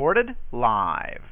Recorded live.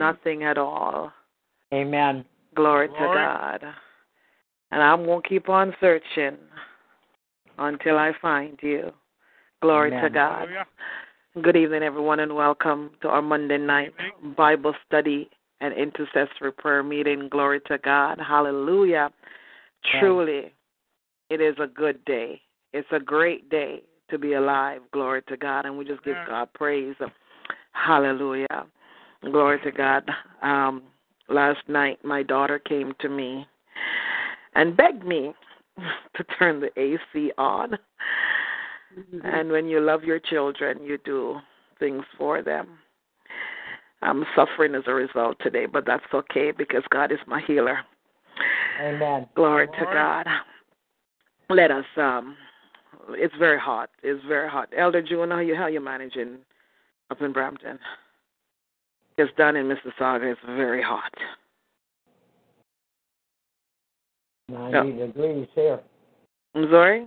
Nothing, at all. Amen. Glory, to God. And I'm going to keep on searching until I find you. Glory to God. Hallelujah. Good evening, everyone, and welcome to our Monday night. Bible study and intercessory prayer meeting. Glory to God. Hallelujah. Amen. Truly, it is a good day. It's a great day to be alive. Glory to God. And we just give Amen. God praise. Hallelujah. Glory to God. Um, last night, my daughter came to me and begged me to turn the AC on. And when you love your children, you do things for them. I'm suffering as a result today, but that's okay because God is my healer. Amen. Glory to God. Let us um it's very hot. It's very hot. Elder June, how you how you managing up in Brampton? It's done in Mississauga, it's very hot. 90 degrees here. I'm sorry?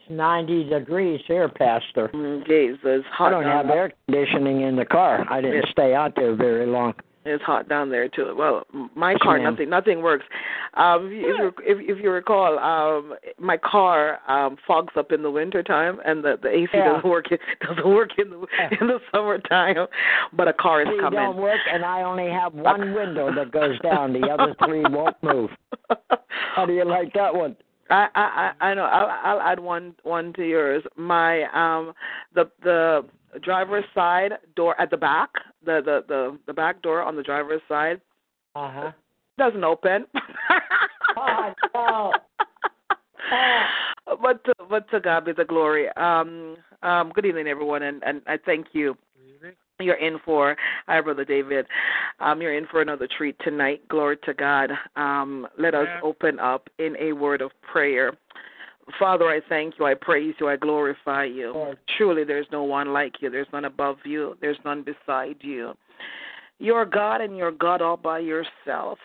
It's 90 degrees here, Pastor. Mm, Jesus, hot I don't have air conditioning in the car. I didn't Yeah. stay out there very long. It's hot down there too. Well, my Yes, car ma'am. nothing nothing works. Um, if you if, if you recall, um, my car um fogs up in the winter time, and the the AC Yeah. doesn't work doesn't work in the Yeah. in the summertime. But a car is Three coming. don't work, and I only have one window that goes down. The other three won't move. How do you like that one? I I I know. I'll, I'll add one one to yours. My um the the driver's side door at the back, the the the the back door on the driver's side Uh huh. doesn't open. Oh, no. but to, but to God be the glory. Um, um, good evening, everyone, and, and I thank you. You're in for, hi, Brother David. Um, you're in for another treat tonight. Glory to God. Um, let us open up in a word of prayer. Father, I thank you. I praise you. I glorify you. Truly, there's no one like you. There's none above you. There's none beside you. You're God and you're God all by yourself.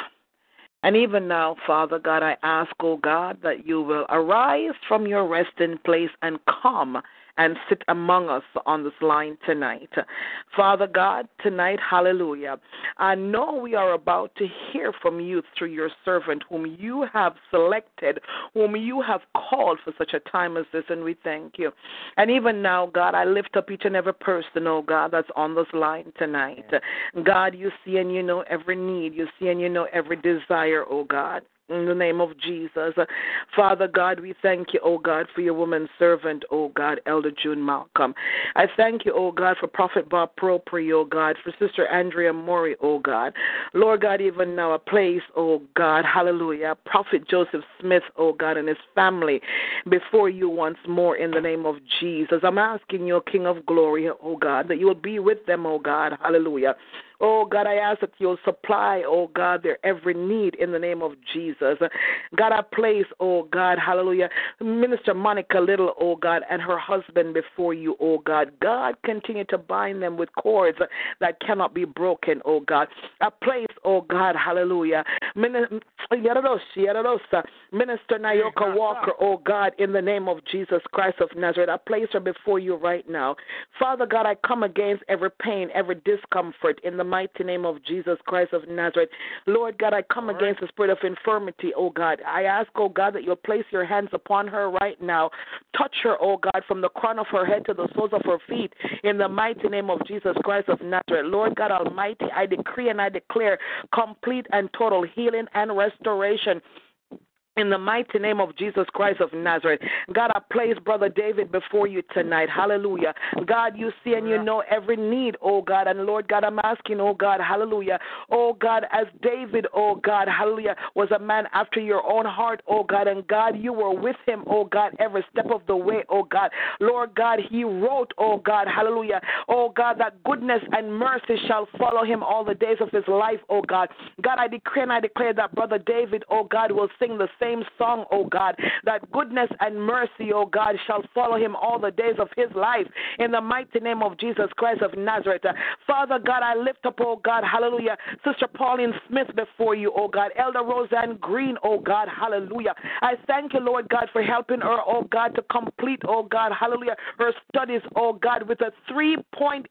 And even now, Father God, I ask, oh God, that you will arise from your resting place and come and sit among us on this line tonight. Father God, tonight, hallelujah. I know we are about to hear from you through your servant, whom you have selected, whom you have called for such a time as this, and we thank you. And even now, God, I lift up each and every person, oh God, that's on this line tonight. God, you see and you know every need. You see and you know every desire, oh God. In the name of Jesus. Father God, we thank you, oh God, for your woman servant, oh God, Elder June Malcolm. I thank you, oh God, for Prophet Bob Propri, oh God, for Sister Andrea Mori, oh God. Lord God, even now a place, oh God, hallelujah, Prophet Joseph Smith, oh God, and his family before you once more in the name of Jesus. I'm asking you, King of glory, oh God, that you will be with them, oh God, hallelujah. Oh God, I ask that you'll supply, oh God, their every need in the name of Jesus. God, I place, oh God, hallelujah, Minister Monica Little, oh God, and her husband before you, oh God. God, continue to bind them with cords that cannot be broken, oh God. I place, oh God, hallelujah, Minister Nayoka Walker, oh God, in the name of Jesus Christ of Nazareth. I place her before you right now. Father God, I come against every pain, every discomfort in the mighty name of Jesus Christ of Nazareth. Lord God, I come against the spirit of infirmity, oh God. I ask, oh God, that you'll place your hands upon her right now. Touch her, oh God, from the crown of her head to the soles of her feet in the mighty name of Jesus Christ of Nazareth. Lord God Almighty, I decree and I declare complete and total healing and restoration in the mighty name of Jesus Christ of Nazareth. God, I place Brother David before you tonight. Hallelujah. God, you see and you know every need, oh God. And Lord God, I'm asking, oh God, hallelujah. Oh God, as David, oh God, hallelujah, was a man after your own heart, oh God. And God, you were with him, oh God, every step of the way, oh God. Lord God, he wrote, oh God, hallelujah. Oh God, that goodness and mercy shall follow him all the days of his life, oh God. God, I declare and I declare that Brother David, oh God, will sing the same song, oh God, that goodness and mercy, oh God, shall follow him all the days of his life in the mighty name of Jesus Christ of Nazareth. Father God, I lift up, oh God, hallelujah, Sister Pauline Smith before you, oh God, Elder Roseanne Green, oh God, hallelujah. I thank you, Lord God, for helping her, oh God, to complete, oh God, hallelujah, her studies, oh God, with a 3.8,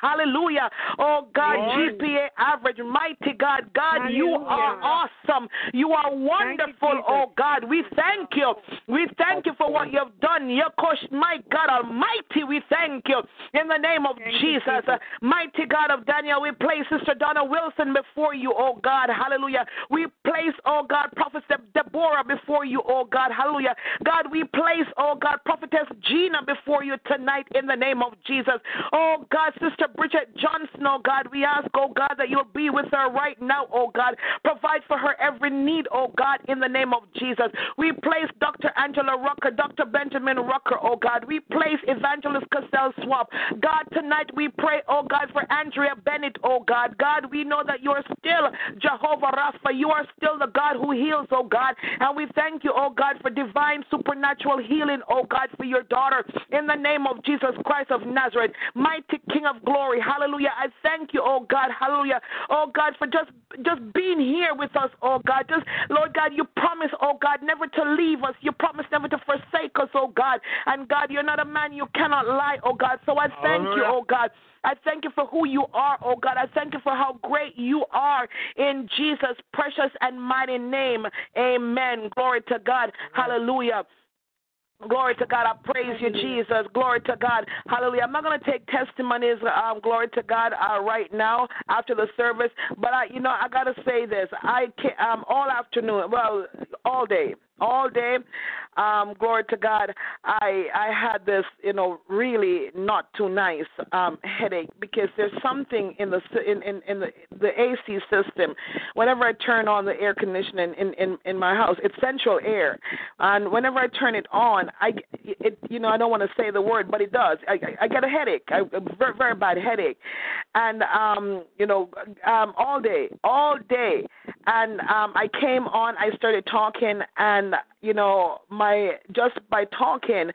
hallelujah, oh God, Lord. GPA average, mighty God, God, hallelujah. you are awesome. You are wonderful, oh God. We thank you. We thank you for what you've done. Yakosh, my God Almighty, we thank you. In the name of Jesus, uh, mighty God of Daniel, we place Sister Donna Wilson before you, oh God. Hallelujah. We place, oh God, Prophet Deborah before you, oh God. Hallelujah. God, we place, oh God, Prophetess Gina before you tonight in the name of Jesus. Oh God, Sister Bridget Johnson, oh God, we ask, oh God, that you'll be with her right now, oh God. Provide for her every need, oh God, in the name of Jesus. We place Dr. Angela Rucker, Dr. Benjamin Rucker, oh God. We place Evangelist Cassell Swamp. God, tonight we pray, oh God, for Andrea Bennett, oh God. God, we know that you are still Jehovah Rapha. You are still the God who heals, oh God. And we thank you, oh God, for divine supernatural healing, oh God, for your daughter. In the name of Jesus Christ of Nazareth, mighty King of glory. Hallelujah. I thank you, oh God. Hallelujah. Oh God, for just just being here with us, oh God. Just Lord God, you promise, oh God, never to leave us. You promise never to forsake us, oh God. And God, you're not a man you cannot lie, oh God. So I thank you, oh God. I thank you for who you are, oh God. I thank you for how great you are in Jesus' precious and mighty name. Amen. Glory to God. Hallelujah. Glory to God. I praise you, Jesus. Glory to God. Hallelujah. I'm not going to take testimonies, um, glory to God, uh, right now after the service. But, I, you know, I got to say this. I can, um, all afternoon, well, all day, all day. Um, glory to God. I I had this, you know, really not too nice um, headache because there's something in the in in, in the the AC system. Whenever I turn on the air conditioning in in in my house, it's central air, and whenever I turn it on, I it you know I don't want to say the word, but it does. I I, get a headache, I, a very very bad headache, and um you know um all day all day, and um I came on, I started talking and and you know my just by talking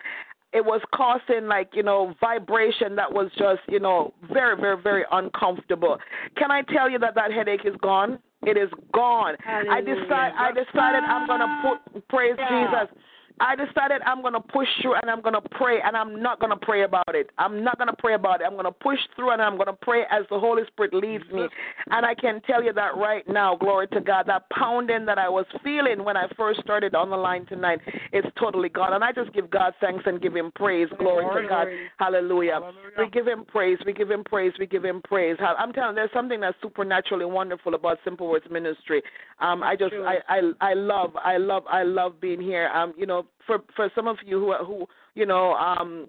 it was causing like you know vibration that was just you know very very very uncomfortable can i tell you that that headache is gone it is gone Hallelujah. i decide i decided i'm going to put praise yeah. jesus I decided I'm going to push through and I'm going to pray and I'm not going to pray about it. I'm not going to pray about it. I'm going to push through and I'm going to pray as the Holy Spirit leads me. And I can tell you that right now, glory to God, that pounding that I was feeling when I first started on the line tonight is totally gone. And I just give God thanks and give Him praise. Glory to God. Hallelujah. We give Him praise. We give Him praise. We give Him praise. I'm telling you, there's something that's supernaturally wonderful about Simple Words Ministry. Um, I just, I, I, I love, I love, I love being here. Um, you know, for for some of you who who you know um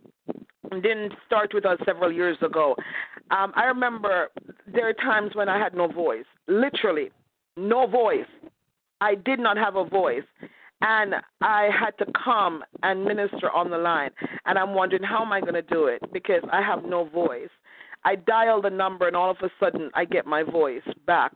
didn't start with us several years ago. Um, I remember there are times when I had no voice, literally no voice. I did not have a voice. And I had to come and minister on the line. And I'm wondering, how am I going to do it? Because I have no voice. I dial the number, and all of a sudden, I get my voice back.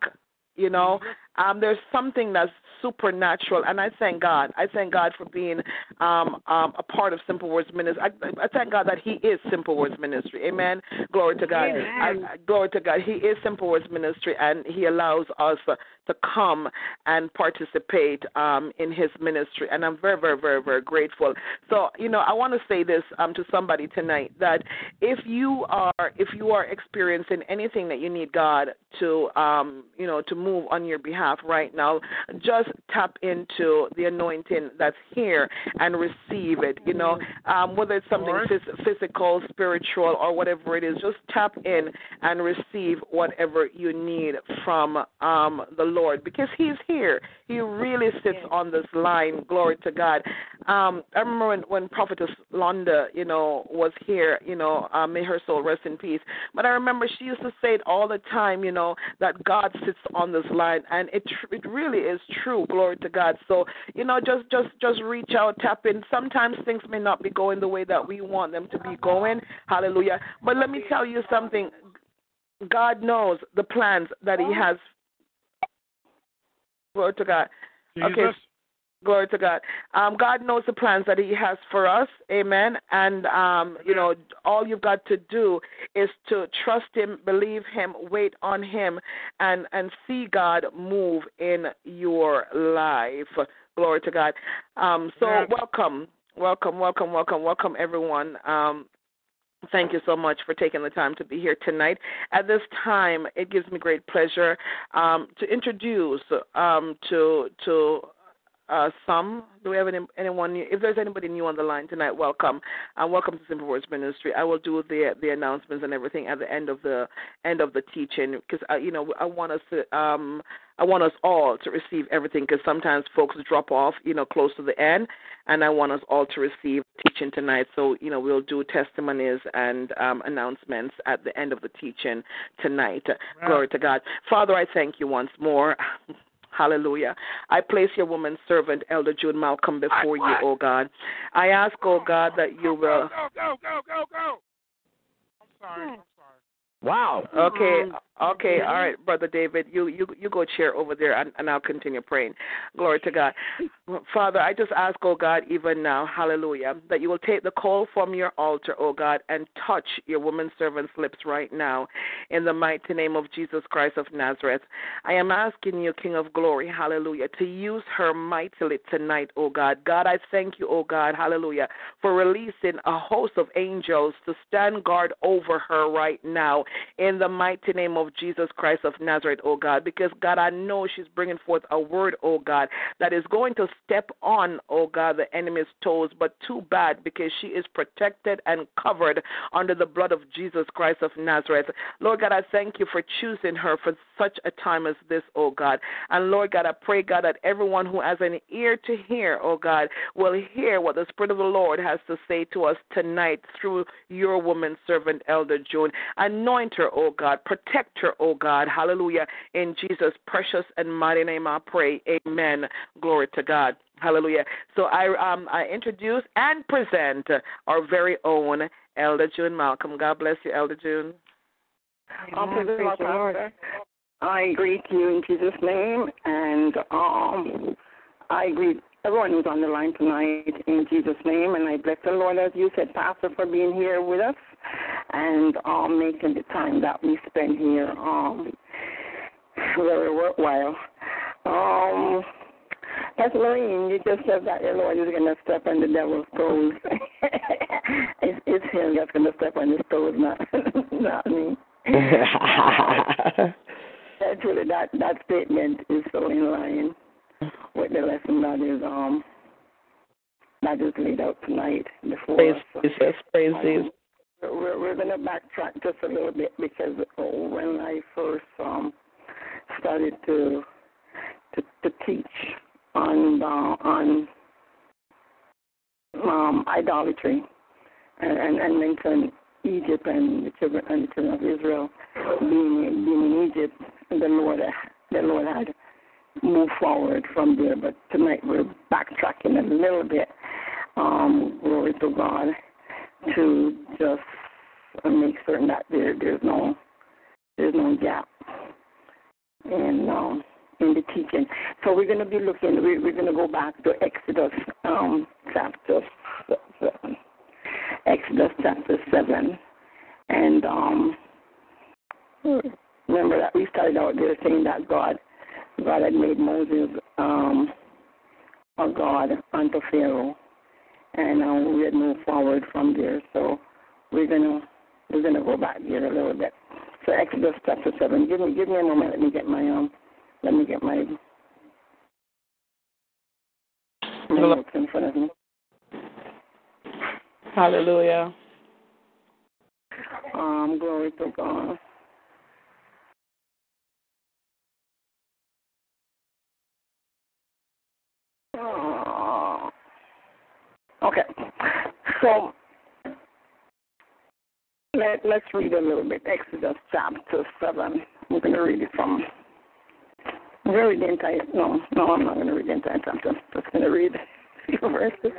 You know, um, there's something that's supernatural, and I thank God. I thank God for being um, um, a part of Simple Words Ministry. I, I thank God that He is Simple Words Ministry. Amen. Glory to God. I, glory to God. He is Simple Words Ministry, and He allows us uh, to come and participate um, in His ministry, and I'm very, very, very, very grateful. So, you know, I want to say this um, to somebody tonight that if you are if you are experiencing anything that you need God to um, you know to move on your behalf right now, just tap into the anointing that's here and receive it. You know, um, whether it's something phys- physical, spiritual, or whatever it is, just tap in and receive whatever you need from um, the Lord because He's here. He really sits on this line. Glory to God. Um, I remember when, when Prophetess Londa, you know, was here. You know, uh, may her soul rest in peace. But I remember she used to say it all the time. You know, that God sits on this line, and it it really is true. Glory to God. So you know, just just just reach out, tap in. Sometimes things may not be going the way that we want them to be going. Hallelujah. But let me tell you something. God knows the plans that He has. Glory to God. Jesus. Okay. Glory to God. Um, God knows the plans that He has for us. Amen. And, um, you know, all you've got to do is to trust Him, believe Him, wait on Him, and, and see God move in your life. Glory to God. Um, so, Yes. welcome, welcome, welcome, welcome, welcome, everyone. Um, Thank you so much for taking the time to be here tonight. At this time, it gives me great pleasure um, to introduce um, to to uh, some. Do we have any, anyone? New? If there's anybody new on the line tonight, welcome. Uh, welcome to Simple Words Ministry. I will do the the announcements and everything at the end of the end of the teaching because uh, you know I want us to um I want us all to receive everything because sometimes folks drop off you know close to the end, and I want us all to receive teaching tonight. So you know we'll do testimonies and um, announcements at the end of the teaching tonight. Glory to God, Father. I thank you once more. Hallelujah. I place your woman servant, Elder June Malcolm, before you, O God. I ask, O God, that you will. Go, go, go, go, go. I'm sorry. Hmm. I'm sorry. Wow. Okay, hmm. Okay, mm-hmm. all right, brother David, you you you go chair over there, and, and I'll continue praying. Glory to God, Father. I just ask, oh God, even now, Hallelujah, that you will take the call from your altar, oh God, and touch your woman servant's lips right now, in the mighty name of Jesus Christ of Nazareth. I am asking you, King of Glory, Hallelujah, to use her mightily tonight, oh God. God, I thank you, oh God, Hallelujah, for releasing a host of angels to stand guard over her right now in the mighty name of Jesus Christ of Nazareth, oh God, because God, I know she's bringing forth a word, oh God, that is going to step on, oh God, the enemy's toes, but too bad because she is protected and covered under the blood of Jesus Christ of Nazareth. Lord God, I thank you for choosing her for such a time as this, oh God. And Lord God, I pray, God, that everyone who has an ear to hear, oh God, will hear what the Spirit of the Lord has to say to us tonight through your woman servant, Elder June. Anoint her, oh God. Protect her, oh God. Hallelujah. In Jesus' precious and mighty name I pray. Amen. Glory to God. Hallelujah. So I um I introduce and present our very own Elder June Malcolm. God bless you, Elder June. Praise the Lord, Pastor. I greet you in Jesus' name, and um, I greet everyone who's on the line tonight in Jesus' name, and I bless the Lord, as you said, Pastor, for being here with us and um, making the time that we spend here um, very worthwhile. Um, That's Lorraine. You just said that the Lord is going to step on the devil's toes. it's, it's him that's going to step on his toes, not not me. Actually, that that statement is so in line with the lesson that is um that is laid out tonight before praise us. Jesus, praise Jesus. We're, we're going to backtrack just a little bit because oh, when I first um, started to, to to teach on uh, on um, idolatry and, and, and mentioned Egypt and the children and the children of Israel being being in Egypt, the Lord the Lord had moved forward from there. But tonight we're backtracking a little bit. Um, glory to God to just make certain that there there's no there's no gap in um, in the teaching. So we're going to be looking. We're, we're going to go back to Exodus um, chapter seven. Exodus chapter seven, and um, remember that we started out there saying that God God had made Moses um, a god unto Pharaoh and um, we had moved forward from there. So we're gonna we're gonna go back here a little bit. So Exodus chapter seven. Give me give me a moment. Let me get my um. Let me get my. my notes in front of me. Hallelujah. Um, glory to God. Oh. Okay. So let, let's read a little bit. Exodus chapter 7. I'm going to read it from. Read the entire. No, no, I'm not going to read the entire chapter. I'm just going to read a few verses.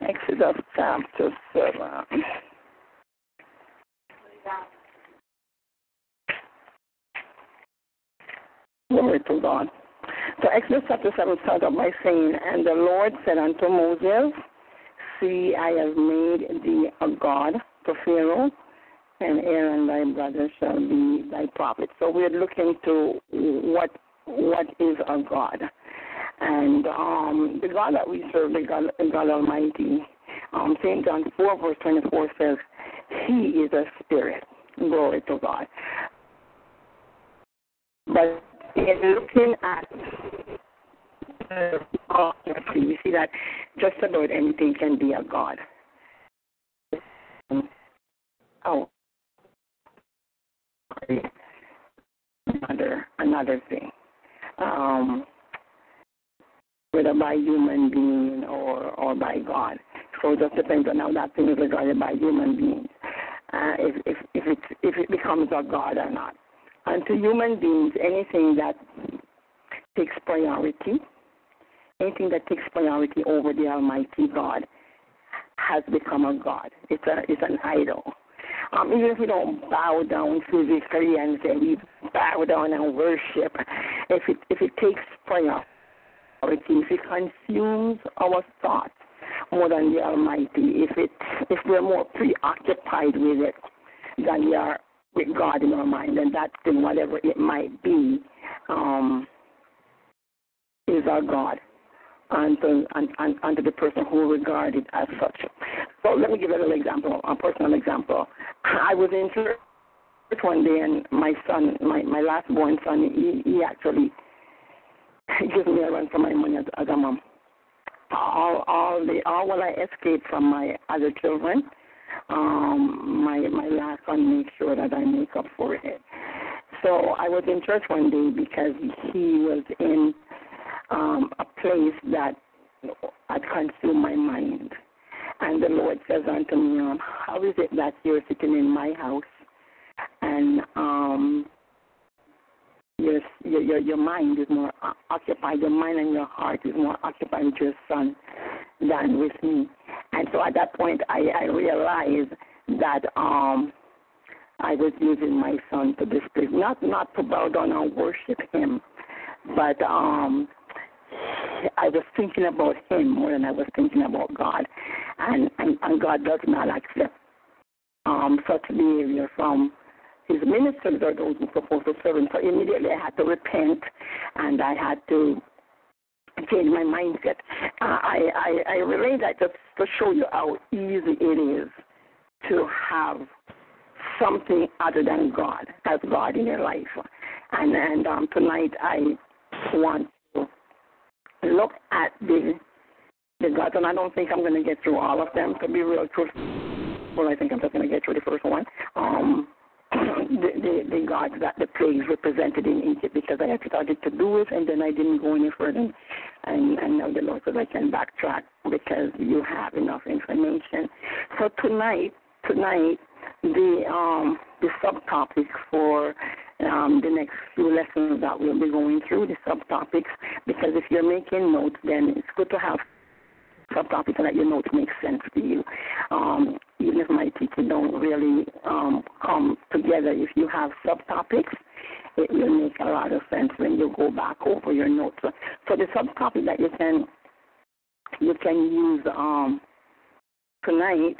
Exodus chapter 7. Glory to God. So Exodus chapter 7 starts off by saying, And the Lord said unto Moses, See, I have made thee a God to Pharaoh, and Aaron thy brother shall be thy prophet. So we're looking to what what is a God. And um, the God that we serve, the God, the God Almighty, um, St. John 4, verse 24 says, He is a spirit. Glory to God. But in looking at uh, we see that just about anything can be a God. Oh, another another thing. Um, whether by human being or or by God. So it just depends on how that thing is regarded by human beings. Uh, if if if it if it becomes a God or not. And to human beings, anything that takes priority anything that takes priority over the Almighty God has become a God. It's a it's an idol. Um, even if we don't bow down physically and say we bow down and worship, if it if it takes priority, if it consumes our thoughts more than the Almighty, if it if we're more preoccupied with it than we are with God in our mind, then that thing, whatever it might be, um, is our God unto, unto the person who regarded as such. So let me give a little example, a personal example. I was in church one day, and my son, my my last born son, he, he actually gives me a run for my money as, as a mom. All all the all while I escaped from my other children, um, my my last son makes sure that I make up for it. So I was in church one day because he was in um, a place that had consumed my mind. And the Lord says unto me, um, How is it that you're sitting in my house and um, your, your, your mind is more occupied, your mind and your heart is more occupied with your son than with me? And so at that point, I, I realized that um, I was using my son to display, not not to bow down and worship him, but um, I was thinking about him more than I was thinking about God, and and, and God does not accept um, such behavior from his ministers or those who propose to serve him. So immediately I had to repent, and I had to change my mindset. Uh, I, I I relate that just to show you how easy it is to have something other than God, as God in your life. And and um, tonight I want look at the the gods, and I don't think I'm going to get through all of them. To be real truthful, well, I think I'm just going to get through the first one. Um, the, the the gods that the plagues represented in Egypt because I had started to do it and then I didn't go any further and and now the Lord said I can backtrack because you have enough information. So tonight tonight the um the subtopic for um, the next few lessons that we'll be going through the subtopics because if you're making notes then it's good to have subtopics so that your notes make sense to you. Um, even if my teaching don't really um, come together, if you have subtopics, it will make a lot of sense when you go back over your notes. So the subtopic that you can you can use um, tonight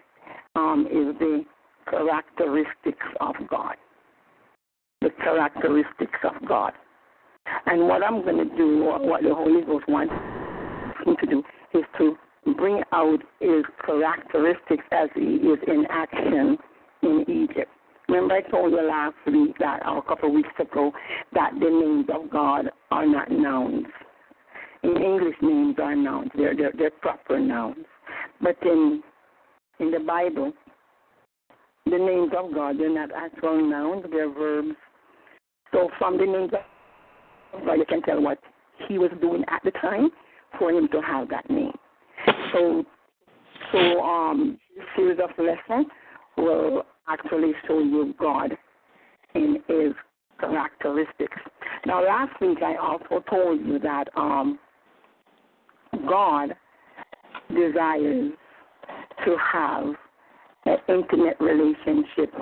um, is the characteristics of God. The characteristics of God. And what I'm going to do, what the Holy Ghost wants me to do, is to bring out his characteristics as he is in action in Egypt. Remember, I told you last week that, or a couple of weeks ago, that the names of God are not nouns. In English, names are nouns; they're they're, they're proper nouns. But in in the Bible, the names of God they're not actual nouns; they're verbs. So from the names you can tell what He was doing at the time for Him to have that name. So, so um, series of lessons will actually show you God in His characteristics. Now, last week I also told you that um, God desires to have an intimate relationship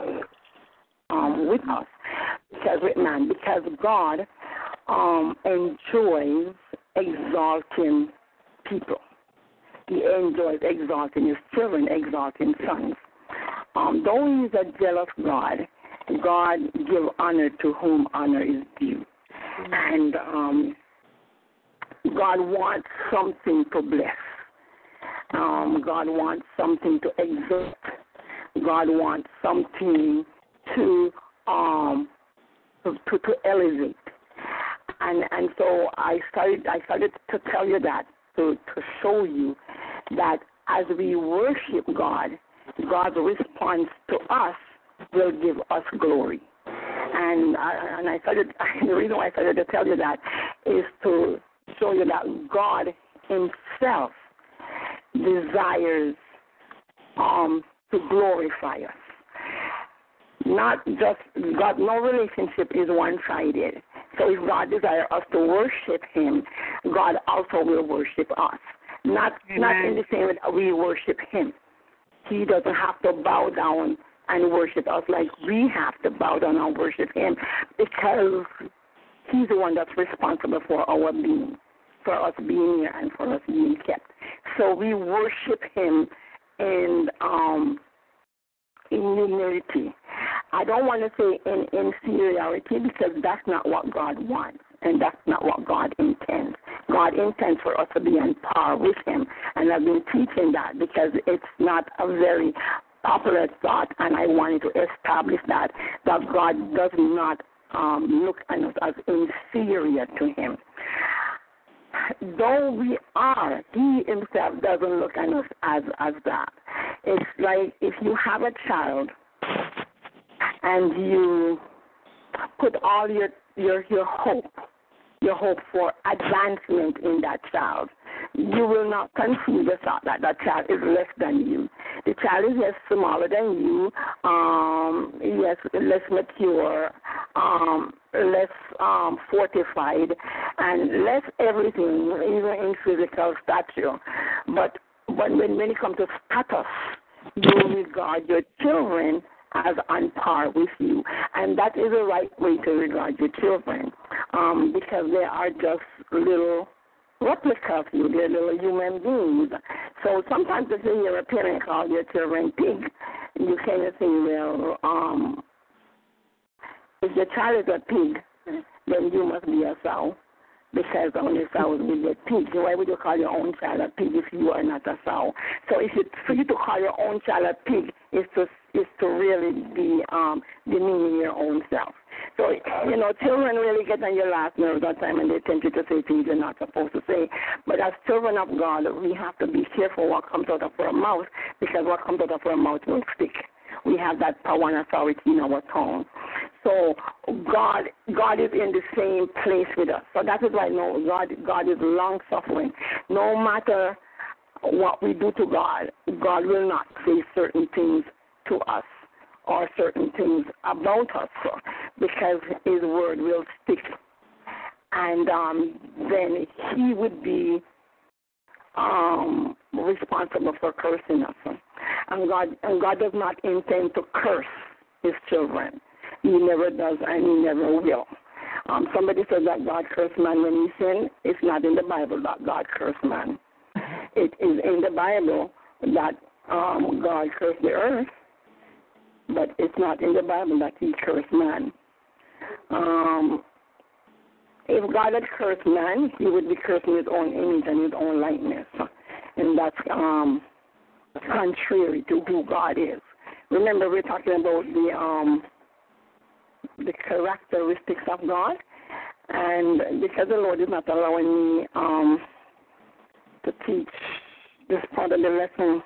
um, with us, because with man, because God um, enjoys exalting people. He enjoys exalting his children, exalting sons. Um, though he's a jealous God, God give honor to whom honor is due. And um, God wants something to bless. Um, God wants something to exalt. God wants something to um to, to, elevate. And and so I started I started to tell you that to, to show you that as we worship God, God's response to us will give us glory. And I, and I started the reason why I started to tell you that is to show you that God Himself desires um, to glorify us. Not just God. No relationship is one-sided. So if God desires us to worship Him, God also will worship us. Not Amen. not in the same way that we worship Him. He doesn't have to bow down and worship us like we have to bow down and worship Him because He's the one that's responsible for our being, for us being here and for us being kept. So we worship Him in um in humility. I don't want to say in inferiority because that's not what God wants and that's not what God intends. God intends for us to be on par with Him, and I've been teaching that because it's not a very popular thought, and I wanted to establish that that God does not um, look at us as inferior to Him. Though we are, He Himself doesn't look at us as as that. It's like if you have a child and you put all your your your hope your hope for advancement in that child. You will not conceive the thought that that child is less than you. The child is less smaller than you, um, yes, less mature, um, less um, fortified, and less everything, even in physical stature. But but when, when it comes to status, you regard your children as on par with you. And that is the right way to regard your children um, because they are just little replica of you. They're little human beings. So sometimes if you hear a parent call your children pig, you kind of think, well, um, if your child is a pig, then you must be a sow. Because only sows will get pigs. Why would you call your own child a pig if you are not a sow? So if you, for you to call your own child a pig is to is to really be um, demeaning your own self. So you know, children really get on your last nerves that time, and they tempt you to say things you're not supposed to say. But as children of God, we have to be careful what comes out of our mouth because what comes out of our mouth will stick. We have that power and authority in our tongue. So God, God is in the same place with us. So that is why no, God, God is long suffering. No matter what we do to God, God will not say certain things to us or certain things about us because His word will stick, and um, then He would be um, responsible for cursing us. And God, and God does not intend to curse His children. He never does, and He never will. Um, somebody said that God cursed man when he sinned. It's not in the Bible that God cursed man. It is in the Bible that um, God cursed the earth, but it's not in the Bible that He cursed man. Um, if God had cursed man, He would be cursing His own image and His own likeness, and that's um, contrary to who God is. Remember, we're talking about the um, the characteristics of God, and because the Lord is not allowing me um, to teach this part of the lesson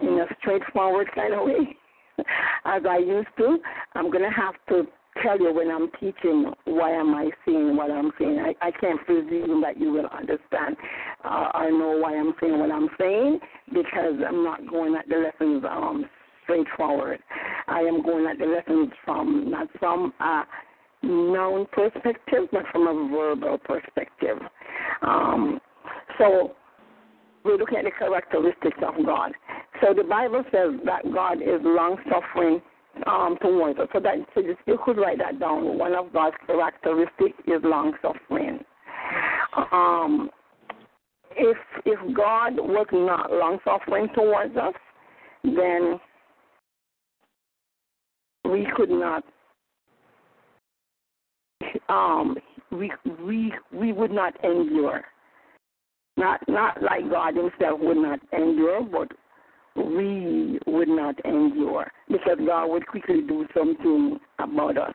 in a straightforward kind of way, as I used to, I'm going to have to tell you when I'm teaching why am I saying what I'm saying. I, I can't presume that you will understand uh, or know why I'm saying what I'm saying because I'm not going at the lessons um, straightforward. I am going at the lessons from not from a noun perspective, but from a verbal perspective. Um, so we're looking at the characteristics of God. So the Bible says that God is long suffering um, towards us. So that so you could write that down. One of God's characteristics is long suffering. Um, if if God was not long suffering towards us, then we could not um we we we would not endure. Not not like God himself would not endure, but we would not endure because God would quickly do something about us.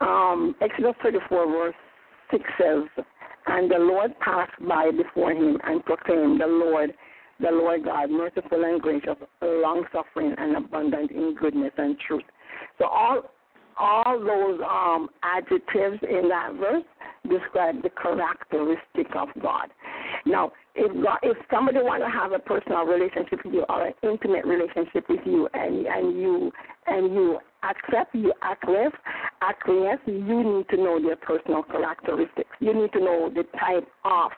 Um, Exodus 34, verse 6 says, And the Lord passed by before him and proclaimed, The Lord, the Lord God, merciful and gracious, long suffering and abundant in goodness and truth. So all all those um, adjectives in that verse describe the characteristic of God. Now, if God, if somebody want to have a personal relationship with you or an intimate relationship with you, and and you and you accept, you acquiesce, acquiesce, you need to know their personal characteristics. You need to know the type of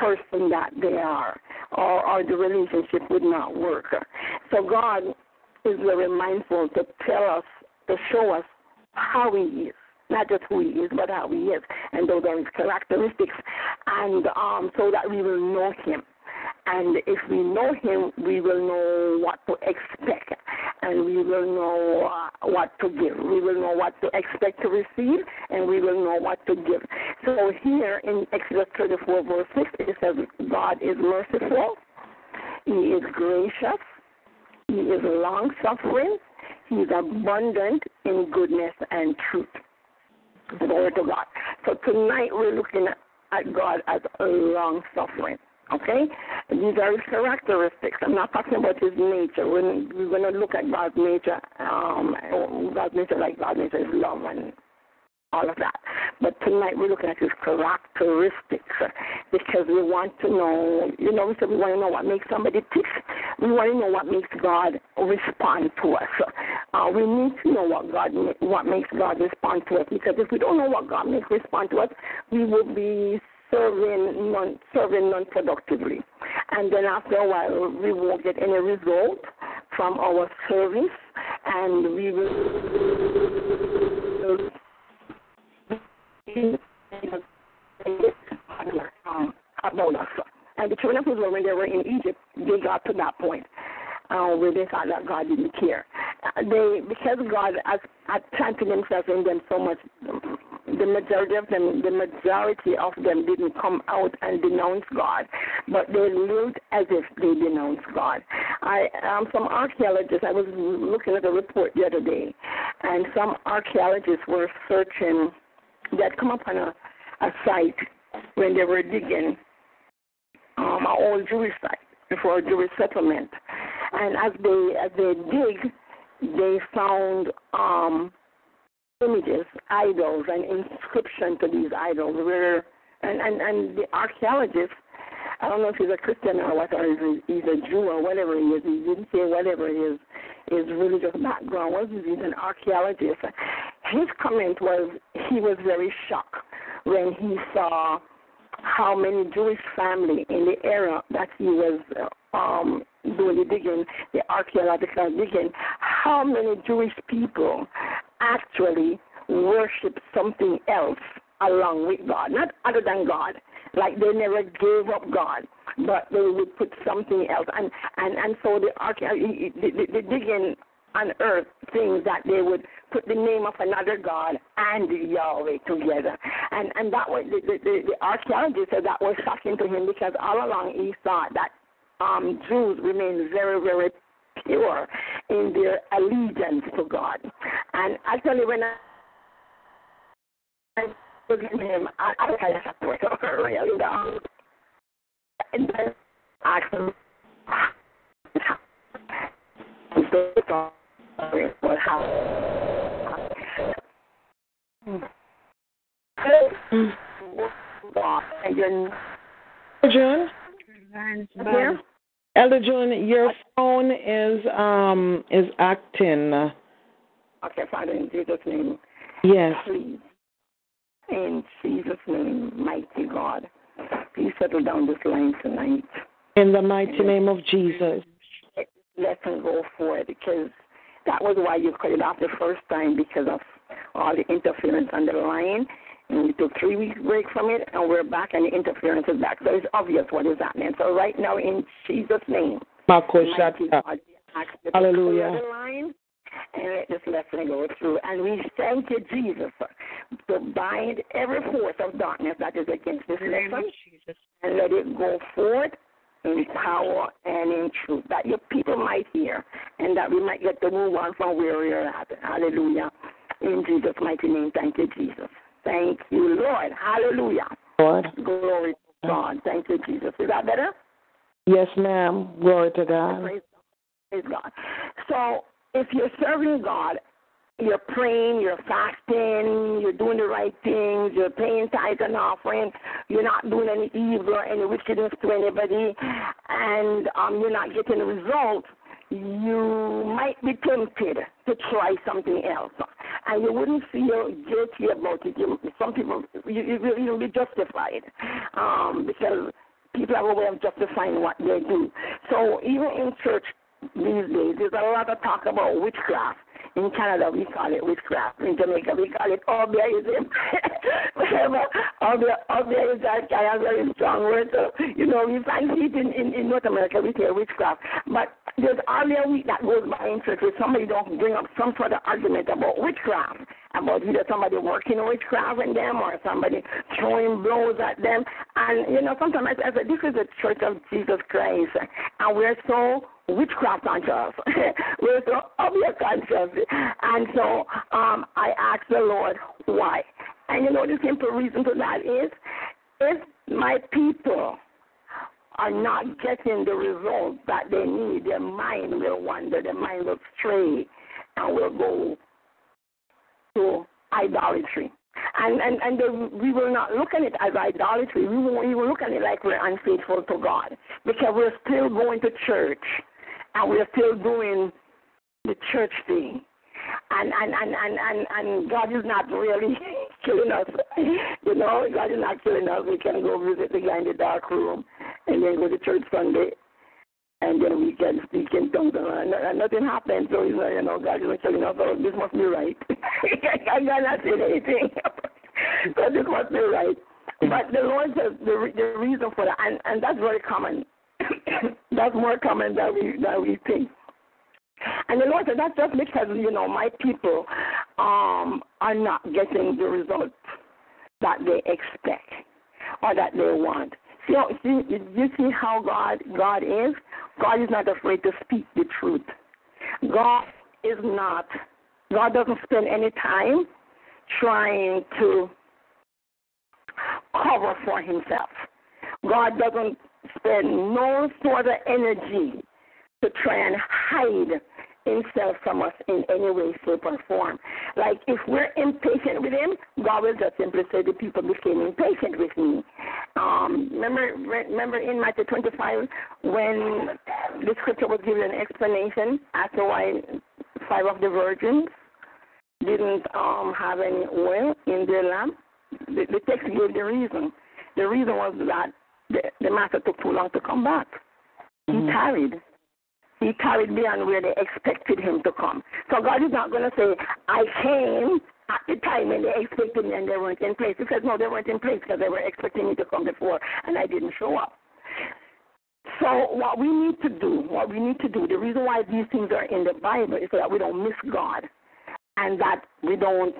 person that they are, or, or the relationship would not work. So God is very mindful to tell us, to show us how He is not just who he is, but how he is. And those are his characteristics. And um, so that we will know him. And if we know him, we will know what to expect. And we will know uh, what to give. We will know what to expect to receive, and we will know what to give. So here in Exodus 34, verse 6, it says, God is merciful, He is gracious, He is long suffering, He is abundant in goodness and truth. Glory to God. So tonight we're looking at God as long suffering. Okay? These are his characteristics. I'm not talking about his nature. We're, we're going to look at God's nature. Um, God's nature, like God's nature, is love and all of that. But tonight we're looking at his characteristics because we want to know, you know, we said we want to know what makes somebody tick. We want to know what makes God respond to us. Uh, we need to know what God, what makes God respond to us because if we don't know what God makes respond to us, we will be serving non serving non productively, and then after a while we won't get any result from our service, and we will about us. And the children of Israel, when they were in Egypt, they got to that point uh, where they thought that God didn't care. Uh, they because God has, had planted Himself in them so much the majority of them, the majority of them didn't come out and denounce God, but they lived as if they denounced God. I um, some archaeologists. I was looking at a report the other day, and some archaeologists were searching. They had come upon a, a site when they were digging um, an old Jewish site before a Jewish settlement, and as they as they dig, they found um, images, idols, and inscription to these idols. Where and and and the archaeologists, I don't know if he's a Christian or what, or he's, he's a Jew or whatever he is. He didn't say whatever his his religious background was. He's an archaeologist. His comment was he was very shocked when he saw how many Jewish family in the era that he was um, doing the digging, the archaeological digging, how many Jewish people actually worship something else along with God, not other than God. Like they never gave up God, but they would put something else. And and and so the archaeology, the, the, the digging unearthed things that they would put the name of another God and Yahweh together. And and that was the, the, the, the archaeologist said that was shocking to him because all along he thought that um, Jews remain very, very pure in their allegiance to God. And actually, when I look at him, I, I kind of have to work really down. And then actually, what happened. June? Here? Elder June, your phone is um is acting. Okay, Father, in Jesus' name. Yes. Please. In Jesus' name, mighty God. Please settle down this line tonight. In the mighty name of Jesus. Let him go for it because that was why you cut it off the first time because of all the interference on the line. And we took three weeks break from it, and we're back, and the interference is back. So it's obvious what is happening. So right now, in Jesus' name, mighty God, we ask you to Hallelujah. the line and let this lesson go through. And we thank you, Jesus, to bind every force of darkness that is against this lesson and let it go forth in power and in truth, that your people might hear and that we might get to move on from where we are at. Hallelujah. In Jesus' mighty name, thank you, Jesus. Thank you, Lord. Hallelujah. Lord. Glory to God. Thank you, Jesus. Is that better? Yes, ma'am. Glory to God. Praise, praise God. So if you're serving God, you're praying, you're fasting, you're doing the right things, you're paying tithes and offering, you're not doing any evil or any wickedness to anybody, and um, you're not getting a result, you might be tempted to try something else. And you wouldn't feel guilty about it. You, some people, you, you, you'll be justified um, because people have a way of justifying what they do. So even in church these days, there's a lot of talk about witchcraft. In Canada, we call it witchcraft. In Jamaica, we call it obeahism. Whatever. Is a very strong word. So, you know, we find it in, in, in North America, we say witchcraft. But there's hardly a week that goes by in church where somebody don't bring up some sort of argument about witchcraft. About either somebody working witchcraft in them or somebody throwing blows at them. And, you know, sometimes I say, this is the church of Jesus Christ. And we're so witchcraft conscious. we're so obvious conscious. And so um, I asked the Lord why. And you know the simple reason for that is if my people are not getting the results that they need, their mind will wander, their mind will stray, and will go to idolatry. And and and the, we will not look at it as idolatry. We we will look at it like we're unfaithful to God because we're still going to church and we're still doing the church thing. And and, and, and, and and God is not really killing us. You know, God is not killing us. We can go visit the guy in the dark room and then go to church Sunday and then we can speak in tongues and, and nothing happens. So he's like, you know, God is not killing us. So this must be right. God not saying anything. so this must be right. Mm-hmm. But the Lord says the the reason for that, and, and that's very common. that's more common than we than we think. And the Lord said that's just because you know my people um are not getting the results that they expect or that they want. See, see, you see how God God is? God is not afraid to speak the truth. God is not. God doesn't spend any time trying to cover for himself. God doesn't spend no sort of energy to try and hide himself from us in any way, shape, or form. Like if we're impatient with him, God will just simply say the people became impatient with me. Um, remember, remember in Matthew 25 when the scripture was given an explanation as to why five of the virgins didn't um, have any oil in their lamp. The, the text gave the reason. The reason was that the, the master took too long to come back. Mm-hmm. He tarried. He carried beyond where they expected him to come. So God is not going to say, I came at the time when they expected me and they weren't in place. He says, no, they weren't in place because they were expecting me to come before and I didn't show up. So what we need to do, what we need to do, the reason why these things are in the Bible is so that we don't miss God and that we don't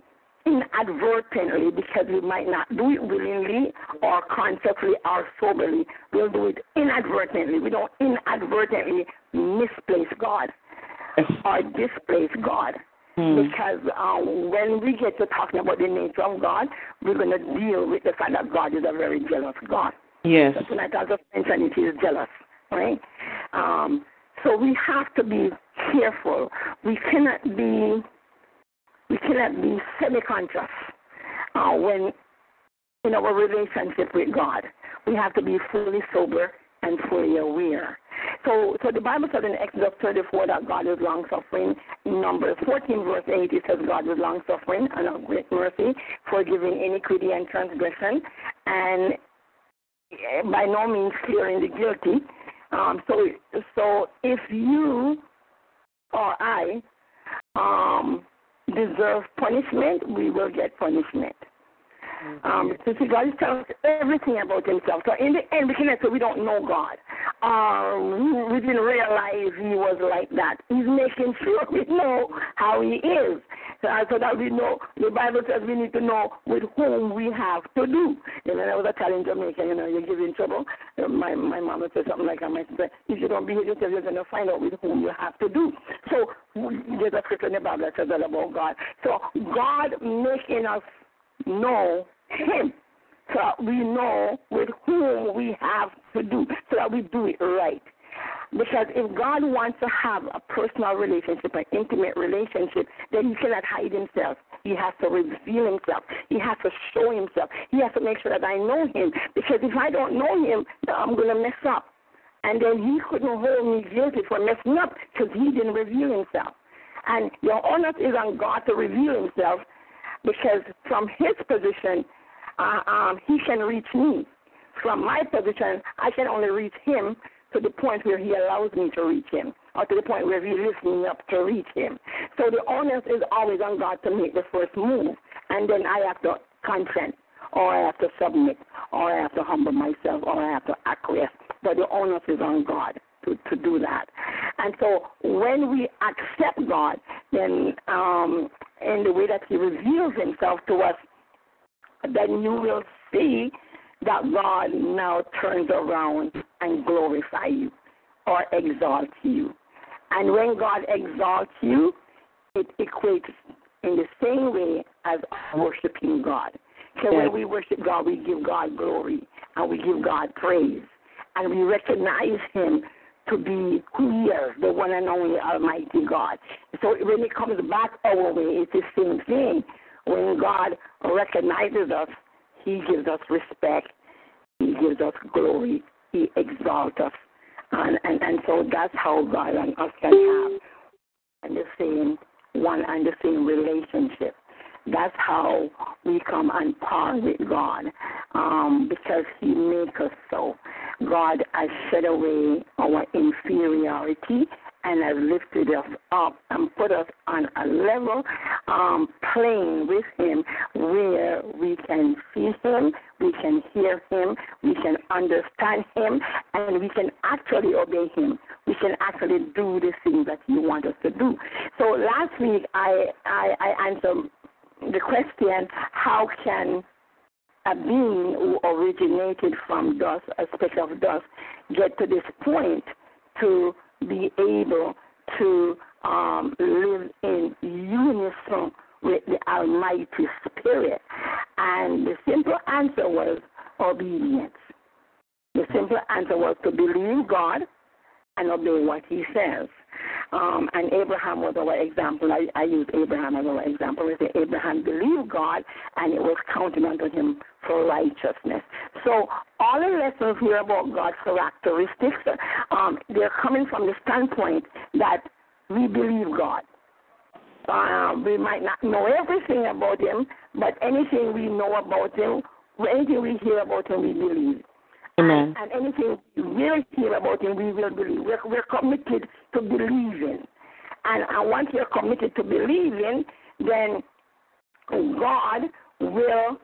inadvertently, because we might not do it willingly or consciously or soberly, we'll do it inadvertently. We don't inadvertently misplace God or displace God. Hmm. Because um, when we get to talking about the nature of God, we're going to deal with the fact that God is a very jealous God. Yes. So tonight I'll just mention it, is jealous, right? Um, so we have to be careful. We cannot be we cannot be semi-conscious uh, when in our relationship with God. We have to be fully sober and fully aware. So, so the Bible says in Exodus 34 that God is long suffering. In Numbers 14, verse 8, it says God is long suffering and of great mercy, forgiving iniquity and transgression, and eh, by no means clearing the guilty. Um, so, so if you or I um, deserve punishment, we will get punishment. Um, so see, God is telling us everything about Himself. So in the end, we can say we don't know God. Um, we didn't realize He was like that. He's making sure we know how He is, uh, so that we know. The Bible says we need to know with whom we have to do. You know, I was a in Jamaica. You know, you're giving trouble. My my mom would say something like, "I might say, if you don't behave yourself, you're going to find out with whom you have to do." So there's a scripture in the Bible that says about God. So God making us know Him so that we know with whom we have to do, so that we do it right. Because if God wants to have a personal relationship, an intimate relationship, then He cannot hide Himself. He has to reveal Himself. He has to show Himself. He has to make sure that I know Him. Because if I don't know Him, I'm going to mess up. And then He couldn't hold me guilty for messing up because He didn't reveal Himself. And your onus is on God to reveal Himself because from his position, uh, um, he can reach me. From my position, I can only reach him to the point where he allows me to reach him, or to the point where he lifts me up to reach him. So the onus is always on God to make the first move, and then I have to consent, or I have to submit, or I have to humble myself, or I have to acquiesce. But the onus is on God to, to do that. And so when we accept God, then um, in the way that He reveals Himself to us, then you will see that God now turns around and glorifies you or exalts you. And when God exalts you, it equates in the same way as worshiping God. So when we worship God, we give God glory and we give God praise and we recognize Him to be is, the one and only Almighty God. So when it comes back our way, it's the same thing. When God recognizes us, He gives us respect, He gives us glory, He exalts us. And, and, and so that's how God and us can have and the same one and the same relationship. That's how we come on par with God um, because He makes us so. God has set away our inferiority and has lifted us up and put us on a level um, plane with Him where we can see Him, we can hear Him, we can understand Him, and we can actually obey Him. We can actually do the things that He wants us to do. So last week I I, I answered the question: How can a being who originated from dust, a speck of dust, get to this point to be able to um, live in unison with the Almighty Spirit? And the simple answer was obedience. The simple answer was to believe God and obey what He says. Um, and Abraham was our example. I, I use Abraham as our example. We say Abraham believed God, and it was counted unto him for righteousness. So all the lessons here about God's characteristics, um, they're coming from the standpoint that we believe God. Uh, we might not know everything about Him, but anything we know about Him, anything we hear about Him, we believe. Amen. And, anything we will hear about Him, we will believe. We're, we're committed to believing. And, and once you're committed to believing, then God will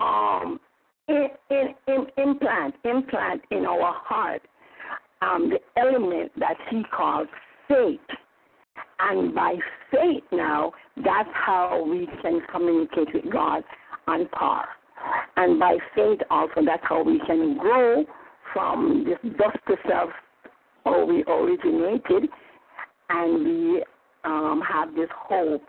um, in, in, in, implant implant in our heart um, the element that He calls faith. And by faith now, that's how we can communicate with God on par. And by faith also, that's how we can grow from this dust to self where we originated and we um, have this hope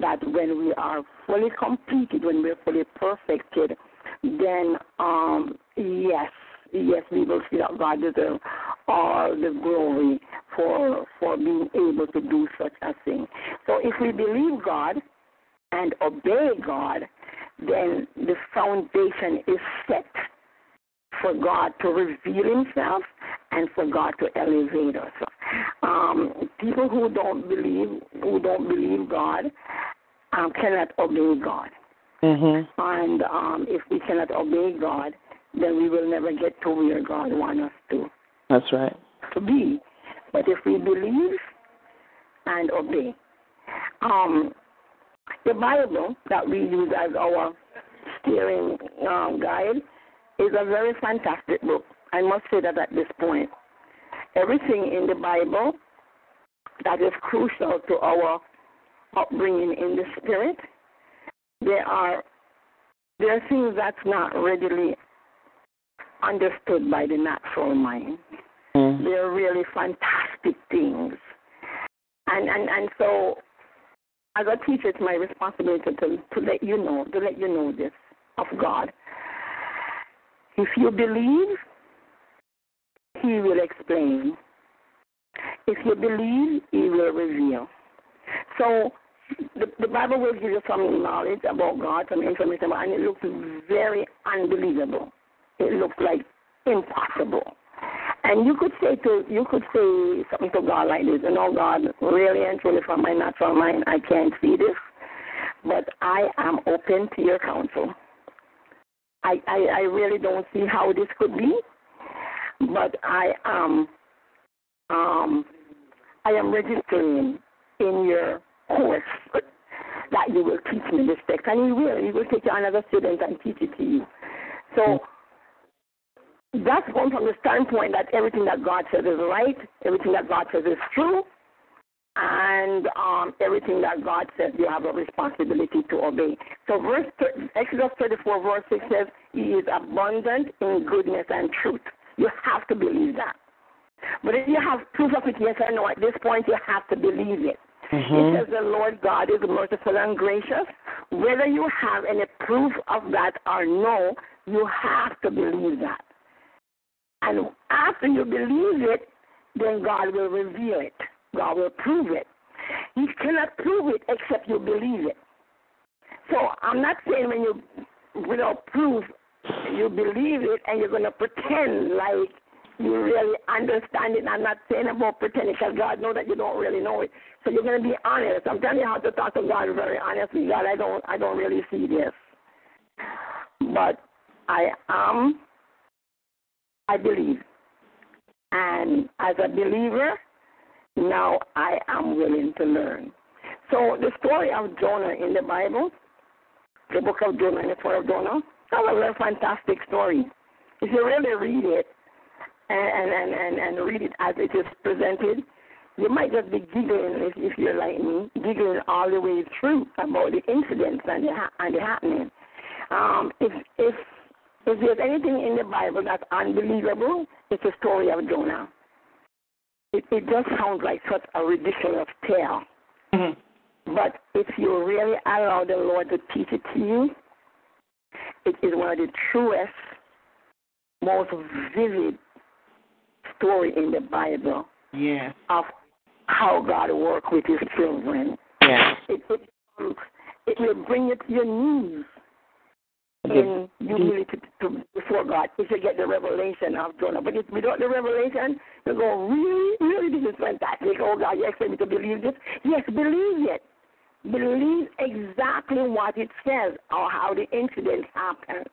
that when we are fully completed, when we're fully perfected, then um, yes, yes, we will see that God deserves all the glory for for being able to do such a thing. So if we believe God and obey God, then the foundation is set for God to reveal Himself and for God to elevate us. Um, people who don't believe, who don't believe God, um, cannot obey God. Mm-hmm. And um, if we cannot obey God, then we will never get to where God wants us to That's right. to be. But if we believe and obey, um, the Bible that we use as our steering um, guide is a very fantastic book. I must say that at this point. Everything in the Bible that is crucial to our upbringing in the spirit, there are there are things that's not readily understood by the natural mind. Mm. They're really fantastic things. And and, and so as a teacher it's my responsibility to, to let you know, to let you know this of God. If you believe, he will explain. If you believe, he will reveal. So the, the Bible will give you some knowledge about God, some information, and it looks very unbelievable. It looks like impossible. And you could say to you could say something to God like this, you know, God, really and truly from my natural mind, I can't see this, but I am open to your counsel. I, I, I really don't see how this could be, but I am um I am registering in your course that you will teach me this text. And you will. You will take another student and teach it to you. So that's going from the standpoint that everything that God says is right, everything that God says is true, and um, everything that God says you have a responsibility to obey. So verse Exodus 34 verse 6 says, He is abundant in goodness and truth. You have to believe that. But if you have proof of it, yes or no, at this point you have to believe it. Mm-hmm. It says the Lord God is merciful and gracious. Whether you have any proof of that or no, you have to believe that. And after you believe it, then God will reveal it. God will prove it. He cannot prove it except you believe it. So I'm not saying when you, without proof, you believe it and you're to pretend like you really understand it. I'm not saying about pretending because God knows that you don't really know it. So you're to be honest. I'm telling you how to talk to God very honestly. God, I don't, I don't really see this, but I am. I believe, and as a believer, now I am willing to learn. So the story of Jonah in the Bible, the book of Jonah and the story of Jonah, that's a very fantastic story. If you really read it and, and, and, and read it as it is presented, you might just be giggling if, if you're like me, giggling all the way through about the incidents and the, and the happening. Um, if if if there's anything in the Bible that's unbelievable, it's the story of Jonah. It, it just sounds like such a ridiculous tale. Mm-hmm. But if you really allow the Lord to teach it to you, it is one of the truest, most vivid story in the Bible Yes. of how God works with His children. Yes. It, it, it will bring you to your knees in humility mm-hmm. mm-hmm. to, to, before God if you get the revelation of Jonah. But if without the revelation, you go, really, really, this is fantastic. Oh God, you expect me to believe this? Yes, believe it. Believe exactly what it says or how the incident happened.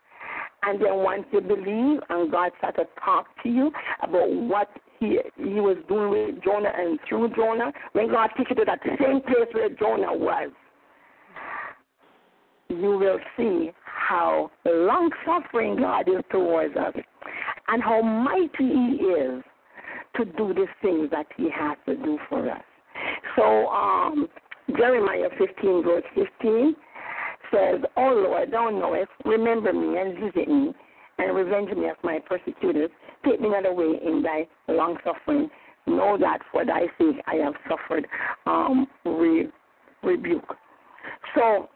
And then once you believe and God starts to talk to you about what he he was doing with Jonah and through Jonah, when God takes you to that same place where Jonah was, you will see how long suffering God is towards us and how mighty He is to do the things that He has to do for us. So, um, Jeremiah 15, verse 15 says, Oh Lord, thou knowest, remember me and visit me and revenge me of my persecutors. Take me not away in thy long suffering. Know that for thy sake I have suffered um, re- rebuke. So,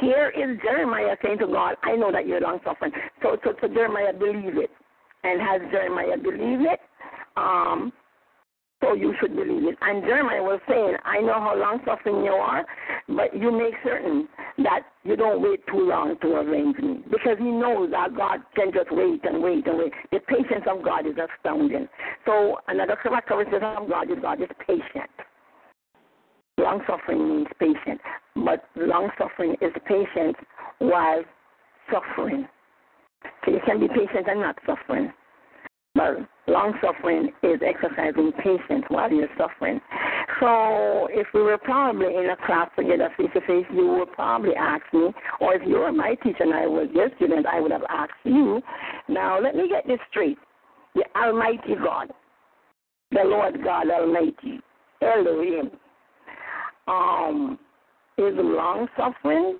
here is Jeremiah saying to God, I know that you're long suffering. So, so, so Jeremiah believe it. And has Jeremiah believed it? Um, so you should believe it. And Jeremiah was saying, I know how long suffering you are, but you make certain that you don't wait too long to avenge me. Because he knows that God can just wait and wait and wait. The patience of God is astounding. So another characteristic of God is God is patient. Long suffering means patient, but long suffering is patience while suffering. So you can be patient and not suffering. But long suffering is exercising patience while you're suffering. So if we were probably in a class together face to face, you would probably ask me, or if you were my teacher and I was your student, I would have asked you. Now let me get this straight. The Almighty God, the Lord God Almighty, Elohim, um, is long suffering.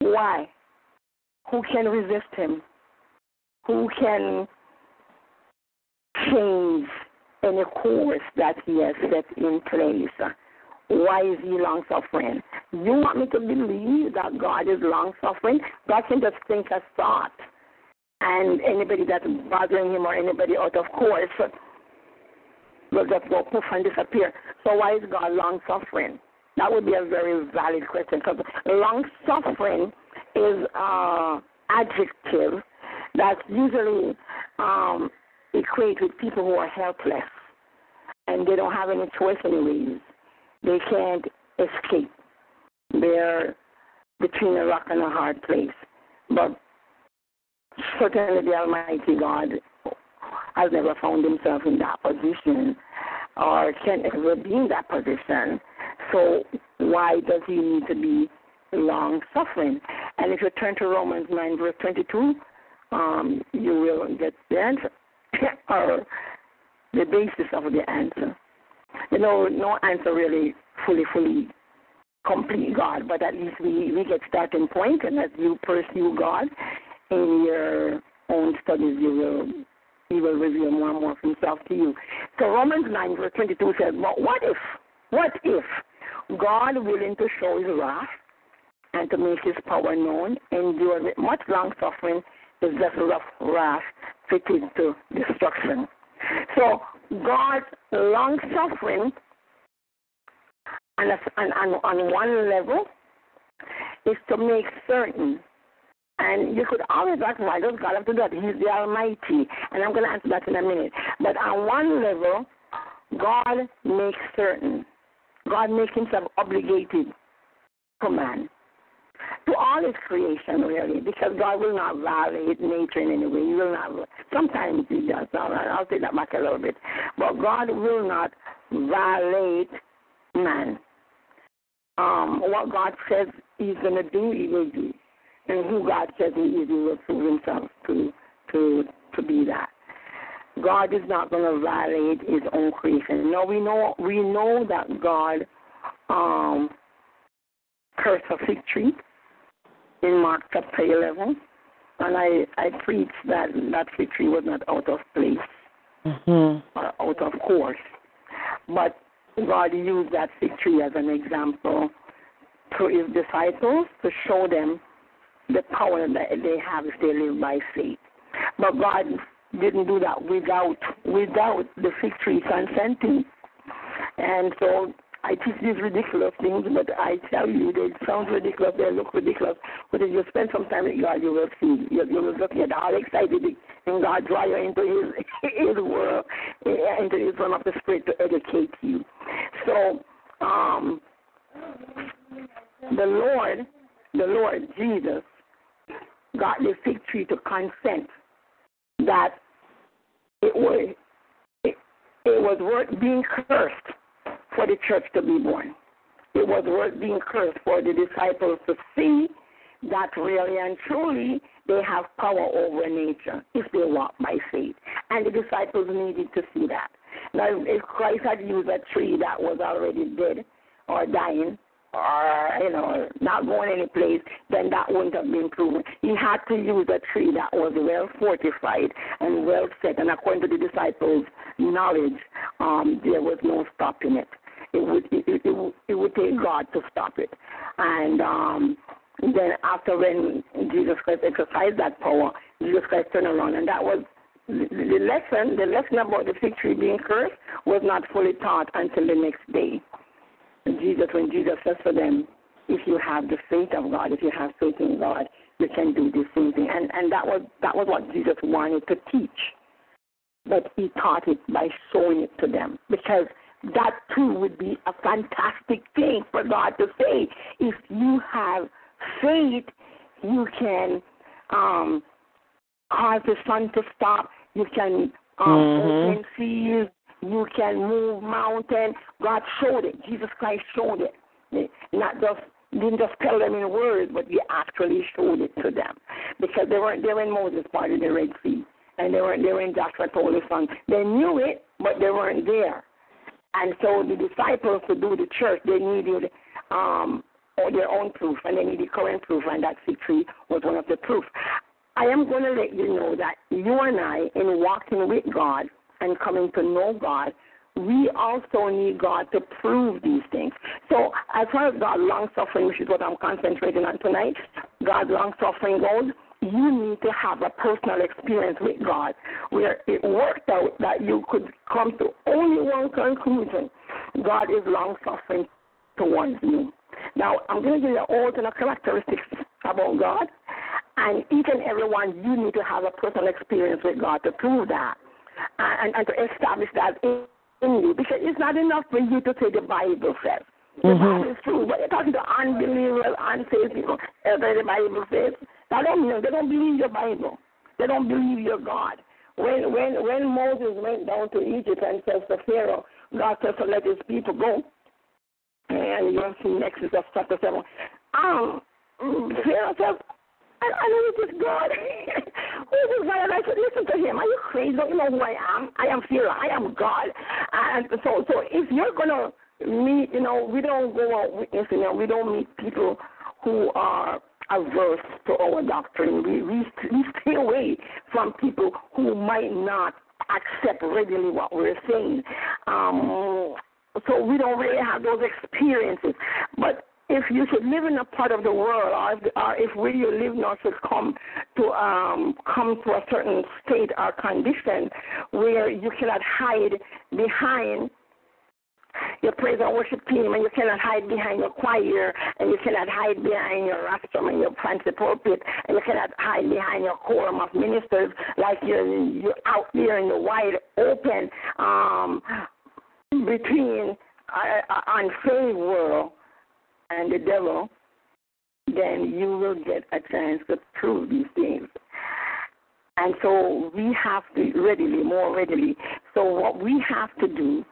Why? Who can resist him? Who can change any course that he has set in place? Why is he long suffering? You want me to believe that God is long suffering? God can just think a thought, and anybody that's bothering him or anybody out of course will just go poof and disappear. So why is God long suffering? That would be a very valid question because long suffering is uh, adjective that's usually um, equate with people who are helpless and they don't have any choice anyways. They can't escape. They're between a rock and a hard place. But certainly the Almighty God has never found himself in that position or can ever be in that position. So why does he need to be long suffering? And if you turn to Romans 9, verse 22, um, you will get the answer or the basis of the answer. You know, no answer really fully, fully complete God, but at least we, we get starting point, and as you pursue God in your own studies, you will he will reveal more and more of himself to you. So Romans 9 verse 22 says, but what if, what if God willing to show his wrath and to make his power known, endure with much long suffering, is vessel of wrath fitted to destruction. So God's long suffering on, on, on one level is to make certain and you could always ask, why does God have to do that? He's the Almighty. And I'm going to answer that in a minute. But on one level, God makes certain, God makes himself obligated to man, to all his creation, really, because God will not violate nature in any way. He will not, sometimes he does. I'll take that back a little bit. But God will not violate man. Um, what God says he's going to do, he will do and who God says He is, He will prove Himself to to to be that. God is not going to violate His own creation. No, we know we know that God um, cursed a fig tree in Mark chapter eleven. and I I preached that that fig tree was not out of place mm-hmm. or out of course, but God used that fig tree as an example to His disciples to show them the power that they have if they live by faith. But God didn't do that without without the victory consenting. And so I teach these ridiculous things, but I tell you, they sound ridiculous, they look ridiculous. But if you spend some time with God, you will see. You, you will get all excited, and God draw you into His His world, into His realm of the Spirit to educate you. So, um, the Lord, the Lord Jesus, got the fig tree to consent that it was it, it was worth being cursed for the church to be born. It was worth being cursed for the disciples to see that really and truly they have power over nature if they walk by faith. And the disciples needed to see that. Now, if Christ had used a tree that was already dead or dying, or you know not going any place, then that wouldn't have been proven. He had to use a tree that was well fortified and well set, and according to the disciples' knowledge, um, there was no stopping it. It would it, it, it, would, it would take God to stop it, and um, then after when Jesus Christ exercised that power, Jesus Christ turned around, and that was the lesson. The lesson about the fig tree being cursed was not fully taught until the next day. Jesus, when Jesus says to them, if you have the faith of God, if you have faith in God, you can do the same thing. And and that was that was what Jesus wanted to teach. But he taught it by showing it to them. Because that too would be a fantastic thing for God to say. If you have faith, you can um, cause the sun to stop. You can um, Mhm. open seas. You can move mountains. God showed it. Jesus Christ showed it. Not just didn't just tell them in words, but He actually showed it to them because they weren't there when Moses parted the Red Sea, and they weren't there when Joshua told his son. They knew it, but they weren't there. And so the disciples to do the church, they needed um, their own proof, and they needed current proof, and that fig tree was one of the proof. I am going to let you know that you and I, in walking with God and coming to know God, we also need God to prove these things. So, as far as God long suffering, which is what I'm concentrating on tonight, God long suffering goes, you need to have a personal experience with God where it worked out that you could come to only one conclusion God is long suffering towards you. Now, I'm going to give you all the characteristics about God, and each and every one you need to have a personal experience with God to prove that and, and to establish that in, in you. Because it's not enough for you to say the Bible says. The Mhm. Bible is true, but you're talking to unbelievers, unsaved people. Everybody the Bible says that don't they don't believe your Bible. They don't believe your God. When when when Moses went down to Egypt and says to Pharaoh, God says to let his people go, and you see next Exodus chapter seven. Um, Pharaoh says, I, I know this is God. Who is this God? And I said, listen to him. Are you crazy? Don't you know who I am? I am Pharaoh. I am God. And so, so if you're gonna meet, you know, we don't go out witness, you know, we don't meet people who are averse to our doctrine. We we, we stay away from people who might not accept readily what we're saying. Um, so we don't really have those experiences. But if you should live in a part of the world, or if, or if where you live now should come to um, come to a certain state or condition where you cannot hide behind your praise and worship team, and you cannot hide behind your choir, and you cannot hide behind your rostrum and your fancy pulpit, and you cannot hide behind your quorum of ministers, like you're you're out there in the wide open um, between uh, unsaved world and the devil, then you will get a chance to prove these things. And so we have to readily, more readily. So what we have to do,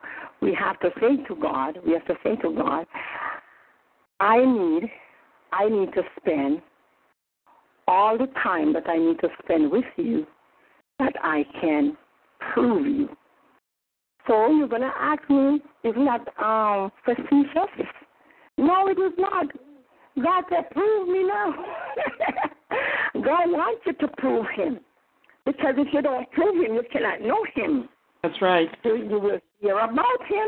we have to say to God, we have to say to God, I need, I need to spend all the time that I need to spend with you that I can prove you. So you're gonna ask me, isn't that um facetious? No, it is not. God said, prove me now. God wants you to prove Him. Because if you don't prove Him, you cannot know Him. That's right. So you will hear about Him.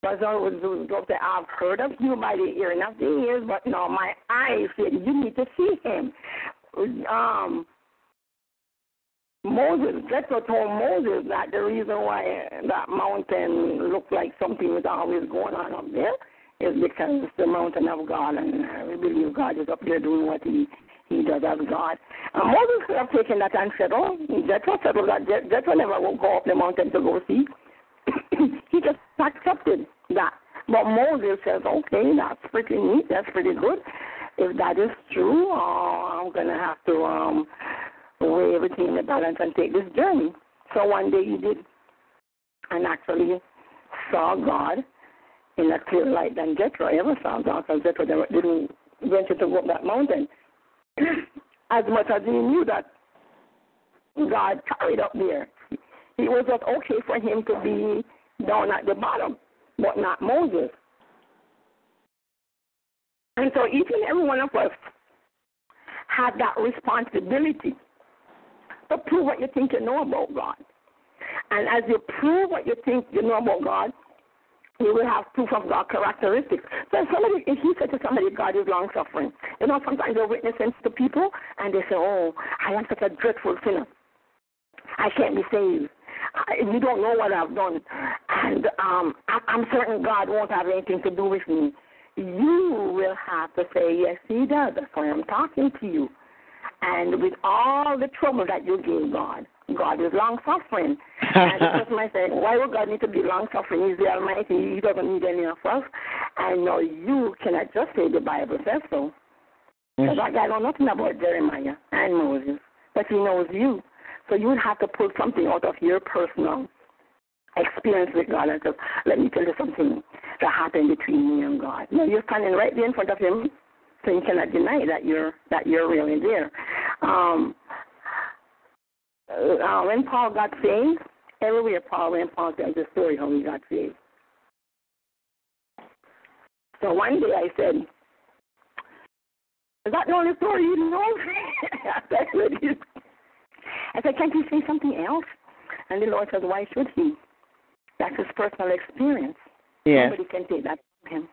Because I've heard of you by the hearing of the ears, but no, my eyes said you need to see Him. Um, Moses, what told Moses that the reason why that mountain looked like something was always going on up there is because it's the mountain of God, and we believe God is up there doing what He He does as God. And Moses could have taken that and said, "Oh, Jethro settled that. Jethro never will go up the mountain to go see." he just accepted that. But Moses says, "Okay, that's pretty neat. That's pretty good. If that is true, oh, I'm gonna have to um." Weigh everything in the balance and take this journey. So one day he did, and actually saw God in a clear light than Jethro ever saw God, because Jethro didn't venture to go up that mountain. as much as he knew that God carried up there, it was just okay for him to be down at the bottom, but not Moses. And so each and every one of us had that responsibility to prove what you think you know about God. And as you prove what you think you know about God, you will have proof of God characteristics. So if somebody, if you say to somebody, God is long suffering, you know, sometimes you're witnessing to people and they say, Oh, I am such a dreadful sinner. I can't be saved. I, you don't know what I've done. And um, I, I'm certain God won't have anything to do with me. You will have to say, Yes, He does. That's why I'm talking to you. And with all the trouble that you gave God, God is long suffering. and the person might say, Why would God need to be long suffering? He's the Almighty. He doesn't need any of us. And no, you cannot just say the Bible says so. Because mm-hmm. I know nothing about Jeremiah and Moses, but he knows you. So you would have to pull something out of your personal experience with God and say, Let me tell you something that happened between me and God. No, you're standing right there in front of him so you cannot deny that you're that you're really there. Um, uh, when Paul got saved, everywhere Paul went, Paul tells the story how he got saved. So one day I said, "Is that the only story you know?" I said, "I said, can't you say something else?" And the Lord says, "Why should he? That's his personal experience. Yes. Nobody can take that from him."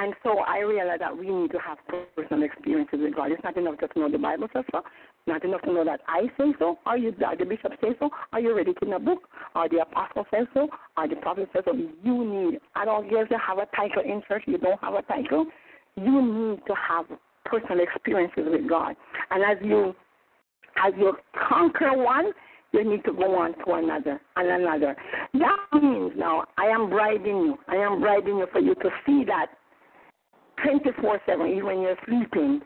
And so I realized that we need to have personal experiences with God. It's not enough just to know the Bible says so. Not enough to know that I say so, or you, the bishop says so, or you read it a book, or the apostle says so, or the prophet says so. You need, I don't care if you have a title in church, you don't have a title. You need to have personal experiences with God. And as you as you conquer one, you need to go on to another and another. That means now I am bribing you. I am bribing you for you to see that 24 7, even when you're sleeping,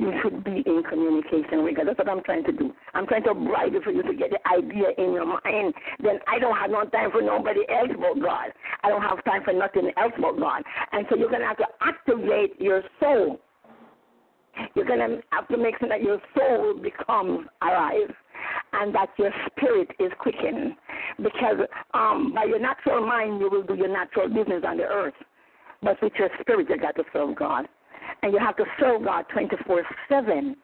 you should be in communication with God. That's what I'm trying to do. I'm trying to bribe you for you to get the idea in your mind. Then I don't have no time for nobody else but God. I don't have time for nothing else but God. And so you're going to have to activate your soul. You're going to have to make sure that your soul becomes alive and that your spirit is quickened. Because um, by your natural mind, you will do your natural business on the earth. But with your spirit, you got to serve God. And you have to serve God 24 7.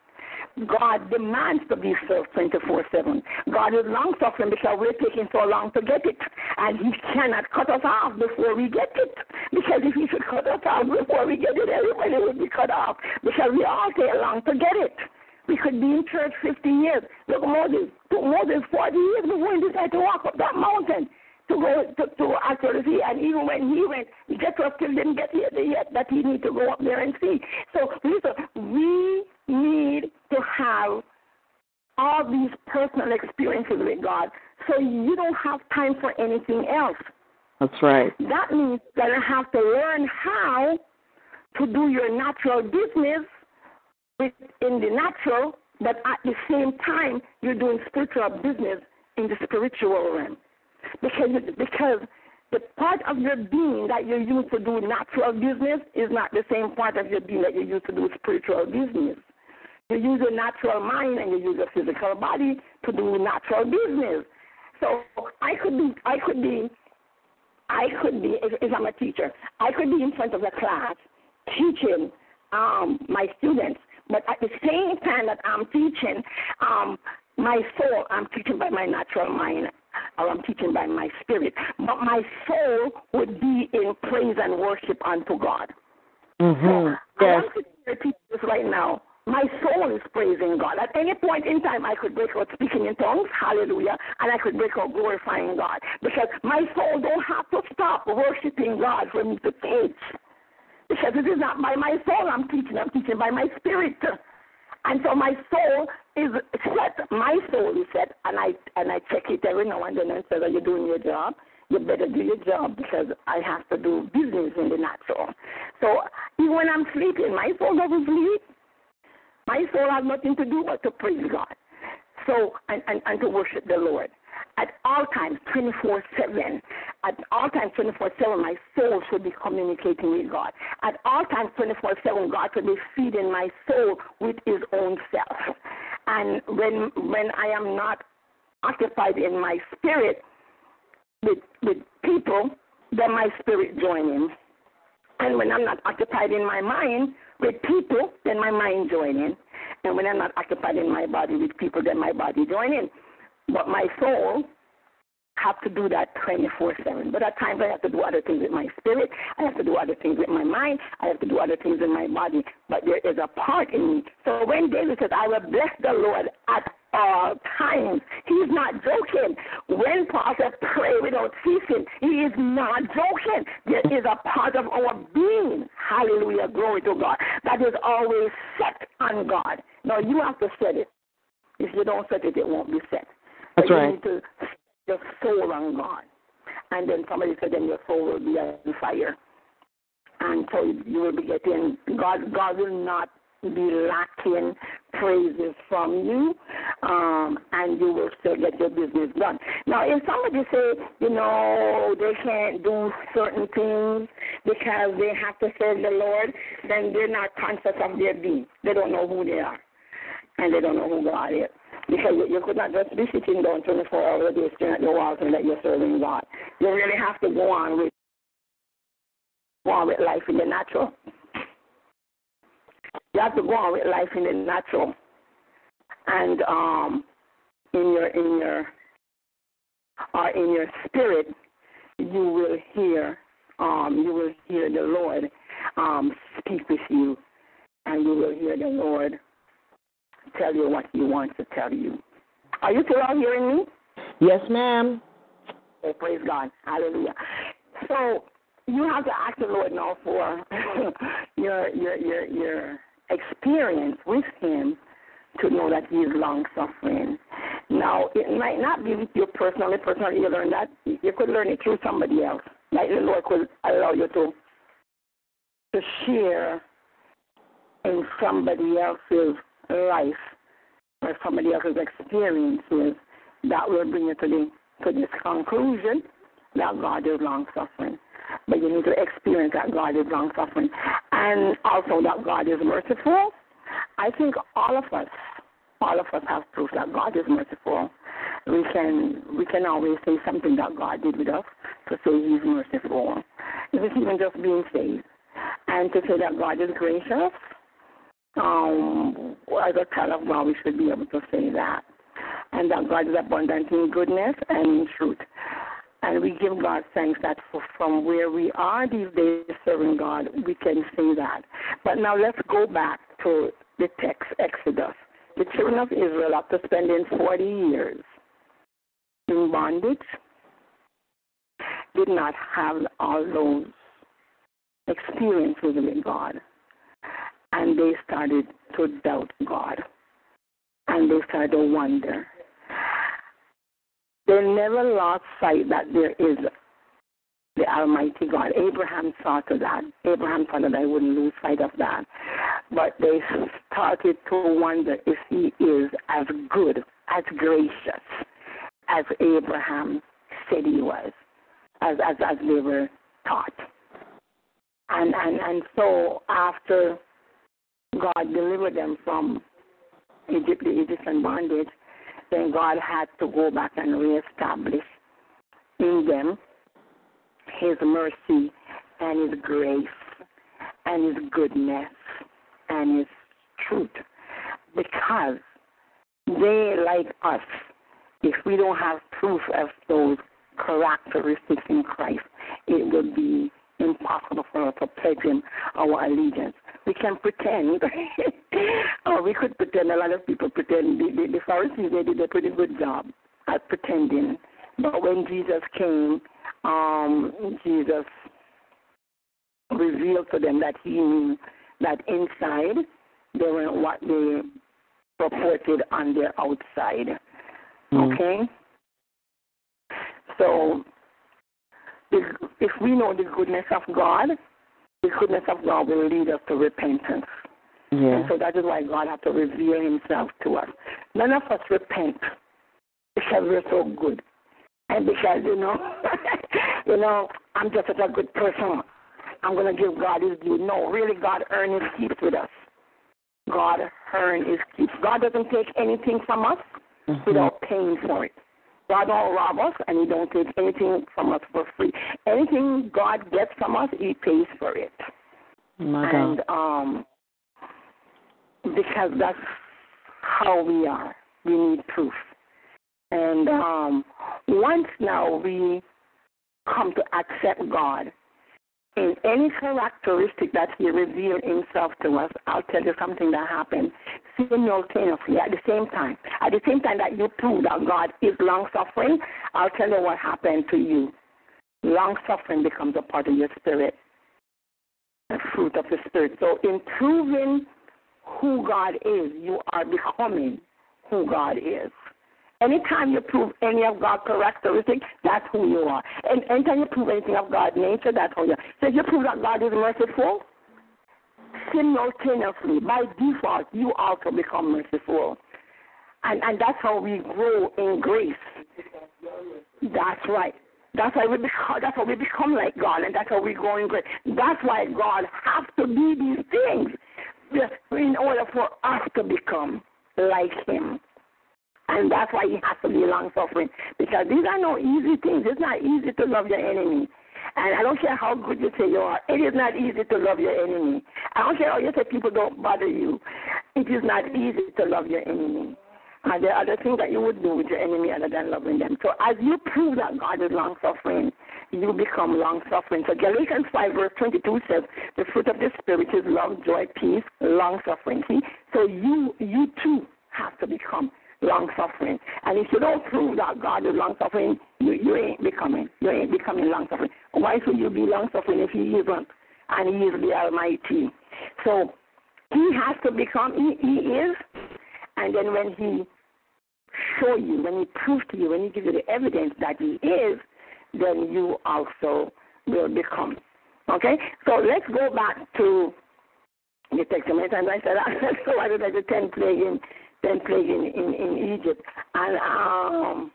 God demands to be served 24 7. God is long suffering because we're taking so long to get it. And He cannot cut us off before we get it. Because if He should cut us off before we get it, everybody would be cut off. Because we all take long to get it. We could be in church 50 years. Look, Moses, took Moses 40 years before he decided to walk up that mountain to go to, to actually see. And even when he went, Jethro still didn't get here yet that he need to go up there and see. So listen, we need to have all these personal experiences with God so you don't have time for anything else. That's right. That means that you have to learn how to do your natural business in the natural, but at the same time, you're doing spiritual business in the spiritual realm because because the part of your being that you use to do natural business is not the same part of your being that you use to do spiritual business. You use your natural mind and you use your physical body to do natural business. So I could be, I could be, I could be, if, if I'm a teacher, I could be in front of the class teaching um, my students, But at the same time that I'm teaching, um, my soul, I'm teaching by my natural mind, or I'm teaching by my spirit. But my soul would be in praise and worship unto God. Mm-hmm. So Yes. I want to repeat this right now. My soul is praising God. At any point in time, I could break out speaking in tongues, hallelujah, and I could break out glorifying God. Because my soul don't have to stop worshiping God for me to teach. Because it is not by my soul I'm teaching, I'm teaching by my spirit. And so my soul is set. My soul is set, and I and I check it every now and then and say, "Are you doing your job? You better do your job because I have to do business in the natural." So even when I'm sleeping, my soul doesn't sleep. My soul has nothing to do but to praise God. So and, and, and to worship the Lord. At all times, 24 7. At all times, 24 7, my soul should be communicating with God. At all times, 24 7, God should be feeding my soul with His own self. And when when I am not occupied in my spirit with with people, then my spirit join in. And when I'm not occupied in my mind with people, then my mind join in. And when I'm not occupied in my body with people, then my body join in. But my soul have to do that 24-7. But at times I have to do other things with my spirit. I have to do other things with my mind. I have to do other things in my body. But there is a part in me. So when David says, I will bless the Lord at all times, he's not joking. When Paul said, pray without ceasing, he is not joking. There is a part of our being, hallelujah, glory to God, that is always set on God. Now you have to set it. If you don't set it, it won't be set. That's But you right. need to set your soul on God. And then somebody said, then your soul will be on fire. And so you will be getting, God, God will not be lacking praises from you, um, and you will still get your business done. Now, if somebody say, you know, they can't do certain things because they have to serve the Lord, then they're not conscious of their being. They don't know who they are, and they don't know who God is. Because you, you could not just be sitting down 24 hours a day staring at the walls and that you're serving God. You really have to go on with go on with life in the natural. You have to go on with life in the natural, and um, in your in your or in your spirit, you will hear um, you will hear the Lord um, speak with you, and you will hear the Lord tell you what He wants to tell you. Are you still out hearing me? Yes, ma'am. Oh, praise God. Hallelujah. So you have to ask the Lord now for your your your your experience with him to know that he is long suffering. Now it might not be with you personally, personally you learn that. You could learn it through somebody else. Like the Lord could allow you to to share in somebody else's life or somebody else's experiences that will bring you to the to this conclusion that God is long suffering. But you need to experience that God is long suffering. And also that God is merciful. I think all of us all of us have proof that God is merciful. We can we can always say something that God did with us to say he's merciful. It's even just being saved. And to say that God is gracious. Um as a child of God we should be able to say that and that God is abundant in goodness and in truth. And we give God thanks that from where we are these days serving God, we can say that. But now let's go back to the text, Exodus. The children of Israel, after spending 40 years in bondage, did not have all those experiences with God. And they started to doubt God. And they started to wonder they never lost sight that there is the Almighty God. Abraham saw to that. Abraham thought that I wouldn't lose sight of that. But they started to wonder if he is as good, as gracious as Abraham said he was, as as, as they were taught. And, and and so after God delivered them from Egypt, the Egyptian bondage, then God had to go back and reestablish in them His mercy and His grace and His goodness and His truth because they, like us, if we don't have proof of those characteristics in Christ, it would be impossible for us to pledge him our allegiance. We can pretend, or we could pretend. A lot of people pretend. The, the, the Pharisees they did a pretty good job at pretending. But when Jesus came, um, Jesus revealed to them that he knew that inside they weren't what they purported on their outside. Mm. Okay? So, if we know the goodness of God, the goodness of God will lead us to repentance. Yeah. And so that is why God had to reveal himself to us. None of us repent because we're so good. And because, you know, you know, I'm just such a good person. I'm going to give God his due. No, really, God earned his keeps with us. God earned his keeps. God doesn't take anything from us mm-hmm. without paying for it. God don't rob us, and He don't take anything from us for free. Anything God gets from us, He pays for it. My and um, because that's how we are, we need proof. And um, once now we come to accept God in any characteristic that He revealed Himself to us, I'll tell you something that happened simultaneously at the same time. At the same time that you prove that God is long suffering, I'll tell you what happened to you. Long suffering becomes a part of your spirit, the fruit of the spirit. So, in proving who God is, you are becoming who God is. Anytime you prove any of God's characteristics, that's who you are. And anytime you prove anything of God's nature, that's who you are. So if you prove that God is merciful, simultaneously, by default, you also become merciful. And and that's how we grow in grace. That's right. That's why we become that's how we become like God and that's how we grow in grace. That's why God has to be these things in order for us to become like him. And that's why he has to be long suffering. Because these are no easy things. It's not easy to love your enemy. And I don't care how good you say you are, it is not easy to love your enemy. I don't care how you say people don't bother you. It is not easy to love your enemy. And there are other things that you would do with your enemy other than loving them. So as you prove that God is long suffering, you become long suffering. So Galatians 5 verse 22 says, the fruit of the Spirit is love, joy, peace, long suffering. See? So you, you too have to become long suffering. And if you don't prove that God is long suffering, you, you ain't becoming. You ain't becoming long suffering. Why should you be long suffering if He isn't? And He is the Almighty. So He has to become. He, he is. And then when He show you, when He proves to you, when He gives you the evidence that He is, then you also will become. Okay. So let's go back to the text. Many times I said, so I did the ten plague in then plague in, in, in Egypt. And um,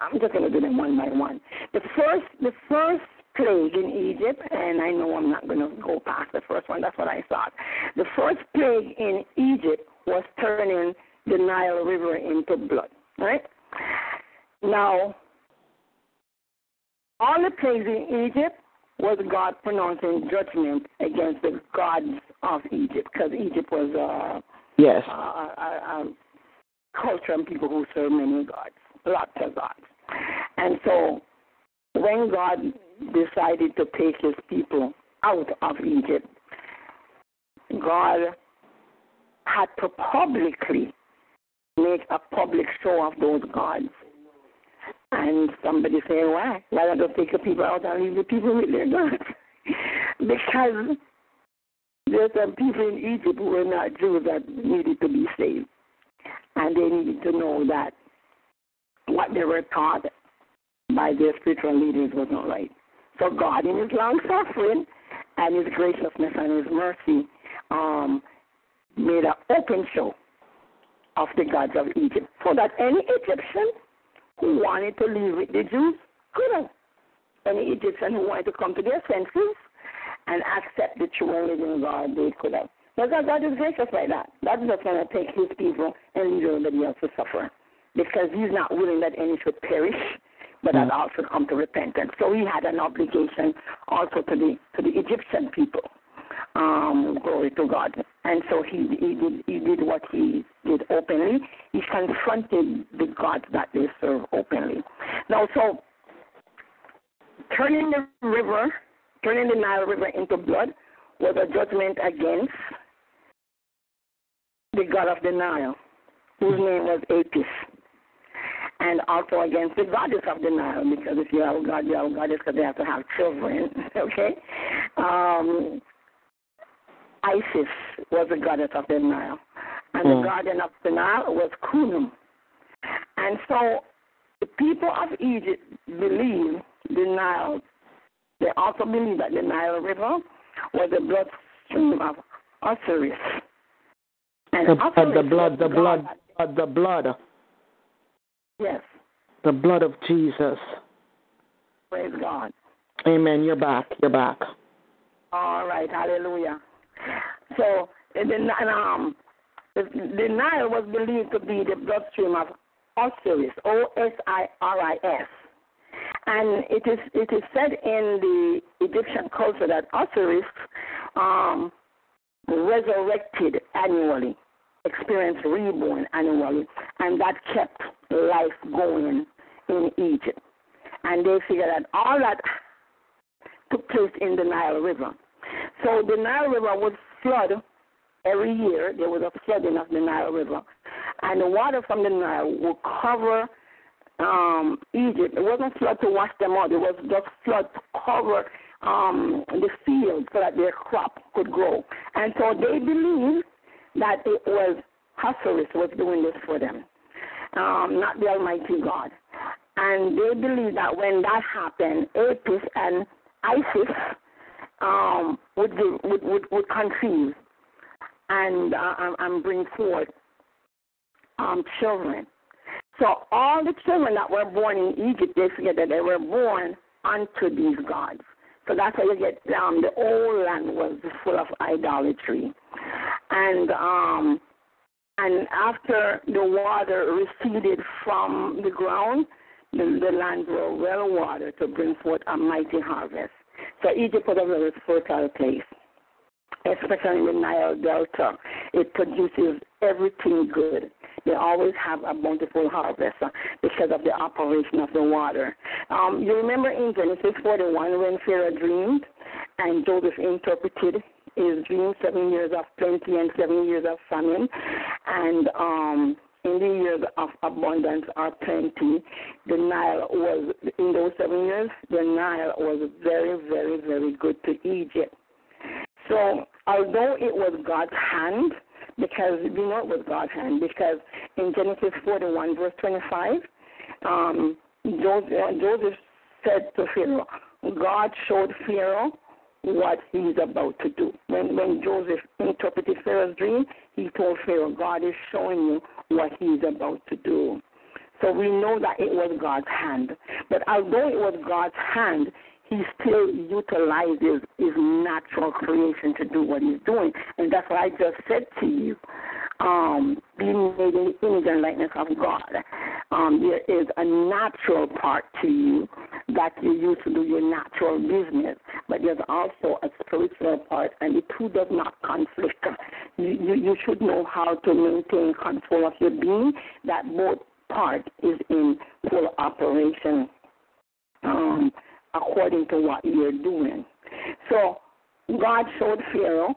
I'm just going to do them one by one. The first, the first plague in Egypt, and I know I'm not going to go past the first one. That's what I thought. The first plague in Egypt was turning the Nile River into blood. Right now, all the plagues in Egypt was God pronouncing judgment against the gods of Egypt because Egypt was uh, Yes. Uh, uh, um, culture and people who serve many gods, lots of gods. And so when God decided to take his people out of Egypt, God had to publicly make a public show of those gods. And somebody said, why? Why don't they take the people out and leave the people with their gods? because there's some people in Egypt who were not Jews that needed to be saved. And they needed to know that what they were taught by their spiritual leaders was not right. So God, in His long suffering and His graciousness and His mercy, um, made an open show of the gods of Egypt so that any Egyptian who wanted to live with the Jews could have. Any Egyptian who wanted to come to their senses and accept the true and living God they could have. Because God is gracious like that. God is not going to take his people and leave everybody else to suffer. Because he's not willing that any should perish, but that mm. all come to repentance. So he had an obligation also to the to the Egyptian people Um, glory to God. And so he he did he did what he did openly. He confronted the gods that they serve openly. Now, so turning the river, turning the Nile River into blood was a judgment against the god of the Nile, whose name was Apis and also against the goddess of the Nile, because if you have a god, you have a goddess because they have to have children, okay? Um, Isis was the goddess of the Nile, and mm. the guardian of the Nile was Khnum. And so the people of Egypt believe the Nile, they also believe that the Nile River was the bloodstream of Osiris. And the, Osiris the blood, the blood, the blood Yes. The blood of Jesus. Praise God. Amen. You're back. You're back. All right. Hallelujah. So the um the, the Nile was believed to be the bloodstream of Osiris, O S I R I S. And it is it is said in the Egyptian culture that Osiris um, resurrected annually experienced reborn annually, and that kept life going in Egypt. And they figured that all that took place in the Nile River. So the Nile River would flood every year. There was a flooding of the Nile River, and the water from the Nile would cover um, Egypt. It wasn't flood to wash them out. It was just flood to cover um, the fields so that their crop could grow. And so they believed that it was Osiris was doing this for them, um, not the Almighty God. And they believe that when that happened, Apis and Isis um, would, would, would, would conceive and, uh, and bring forth um, children. So all the children that were born in Egypt, they figured that they were born unto these gods. So that's how you get um, the old land was full of idolatry. And um, and after the water receded from the ground, the, the lands were well watered to bring forth a mighty harvest. So Egypt was a very fertile place, especially in the Nile Delta. It produces everything good. They always have a bountiful harvest because of the operation of the water. Um, you remember in Genesis 41 when Pharaoh dreamed and Joseph interpreted his dream, seven years of plenty and seven years of famine. And um, in the years of abundance or plenty, the Nile was, in those seven years, the Nile was very, very, very good to Egypt. So, although it was God's hand, because we know it was God's hand, because in Genesis 41, verse 25, um, Joseph, Joseph said to Pharaoh, God showed Pharaoh what he's about to do. When when Joseph interpreted Pharaoh's dream, he told Pharaoh, God is showing you what he's about to do. So we know that it was God's hand. But although it was God's hand, he still utilizes his natural creation to do what he's doing. And that's what I just said to you. Um, being made in the image and likeness of God. Um, there is a natural part to you that you use to do your natural business, but there's also a spiritual part, and the two does not conflict. You, you, you should know how to maintain control of your being, that both part is in full operation. Um, according to what you're doing. So God showed Pharaoh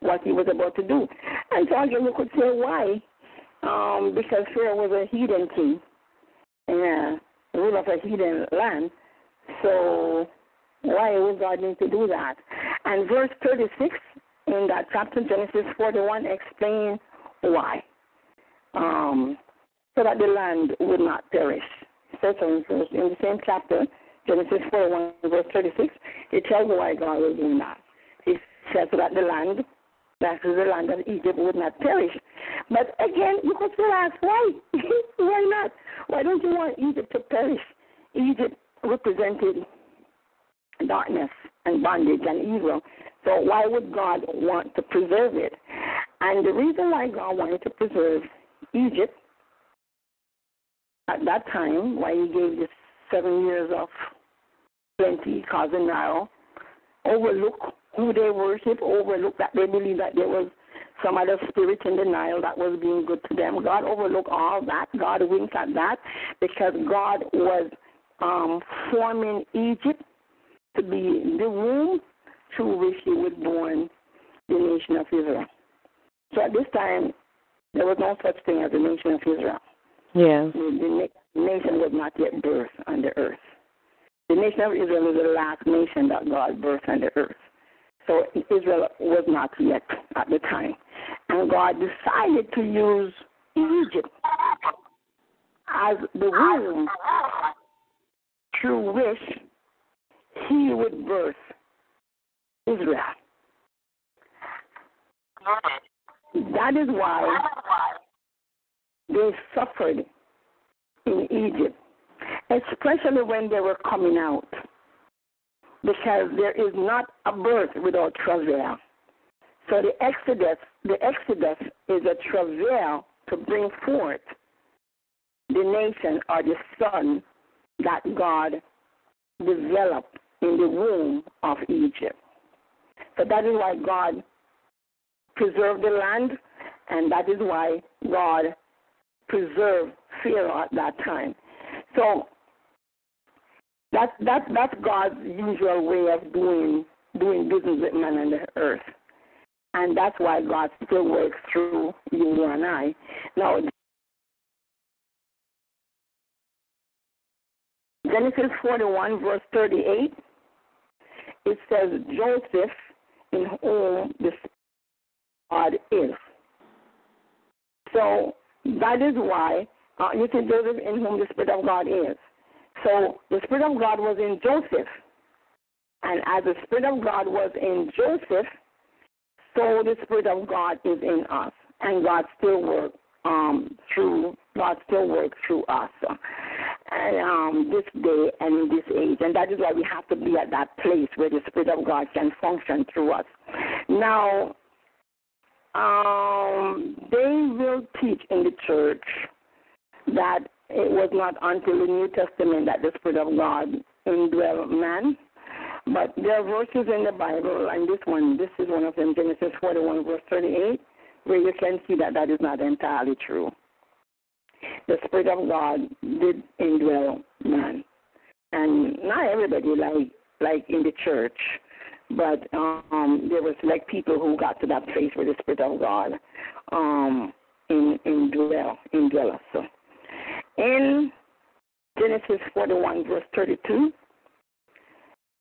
what he was about to do. And so again, you could say why? Um, because Pharaoh was a heathen king, a ruler of a heathen land. So why would God need to do that? And verse 36 in that chapter, Genesis 41, explain why. Um, so that the land would not perish. So, in the same chapter, Genesis 41, verse 36, it tells why God was doing that. He said that the land, that is the land of Egypt, would not perish. But again, you could still ask, why? why not? Why don't you want Egypt to perish? Egypt represented darkness and bondage and evil. So why would God want to preserve it? And the reason why God wanted to preserve Egypt at that time, why he gave this seven years of plenty, causing now, overlook who they worship overlook that they believe that there was some other spirit in the Nile that was being good to them. God overlooked all that. God winked at that because God was um, forming Egypt to be the womb through which he would born the nation of Israel. So at this time, there was no such thing as the nation of Israel. Yes. The, the nation was not yet birthed on the earth. The nation of Israel is the last nation that God birthed on the earth. So Israel was not yet at the time. And God decided to use Egypt as the womb through which he would birth Israel. That is why they suffered in Egypt, especially when they were coming out, because there is not a birth without travail. So the Exodus, the Exodus is a travail to bring forth the nation or the son that God developed in the womb of Egypt. So that is why God preserved the land, and that is why God preserved Pharaoh at that time. So that that that's God's usual way of doing doing business with man on the earth. And that's why God still works through you and I. Now Genesis 41, verse 38, it says, Joseph, in whom the God is. So that is why uh, you see Joseph in whom the Spirit of God is. So the Spirit of God was in Joseph. And as the Spirit of God was in Joseph, so the Spirit of God is in us. And God still works um, through God still works through us. And um, this day and in this age. And that is why we have to be at that place where the Spirit of God can function through us. Now, um, they will teach in the church that it was not until the New Testament that the Spirit of God indwelt man. But there are verses in the Bible, and this one, this is one of them, Genesis 41, verse 38, where you can see that that is not entirely true. The Spirit of God did indwell man. And not everybody, like like in the church, but um, there was like people who got to that place where the Spirit of God um, in indwell indwell us. So in Genesis 41 verse 32,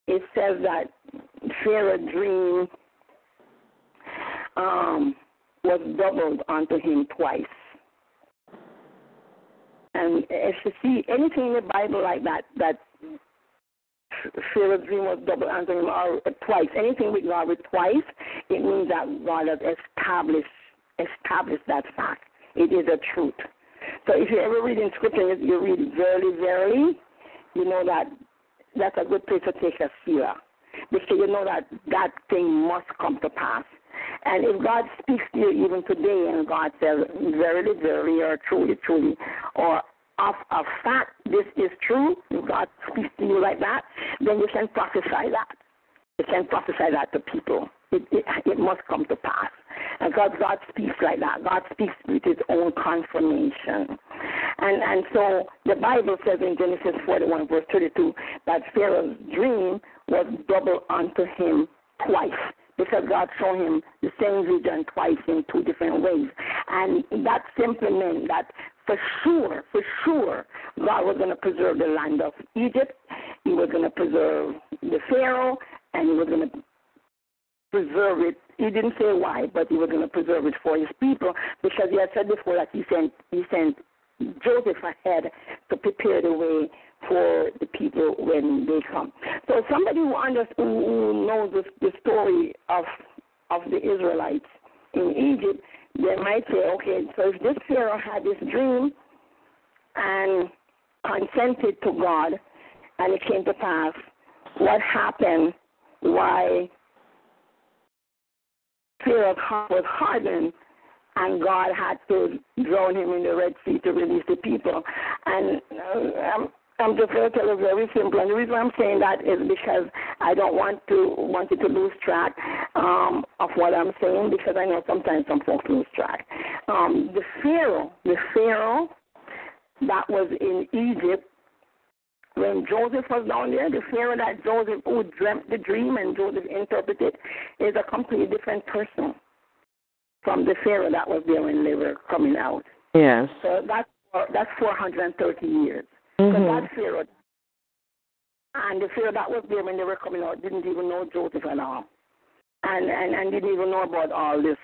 it says that Pharaoh dream um, was doubled unto him twice. And if you see anything in the Bible like that, that Pharaoh's dream was double unto him or twice. Anything with God with twice, it means that God has established established that fact. It is a truth. So if you ever read in scripture, you read verily, verily, you know that that's a good place to take a seer. Because you know that that thing must come to pass. And if God speaks to you even today and God says, verily, verily, or truly, truly, or of a fact this is true, if God speaks to you like that, then you can prophesy that. You can prophesy that to people. It, it, it must come to pass. And God, God speaks like that. God speaks with his own confirmation. And and so the Bible says in Genesis 41, verse 32, that Pharaoh's dream was double unto him twice because God showed him the same vision twice in two different ways. And that simply meant that for sure, for sure, God was going to preserve the land of Egypt. He was going to preserve the Pharaoh, and he was going to preserve it. He didn't say why, but he was going to preserve it for his people because he had said before that he sent he sent Joseph ahead to prepare the way for the people when they come. So somebody who understands, who knows the, the story of of the Israelites in Egypt, they might say, okay, so if this Pharaoh had this dream and consented to God, and it came to pass, what happened? Why Heart was hardened and God had to drown him in the Red Sea to release the people. And uh, I'm, I'm just going to tell you very simple. And the reason I'm saying that is because I don't want to want you to lose track um, of what I'm saying because I know sometimes some folks lose track. Um, the Pharaoh, the Pharaoh that was in Egypt when Joseph was down there, the Pharaoh that Joseph who dreamt the dream and Joseph interpreted is a completely different person from the Pharaoh that was there when they were coming out. Yes. So that's that's 430 years. Mm-hmm. So that Pharaoh and the Pharaoh that was there when they were coming out didn't even know Joseph at all, and and and didn't even know about all this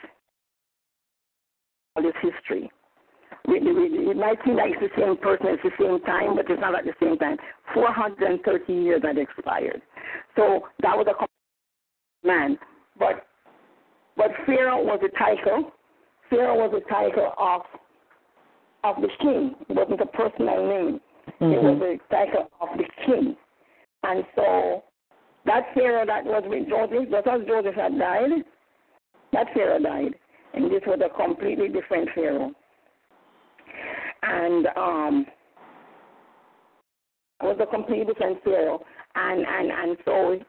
all this history. We, we, it might seem like it's the same person, at the same time, but it's not at the same time. 430 years had expired. So that was a man. But but Pharaoh was a title. Pharaoh was a title of of the king. It wasn't a personal name. Mm-hmm. It was a title of the king. And so that Pharaoh that was with Joseph, just as Joseph had died, that Pharaoh died. And this was a completely different Pharaoh. And um was a completely different Pharaoh. And and and so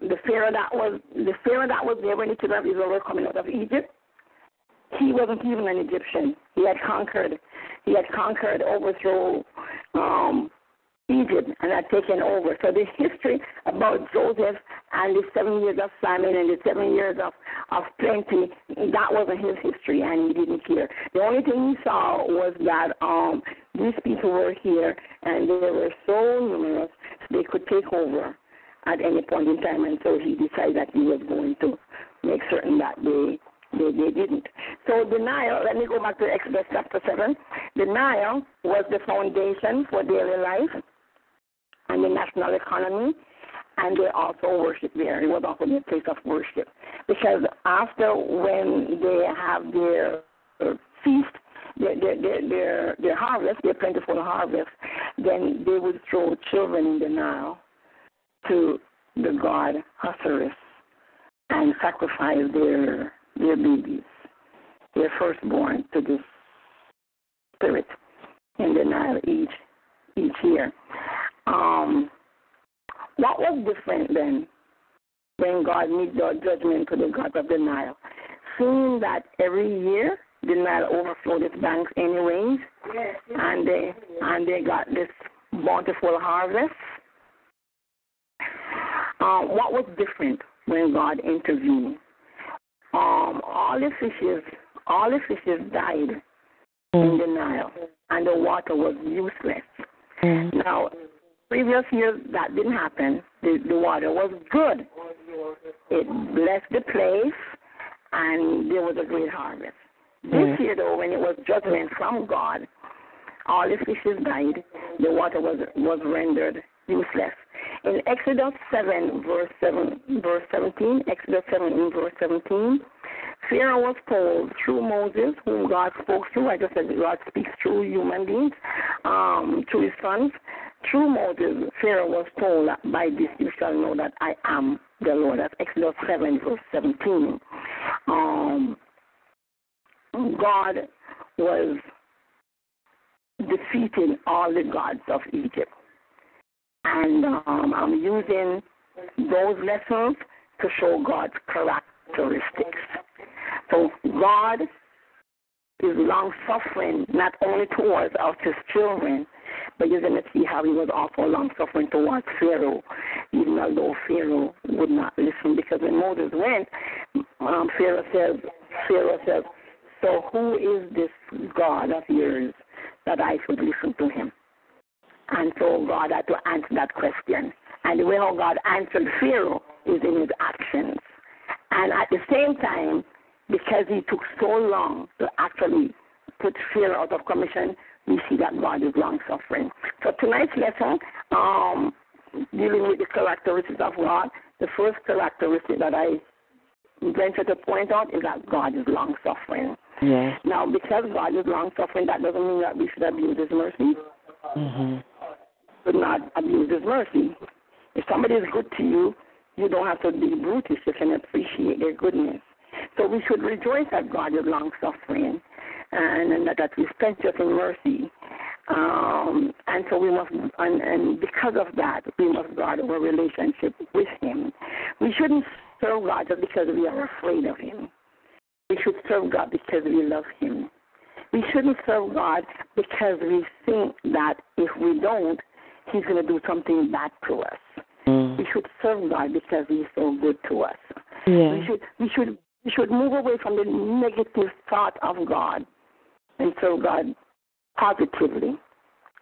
the Pharaoh that was the Pharaoh that was there when the children of Israel were coming out of Egypt, he wasn't even an Egyptian. He had conquered he had conquered, overthrown um Egypt and had taken over. So the history about Joseph and the seven years of famine and the seven years of, of plenty, that wasn't his history and he didn't care. The only thing he saw was that um these people were here and they were so numerous they could take over at any point in time and so he decided that he was going to make certain that they they, they didn't. So Nile, let me go back to Exodus chapter 7. The Nile was the foundation for daily life and the national economy, and they also worship there. It was also their place of worship. Because after when they have their uh, feast, their, their, their, their, their harvest, their plentiful harvest, then they would throw children in the Nile to the god Osiris and sacrifice their their babies, their firstborn to this spirit in the Nile each each year. Um, what was different then when God made the judgment to the gods of the Nile? Seeing that every year the Nile overflowed its banks anyways, and they and they got this bountiful harvest. Um, what was different when God intervened? Um, all the fishes, all the fishes died in the Nile, and the water was useless. Mm-hmm. Now, previous years that didn't happen. The, the water was good. It blessed the place, and there was a great harvest. This Mm. year, though, when it was judgment from God, all the fishes died. The water was was rendered useless. In Exodus 7, verse 7, verse 17, Exodus 7, verse 17, Pharaoh was told through Moses, whom God spoke through. I just said God speaks through human beings, um, through his sons. Through Moses, Pharaoh was told by this you shall know that I am the Lord. That's Exodus 7, verse 17. Um, God was defeating all the gods of Egypt. And um, I'm using those lessons to show God's characteristics. So God is long suffering not only towards us, his children, but you're going to see how he was awful long suffering towards Pharaoh, even although Pharaoh would not listen. Because when Moses went, um, Pharaoh says, Pharaoh says, so who is this God of yours that I should listen to him? And so God had to answer that question. And the way how God answered Pharaoh is in his actions. And at the same time, because he took so long to actually put Pharaoh out of commission, we see that God is long suffering. So tonight's lesson, um, dealing with the characteristics of God, the first characteristic that I venture to point out is that God is long suffering. Yes. Now, because God is long suffering, that doesn't mean that we should abuse His mercy. Mm-hmm. Should not abuse His mercy. If somebody is good to you, you don't have to be brutish. You can appreciate their goodness. So we should rejoice that God is long suffering and, and that, He's plenteous in mercy. Um, and so we must, and, and because of that, we must guard our relationship with Him. We shouldn't serve God just because we are afraid of Him. We should serve God because we love Him. We shouldn't serve God because we think that if we don't, He's going to do something bad to us. Mm. We should serve God because He's so good to us. Yeah. We should we should we should move away from the negative thought of God and serve God positively.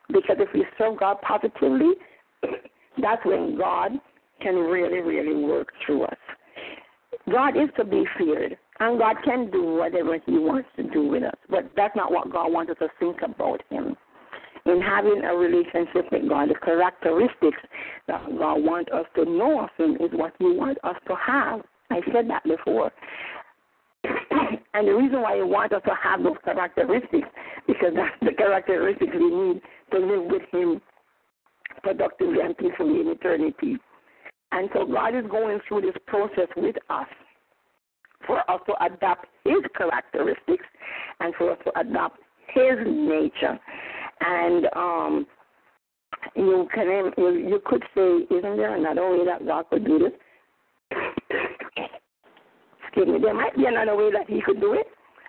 Because if we serve God positively, that's when God can really, really work through us. God is to be feared, and God can do whatever He wants to do with us. But that's not what God wants us to think about Him. In having a relationship with God, the characteristics that God wants us to know of Him is what He wants us to have. I said that before. And the reason why He wants us to have those characteristics, because that's the characteristics we need to live with Him productively and peacefully in eternity. And so God is going through this process with us for us to adopt His characteristics and for us to adopt His nature. And um, you can you, you could say, isn't there another way that God could do this? Excuse me. There might be another way that He could do it,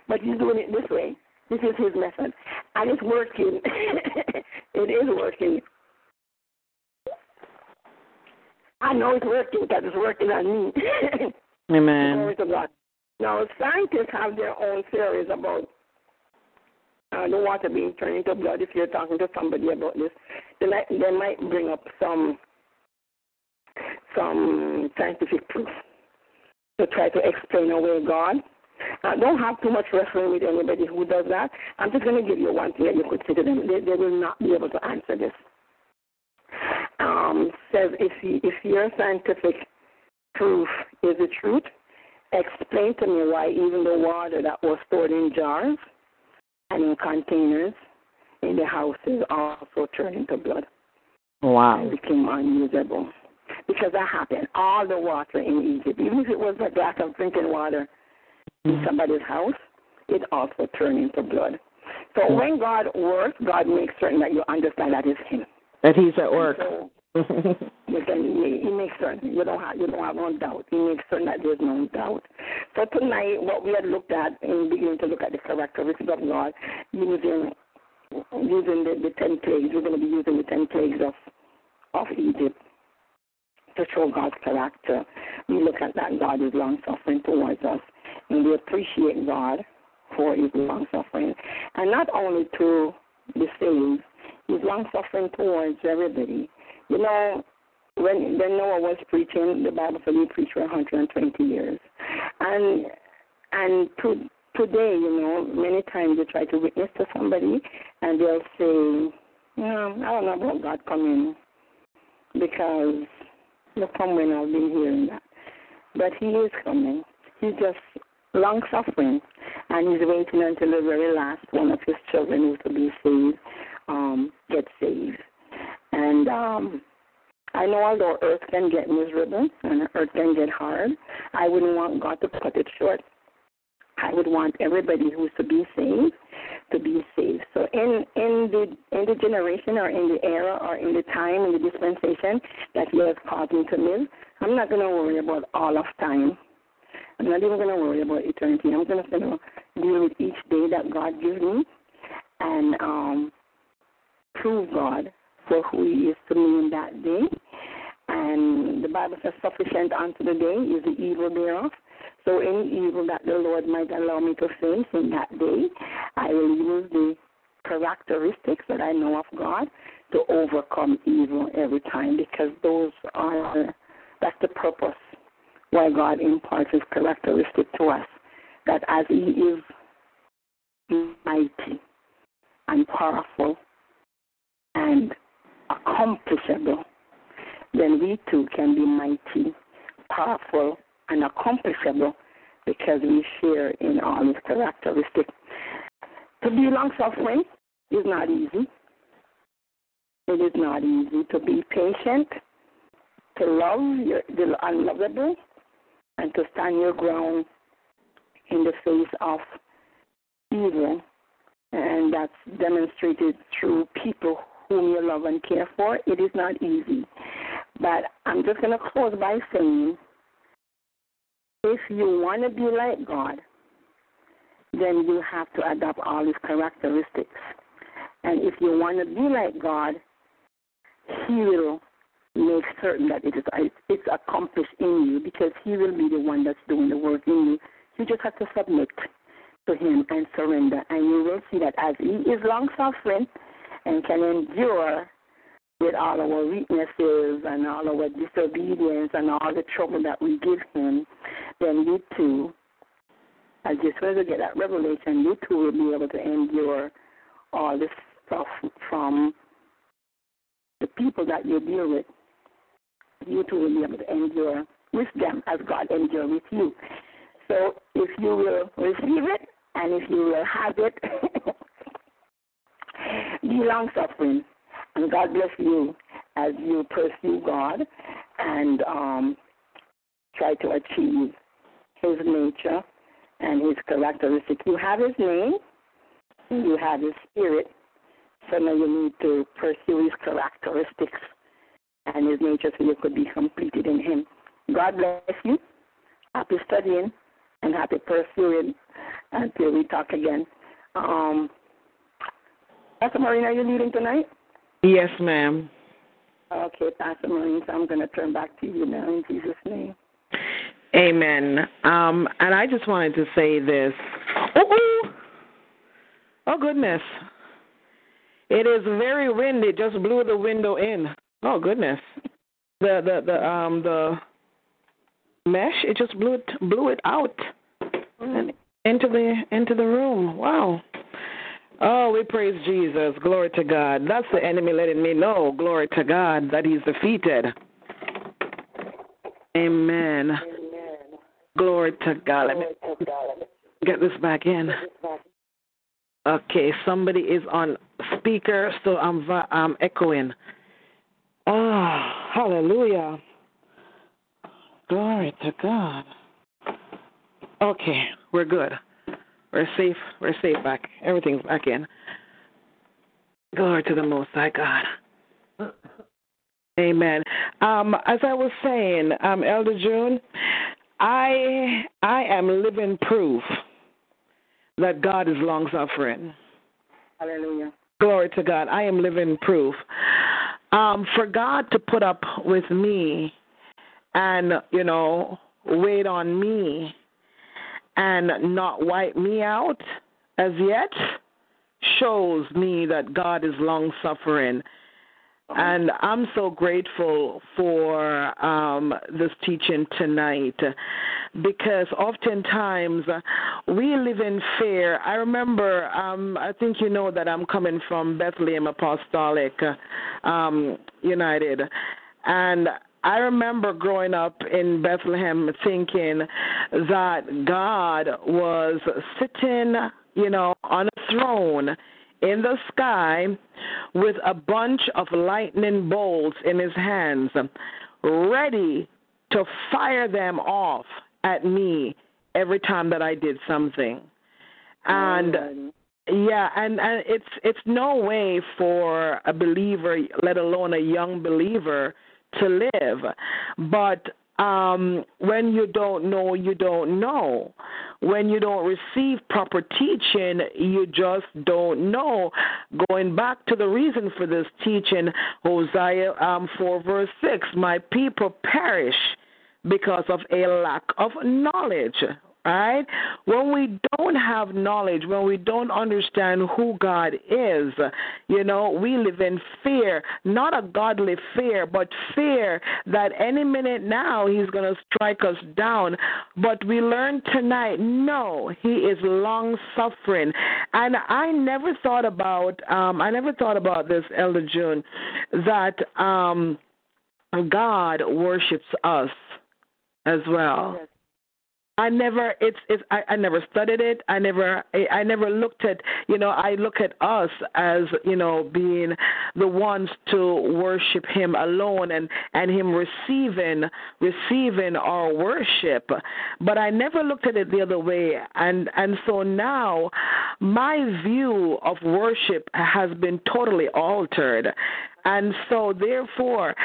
but He's doing it this way. This is His method, and it's working. it is working. I know it's working because it's working on me. Amen. Glory to God. Now, scientists have their own theories about uh, the water being turned into blood. If you're talking to somebody about this, they might, they might bring up some some scientific proof to try to explain away God. I don't have too much wrestling with anybody who does that. I'm just going to give you one thing that you could say to them. They, they will not be able to answer this um, says if, you, if your scientific proof is the truth, explain to me why even the water that was stored in jars and in containers in the houses also turned into blood. Wow. It became unusable. Because that happened. All the water in Egypt, even if it was a glass of drinking water in mm-hmm. somebody's house, it also turned into blood. So mm-hmm. when God works, God makes certain that you understand that is Him. That He's at work. So, he, he makes certain you don't have you don't have no doubt. He makes certain that there's no doubt. So tonight, what we had looked at in beginning to look at the characteristics of God, using using the, the ten plagues. We're going to be using the ten plagues of of Egypt to show God's character. We look at that God is long suffering towards us, and we appreciate God for His long suffering, and not only to the saved, He's long suffering towards everybody. You know, when when Noah was preaching, the Bible said he preached for 120 years, and and to today, you know, many times you try to witness to somebody, and they'll say, "No, I don't know about God coming," because look from when I've been hearing that. But He is coming. He's just long suffering, and He's waiting until the very last one of His children who to be saved um, get saved. And um, I know although earth can get miserable and earth can get hard, I wouldn't want God to cut it short. I would want everybody who's to be saved to be saved. So in in the in the generation or in the era or in the time in the dispensation that He has called me to live, I'm not going to worry about all of time. I'm not even going to worry about eternity. I'm going to you know, deal with each day that God gives me, and um, prove God for who He is to me in that day. And the Bible says, sufficient unto the day is the evil thereof. So any evil that the Lord might allow me to face in that day, I will use the characteristics that I know of God to overcome evil every time because those are that's the purpose why God imparts his characteristic to us. That as he is mighty and powerful and accomplishable, then we too can be mighty, powerful, and accomplishable because we share in all these characteristics. To be long suffering is not easy. It is not easy to be patient, to love your, the unlovable, and to stand your ground in the face of evil and that's demonstrated through people whom you love and care for. It is not easy. But I'm just going to close by saying if you want to be like God, then you have to adopt all his characteristics. And if you want to be like God, he will make certain that it is it's accomplished in you because he will be the one that's doing the work in you. You just have to submit to him and surrender and you will see that as he is long suffering and can endure with all our weaknesses and all our disobedience and all the trouble that we give him, then you too, as you further get that revelation, you too will be able to endure all this stuff from the people that you deal with. You too will be able to endure with them as God endure with you. So if you will receive it and if you will have it, be long suffering and God bless you as you pursue God and um, try to achieve His nature and His characteristic. You have His name, you have His spirit, so now you need to pursue His characteristics and His nature so you could be completed in Him. God bless you. Happy studying and happy pursuing until we talk again. Um, Pastor Marina, are you leading tonight? Yes, ma'am. Okay, Pastor Marines, I'm going to turn back to you now in Jesus' name. Amen. Um, and I just wanted to say this. Oh, oh goodness. It is very windy. It just blew the window in. Oh goodness. The the the um the mesh it just blew it blew it out and into the into the room. Wow. Oh, we praise Jesus. Glory to God. That's the enemy letting me know, glory to God, that he's defeated. Amen. Amen. Glory to God. Let me get this back in. Okay, somebody is on speaker, so I'm I'm echoing. Ah, oh, hallelujah. Glory to God. Okay, we're good. We're safe. We're safe back. Everything's back in. Glory to the Most High God. Amen. Um, as I was saying, um, Elder June, I I am living proof that God is long suffering. Hallelujah. Glory to God. I am living proof. Um, for God to put up with me and, you know, wait on me and not wipe me out as yet shows me that God is long suffering. And I'm so grateful for um, this teaching tonight because oftentimes we live in fear. I remember, um, I think you know that I'm coming from Bethlehem Apostolic um, United. And I remember growing up in Bethlehem thinking that God was sitting, you know, on a throne in the sky with a bunch of lightning bolts in his hands, ready to fire them off at me every time that I did something. And yeah, and and it's it's no way for a believer, let alone a young believer, to live. But um, when you don't know, you don't know. When you don't receive proper teaching, you just don't know. Going back to the reason for this teaching, Hosea um, 4, verse 6 My people perish because of a lack of knowledge right? When we don't have knowledge, when we don't understand who God is, you know, we live in fear, not a godly fear, but fear that any minute now He's going to strike us down. But we learn tonight, no, He is long suffering. And I never thought about, um, I never thought about this, Elder June, that um, God worships us as well. Yes. I never it's it's I, I never studied it. I never I, I never looked at you know, I look at us as, you know, being the ones to worship him alone and and him receiving receiving our worship. But I never looked at it the other way and and so now my view of worship has been totally altered. And so, therefore,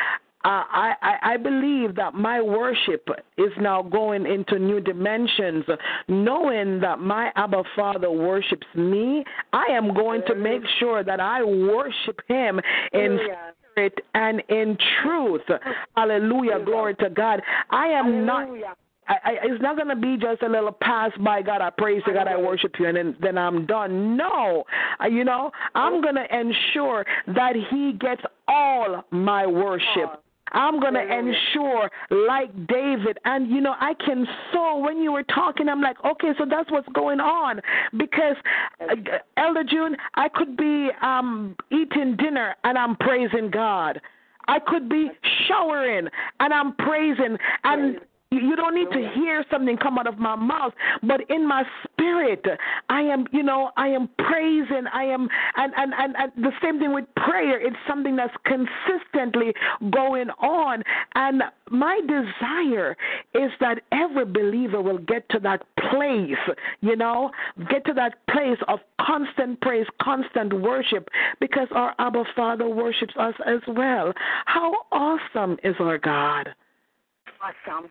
I, I, I believe that my worship is now going into new dimensions. Knowing that my Abba Father worships me, I am going to make sure that I worship Him in spirit and in truth. Hallelujah. Glory to God. I am not. I, I, it's not going to be just a little pass by God. I praise you, God. I worship you, and then, then I'm done. No, uh, you know, I'm going to ensure that He gets all my worship. I'm going to ensure, like David, and you know, I can so. When you were talking, I'm like, okay, so that's what's going on. Because, uh, Elder June, I could be um, eating dinner and I'm praising God. I could be showering and I'm praising. And you don't need to hear something come out of my mouth, but in my spirit, I am, you know, I am praising. I am, and and and, and the same thing with prayer. It's something that's consistently going on, and my desire is that every believer will get to that place, you know, get to that place of constant praise, constant worship, because our Abba Father worships us as well. How awesome is our God! Awesome.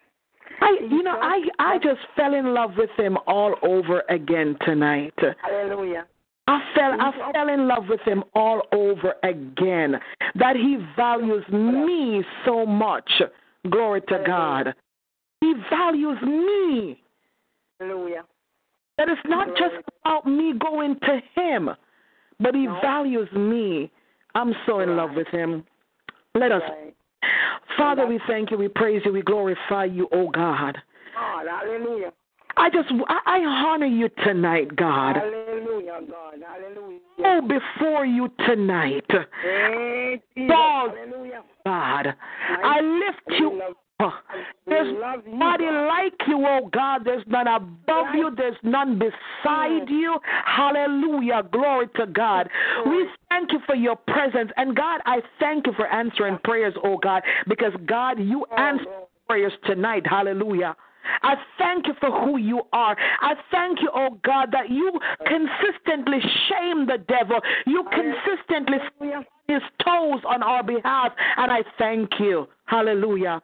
I, you know, I I just fell in love with him all over again tonight. Hallelujah. I fell I fell in love with him all over again. That he values me so much. Glory to God. He values me. Hallelujah. That it's not just about me going to him, but he values me. I'm so in love with him. Let us Father, we thank you, we praise you, we glorify you, oh God. God, hallelujah. I just, I honor you tonight, God. Hallelujah, God, hallelujah. Oh, before you tonight. Hey, God, hallelujah. God, I lift you. There's nobody like you, oh God. There's none above you. There's none beside you. Hallelujah. Glory to God. We thank you for your presence. And God, I thank you for answering prayers, oh God, because God, you answer prayers tonight. Hallelujah. I thank you for who you are. I thank you, oh God, that you consistently shame the devil. You consistently his toes on our behalf, and I thank you. Hallelujah.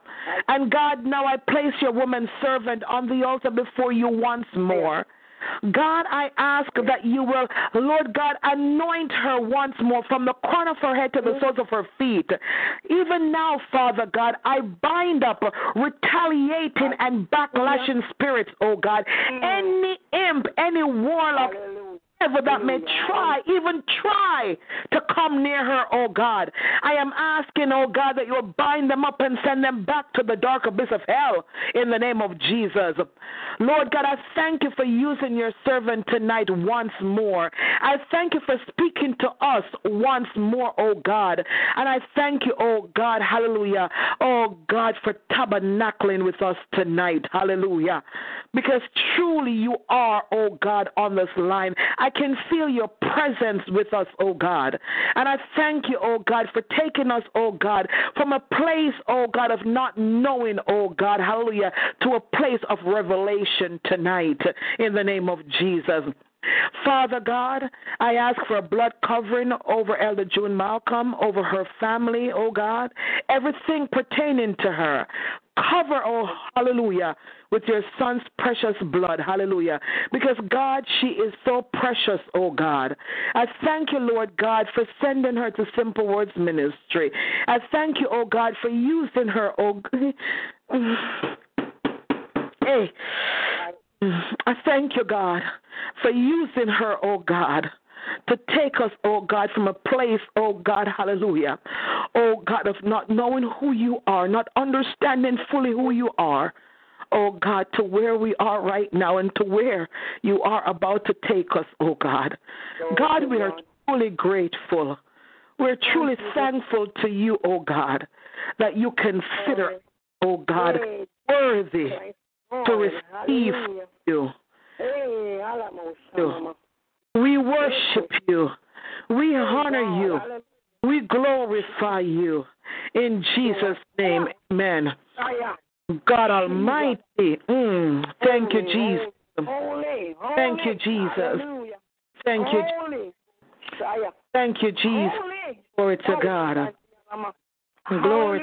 And God, now I place your woman servant on the altar before you once more. God, I ask that you will, Lord God, anoint her once more from the crown of her head to the soles of her feet. Even now, Father God, I bind up retaliating and backlashing spirits, oh God. Any imp, any warlock, that may try, even try to come near her, oh God. I am asking, oh God, that you will bind them up and send them back to the dark abyss of hell in the name of Jesus. Lord God, I thank you for using your servant tonight once more. I thank you for speaking to us once more, oh God. And I thank you, oh God, hallelujah, oh God, for tabernacling with us tonight, hallelujah. Because truly you are, oh God, on this line. I can feel your presence with us, oh God. And I thank you, oh God, for taking us, oh God, from a place, oh God, of not knowing, oh God, hallelujah, to a place of revelation tonight in the name of Jesus. Father God, I ask for a blood covering over Elder June Malcolm, over her family, oh God, everything pertaining to her. Cover, oh hallelujah, with your son's precious blood, hallelujah. Because God, she is so precious, oh God. I thank you, Lord God, for sending her to Simple Words Ministry. I thank you, oh God, for using her, oh Hey. I thank you, God, for using her, oh God, to take us, oh God, from a place, oh God, hallelujah, oh God, of not knowing who you are, not understanding fully who you are, oh God, to where we are right now and to where you are about to take us, oh God. God, we are truly grateful. We're truly thankful to you, oh God, that you consider, oh God, worthy to receive you. We worship you. We honor you. We glorify you. In Jesus' name, amen. God Almighty. Mm, thank you, Jesus. Thank you, Jesus. Thank you. Holy. Thank you, Jesus. Glory to God. Glory.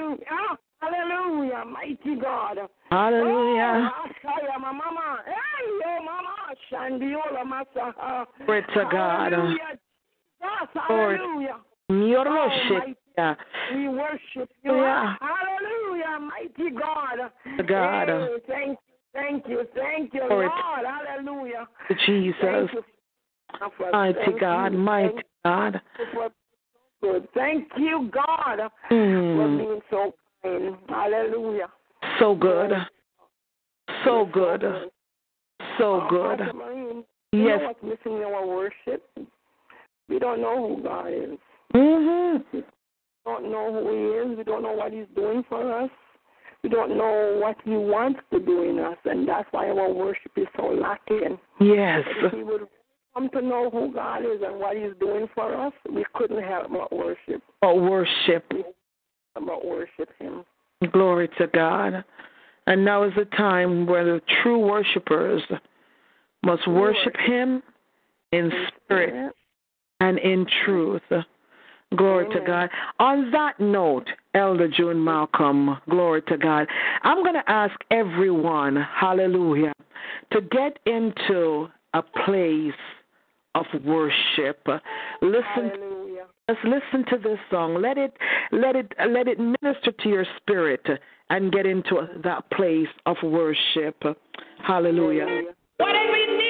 Hallelujah. Mighty God. Hallelujah. Oh, mama. Hey, yo, mama. Shandiola, masa. Glory to God. Hallelujah. Yes, hallelujah. Hallelujah. We worship you. Yeah. Hallelujah, mighty God. God. Hey, thank you, thank you, thank you, Lord. Hallelujah. Jesus. Mighty God, mighty thank God. you for good. Thank you, God, for Mm, being so kind. Hallelujah. so good. So good. So Uh, good. Yes. what's missing in our worship? We don't know who God is. Mm-hmm. We don't know who He is. We don't know what He's doing for us. We don't know what He wants to do in us, and that's why our worship is so lacking. Yes. If we would come to know who God is and what He's doing for us, we couldn't help but worship. Oh, worship. But worship Him. Glory to God. And now is the time where the true worshipers must worship Him in spirit and in truth. Glory to God. On that note, Elder June Malcolm, glory to God. I'm going to ask everyone, hallelujah, to get into a place of worship. Listen Hallelujah. Just listen to this song. Let it let it let it minister to your spirit and get into that place of worship. Hallelujah. Whatever you need,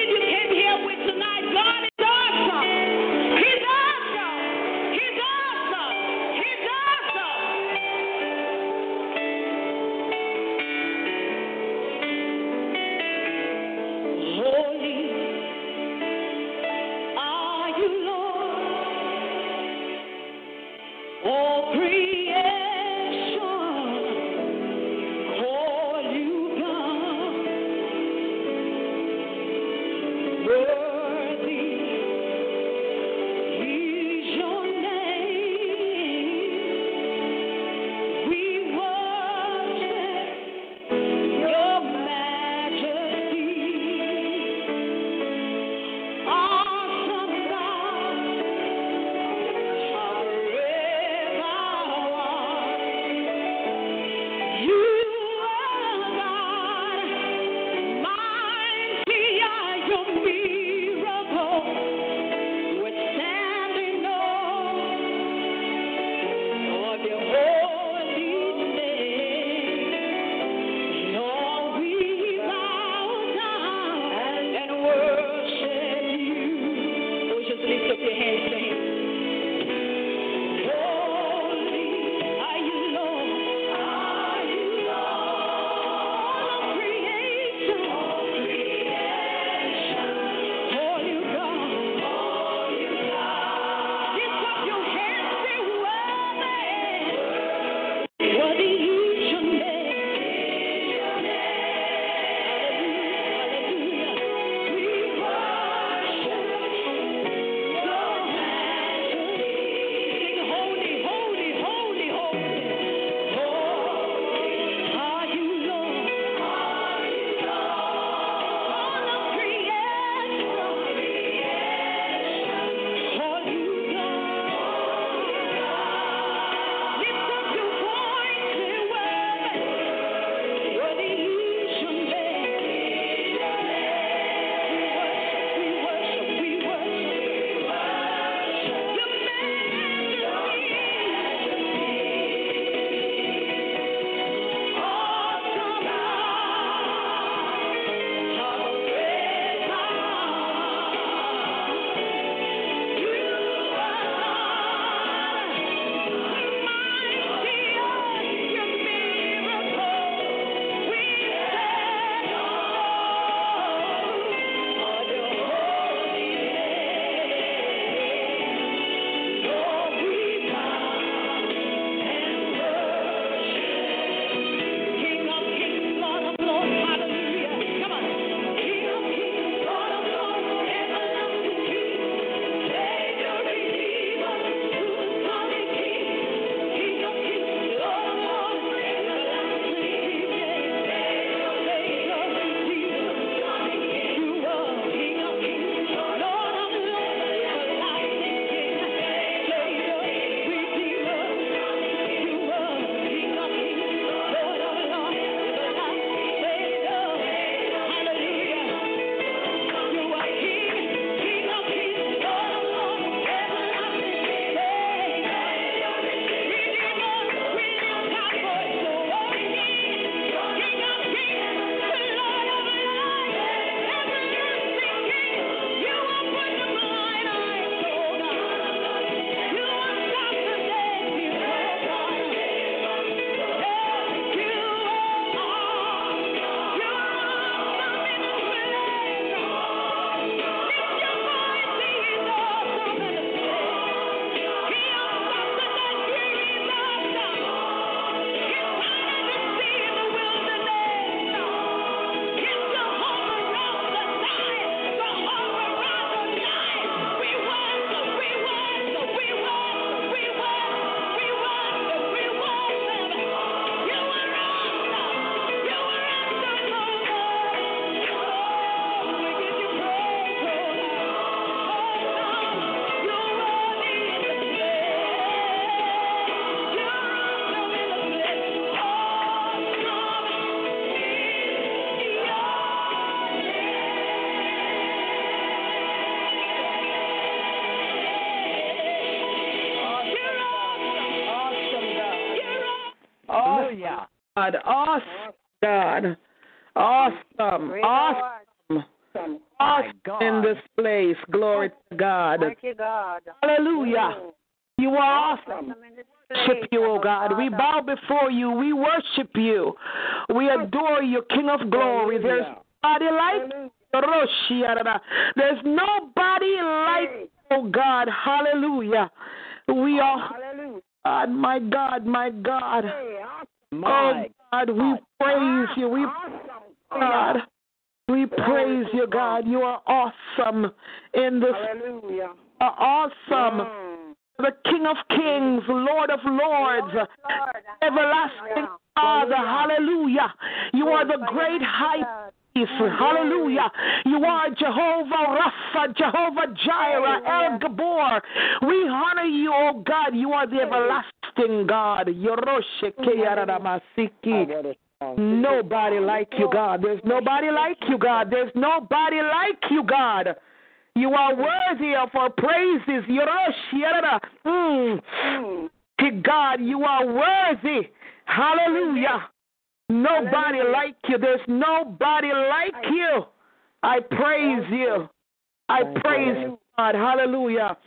Keyaramasiki. Nobody like you, God. There's nobody like you, God. There's nobody like you, God. You are worthy of our praises. Mm. To God, you are worthy. Hallelujah. Nobody like you. There's nobody like you. I praise you. I praise you, God. Hallelujah.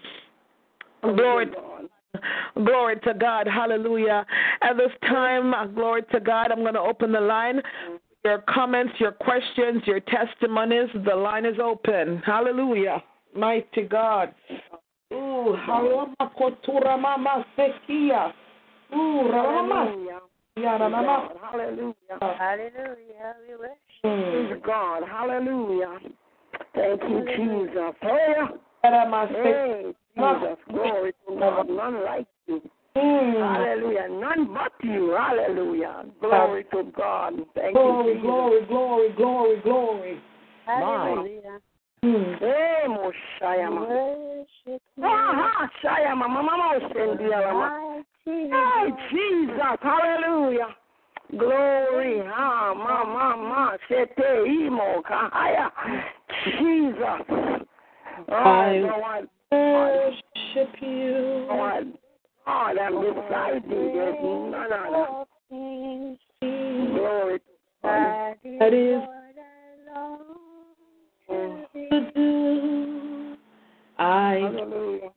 Glory. Glory to God. Hallelujah. At this time, glory to God, I'm going to open the line. Your comments, your questions, your testimonies, the line is open. Hallelujah. Mighty God. Ooh, hallelujah. Ooh, Hallelujah. Hallelujah. Hallelujah. Hallelujah. We worship mm. Praise God. Hallelujah. Thank you, Jesus. Oh, hey, hey, Jesus. Glory to God. None like you. Hallelujah. None but you. Hallelujah. Glory to God. Thank Glory, you, glory, glory, glory, glory. Hallelujah. Hey, Moshayama. Aha, Shayama. Mama Moshendiama. Hey, Jesus. Hallelujah. Glory. Ah, ma, ma, ma. Shete imo kahaya. Jesus. Oh, I Lord. Worship you. Lord. God, I'm beside thee. There's none other. Glory. That is to do. I Hallelujah.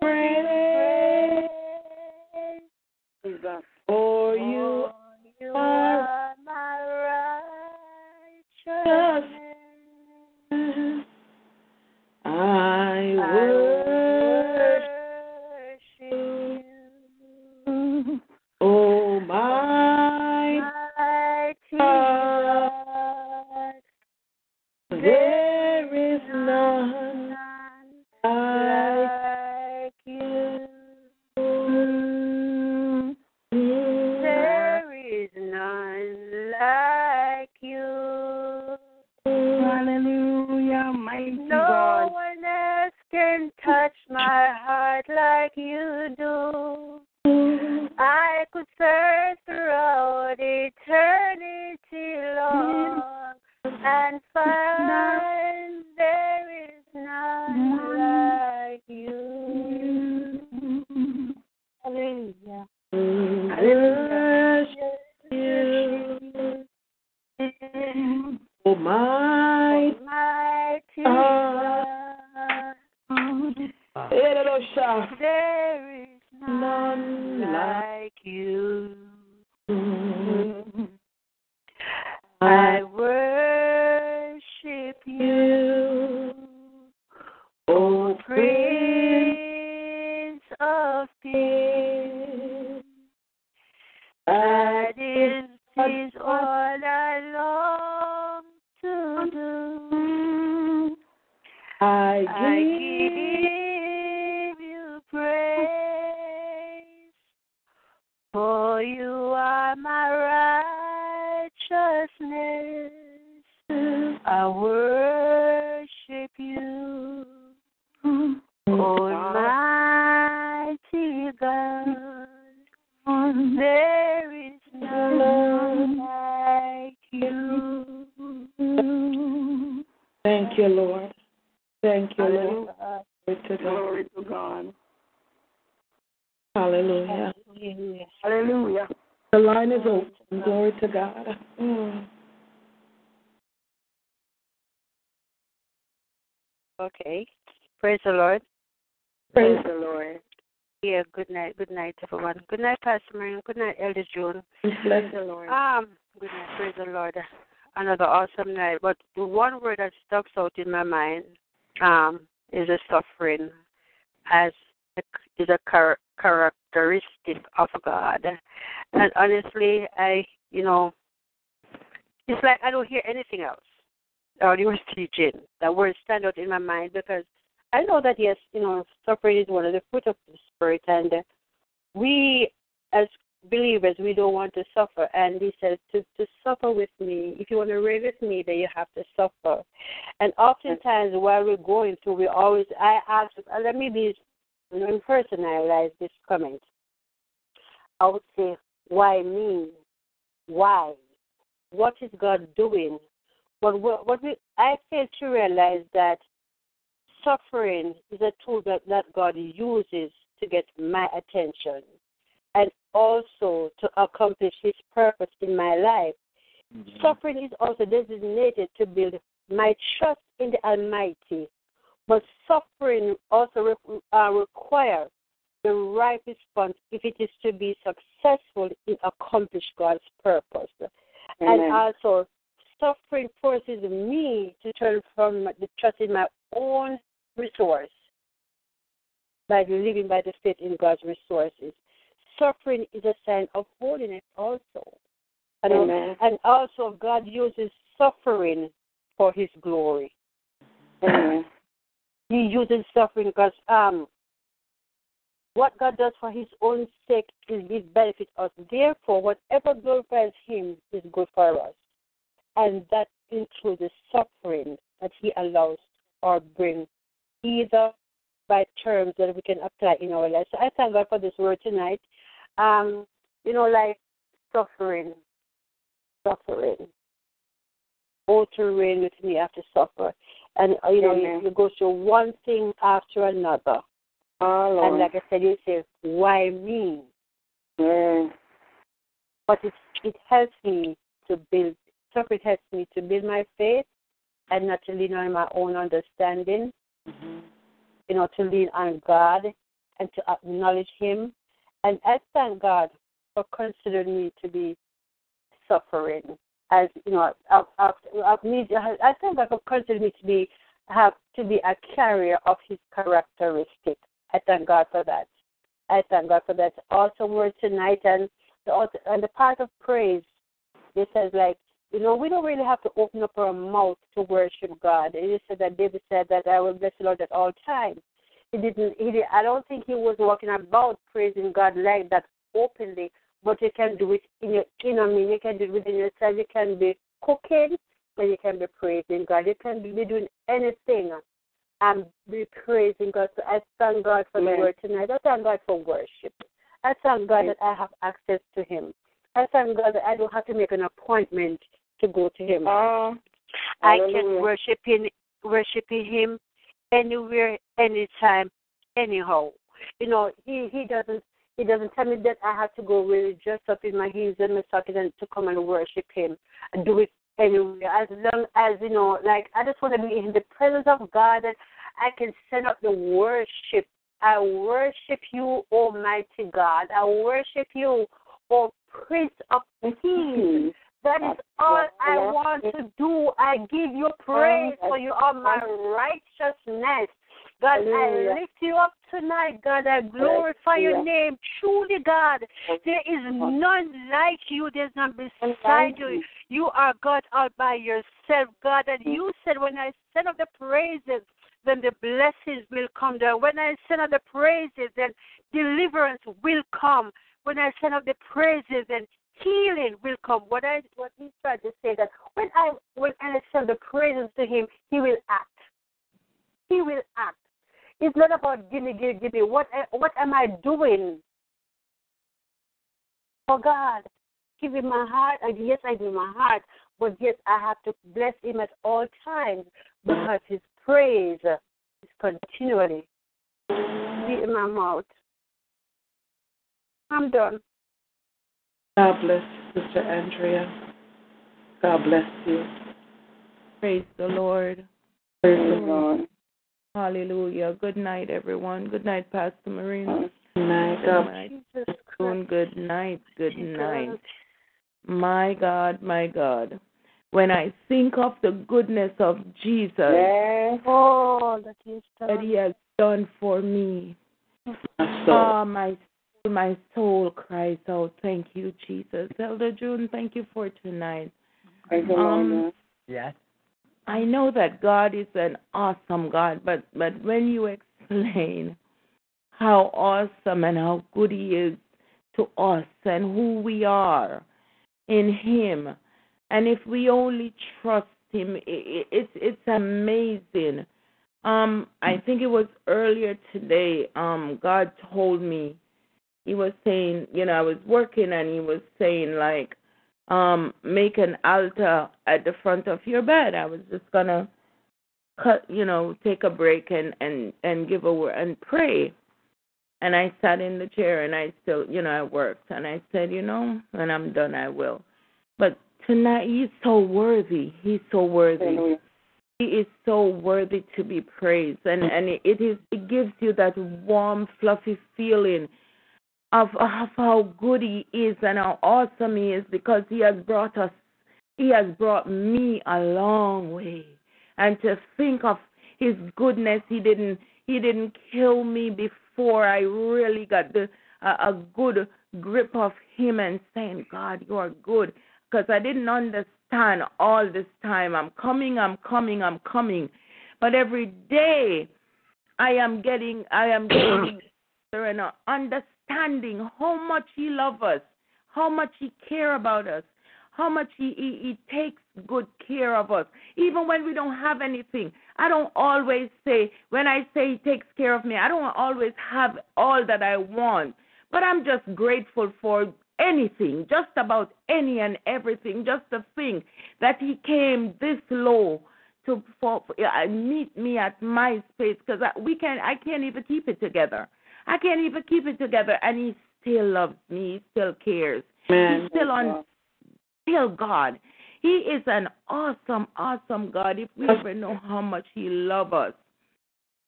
praise for You Good night, Pastor Marion. Good night, Elder June. Bless the Lord. Um, good night. Praise the Lord. Another awesome night. But the one word that sticks out in my mind um, is a suffering as a, is a char- characteristic of God. And honestly, I, you know, it's like I don't hear anything else. Or you were teaching. That word stand out in my mind because I know that yes, you know, suffering is one of the fruit of the spirit, and we as believers we don't want to suffer. And he says to to suffer with me. If you want to reign with me, then you have to suffer. And oftentimes while we're going through, we always I ask. Let me be personalize this comment. I would say, why me? Why? What is God doing? But what, what we I fail to realize that suffering is a tool that, that God uses to get my attention and also to accomplish his purpose in my life. Mm-hmm. Suffering is also designated to build my trust in the Almighty, but suffering also re- uh, requires the right response if it is to be successful in accomplish God's purpose. Amen. And also, suffering forces me to turn from the trust in my own resource by living by the faith in God's resources. Suffering is a sign of holiness also. And, Amen. and also God uses suffering for his glory. Amen. He uses suffering because um what God does for his own sake is it benefits us. Therefore, whatever glorifies him is good for us. And that includes the suffering that he allows or brings either by terms that we can apply in our lives. So I thank God for this word tonight. Um, you know, like suffering, suffering. Oh, to reign with me after suffer. And, uh, you know, you, you, go through one thing after another. Oh, Lord. And like I said, you say, why me? Yeah. But it, it helps me to build, suffering helps me to build my faith and not to lean on my own understanding Mm-hmm. You know, to lean on God and to acknowledge Him. And I thank God for considering me to be suffering. As you know, I, I, I, I thank God for considering me to be have to be a carrier of His characteristic. I thank God for that. I thank God for that awesome word tonight, and the and the part of praise. It says like you know, we don't really have to open up our mouth to worship God. It is said that David said that I will bless the Lord at all times. He didn't. He did, I don't think he was walking about praising God like that openly. But you can do it in your inner meaning. You can do it within yourself. You can be cooking, and you can be praising God. You can be doing anything and be praising God. So I thank God for Amen. the word tonight. I thank God for worship. I thank God that I have access to Him. I thank God that I don't have to make an appointment to go to Him. Oh, I can worship Him, worshiping Him anywhere, anytime, anyhow. You know, He He doesn't He doesn't tell me that I have to go really dress up in my heels and my stockings and to come and worship Him and do it anywhere. As long as you know, like I just want to be in the presence of God and I can send up the worship. I worship you, Almighty God. I worship you, O Prince of Peace. Mm-hmm. That is all I want to do. I give you praise for you are my righteousness. God, I lift you up tonight. God, I glorify your name. Truly, God, there is none like you. There's none beside you. You are God all by yourself, God. And you said, when I send up the praises, then the blessings will come down. When I send up the praises, then deliverance will come. When I send up the praises, then healing will come. What I what he tried to say that when I when I send the praises to him, he will act. He will act. It's not about gimme, gimme, gimme. What what am I doing for God? Give him my heart. And yes, I do my heart, but yes, I have to bless him at all times because his praise is continually in my mouth. I'm done. God bless you, Sister Andrea. God bless you. Praise the Lord. Praise the Lord. Hallelujah. Good night, everyone. Good night, Pastor Marina. Good night. Good night. Soon, Good night. Good night. My God, my God. When I think of the goodness of Jesus Yes. Oh, that is that He has done for me, So, ah, my soul, my soul cries out, Thank you, Jesus. Elder June, thank you for tonight. Praise the Um, Lord. Yes. I know that God is an awesome God, but but when you explain how awesome and how good He is to us and who we are in Him, and if we only trust Him, i i it's it's amazing. Um, I think it was earlier today. Um, God told me He was saying, you know, I was working and He was saying like, um, make an altar at the front of your bed. I was just gonna cut, you know, take a break and and and give a word and pray. And I sat in the chair and I still, you know, I worked and I said, you know, when I'm done, I will. But tonight, he's so worthy. He's so worthy. He is so worthy to be praised, and and it is it gives you that warm, fluffy feeling of of how good he is and how awesome he is because he has brought us, he has brought me a long way, and to think of his goodness, he didn't he didn't kill me before I really got the a, a good grip of him and saying, God, you are good because I didn't understand all this time. I'm coming, I'm coming, I'm coming. But every day I am getting I am getting and understanding how much he loves us, how much he care about us, how much he, he, he takes good care of us. Even when we don't have anything. I don't always say when I say he takes care of me, I don't always have all that I want. But I'm just grateful for anything, just about any and everything, just to think that he came this low to for, uh, meet me at my space because we can I can't even keep it together. I can't even keep it together, and he still loves me. He still cares. Amen. He's still on, still God. He is an awesome, awesome God. If we ever know how much He loves us,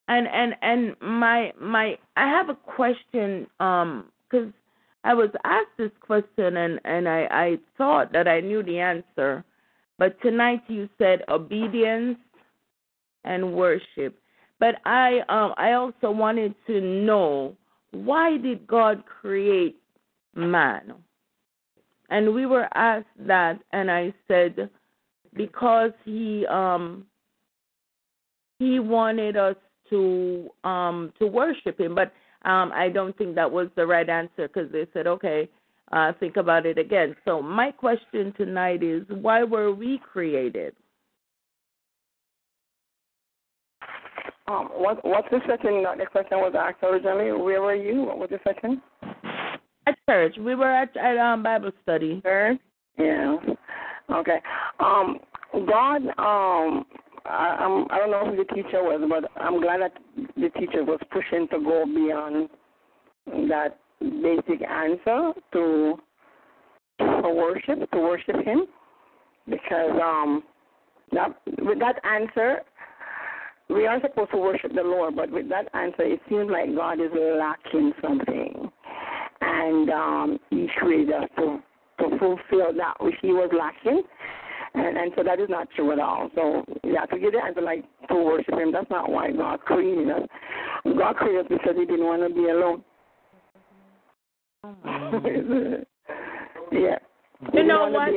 and and and my my I have a question um because I was asked this question and and I I thought that I knew the answer, but tonight you said obedience and worship. But I um I also wanted to know why did God create man? And we were asked that and I said because he um he wanted us to um to worship him but um I don't think that was the right answer because they said okay uh think about it again. So my question tonight is why were we created? Um, what what's the second? uh, The question was asked originally. Where were you? What was the second? At church. We were at, at um Bible study. Third. Yeah. Okay. Um, God. Um, I, I'm. I don't know who the teacher was, but I'm glad that the teacher was pushing to go beyond that basic answer to for worship to worship Him, because um, that with that answer we are supposed to worship the Lord, but with that answer, it seems like God is lacking something, and um, He created us to to fulfill that which He was lacking, and and so that is not true at all. So yeah, to give the answer like to worship Him, that's not why God created us. God created us because He didn't want to be alone. yeah. You know what?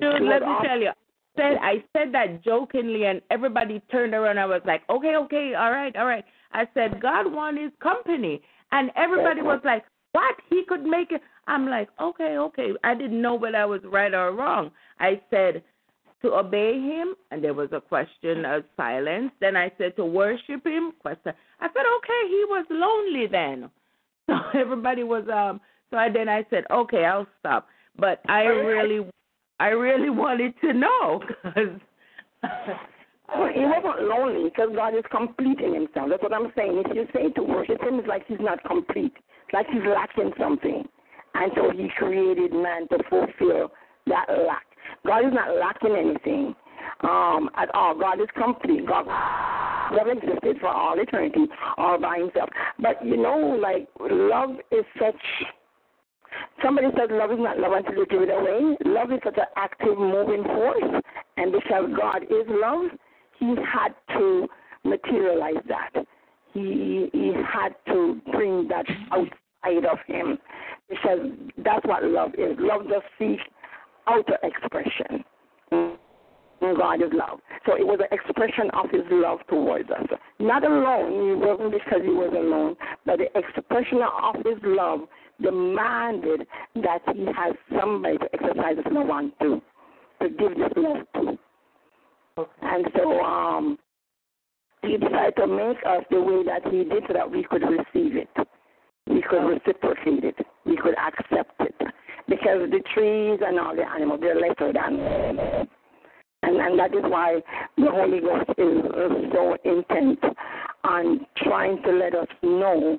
Dude, let me tell you. Said I said that jokingly, and everybody turned around. I was like, okay, okay, all right, all right. I said God won His company, and everybody was like, what? He could make it. I'm like, okay, okay. I didn't know whether I was right or wrong. I said to obey Him, and there was a question of silence. Then I said to worship Him. Question. I said, okay. He was lonely then, so everybody was um. So I, then I said, okay, I'll stop. But I really I really wanted to know because. Well, he wasn't lonely because God is completing himself. That's what I'm saying. If you say to worship him, it's like he's not complete. It's like he's lacking something. And so he created man to fulfill that lack. God is not lacking anything um, at all. God is complete. God never existed for all eternity, all by himself. But you know, like love is such. Somebody said love is not love until you give it away. Love is such an active, moving force, and because God is love, He had to materialize that. He He had to bring that outside of Him, because that's what love is. Love just seeks outer expression. God is love. So it was an expression of his love towards us. Not alone, it wasn't because he was alone, but the expression of his love demanded that he has somebody to exercise his love on to, to give this love to. And so um, he decided to make us the way that he did so that we could receive it. We could reciprocate it. We could accept it. Because the trees and all the animals, they're lesser than and, and that is why the Holy Ghost is so intent on trying to let us know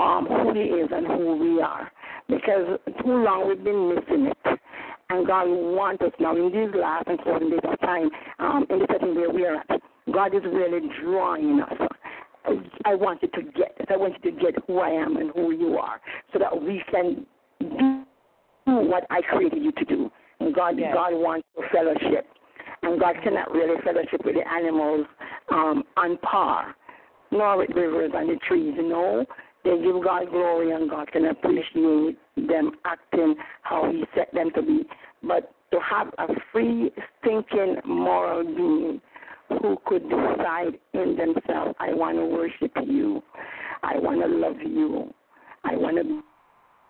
um, who He is and who we are. Because too long we've been missing it. And God wants us now in these last and closing days of time, um, in the setting where we are at, God is really drawing us. I want you to get it. I want you to get who I am and who you are so that we can do what I created you to do. And God, yes. God wants fellowship and God cannot really fellowship with the animals um, on par, nor with rivers and the trees. You know, they give God glory, and God can appreciate them acting how He set them to be. But to have a free thinking moral being who could decide in themselves, I want to worship you, I want to love you, I want to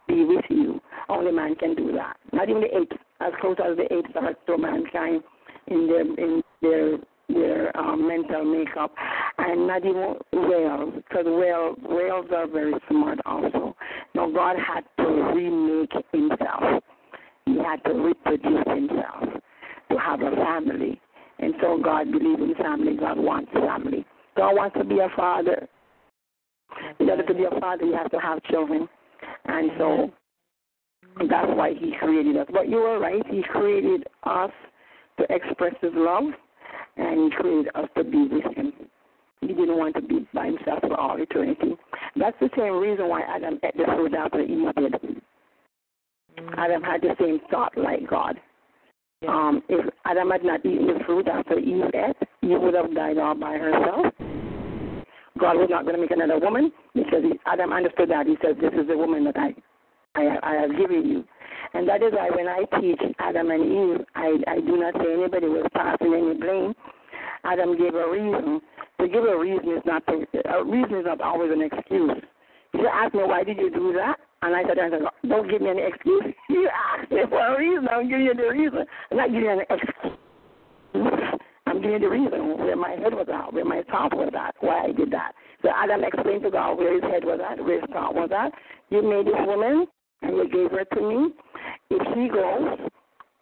be with you. Only man can do that. Not even the apes, as close as the apes are to mankind in their in their their um, mental makeup, and not even whales, because whales whales are very smart also. Now God had to remake himself. He had to reproduce himself to have a family, and so God believes in family. God wants family. God wants to be a father. In order to be a father, you have to have children, and so that's why He created us. But you were right. He created us to express his love, and he created us to be with him. He didn't want to be by himself for all eternity. That's the same reason why Adam ate the fruit after Eve did. Mm. Adam had the same thought like God. Yeah. Um, if Adam had not eaten the fruit after Eve ate, Eve would have died all by herself. God was not going to make another woman because he, Adam understood that. He said, "This is the woman that I, I, I have given you." And that is why when I teach Adam and Eve, I, I do not say anybody was passing any blame. Adam gave a reason. To give a reason is not to, a reason is not always an excuse. You ask me why did you do that, and I said, I said don't give me any excuse. You asked me for a reason. I'm giving you the reason. I'm not giving you an excuse. I'm giving you the reason where my head was at, where my thought was at, why I did that. So Adam explained to God where his head was at, where his thought was at. You made this woman, and you gave her to me. If she goes,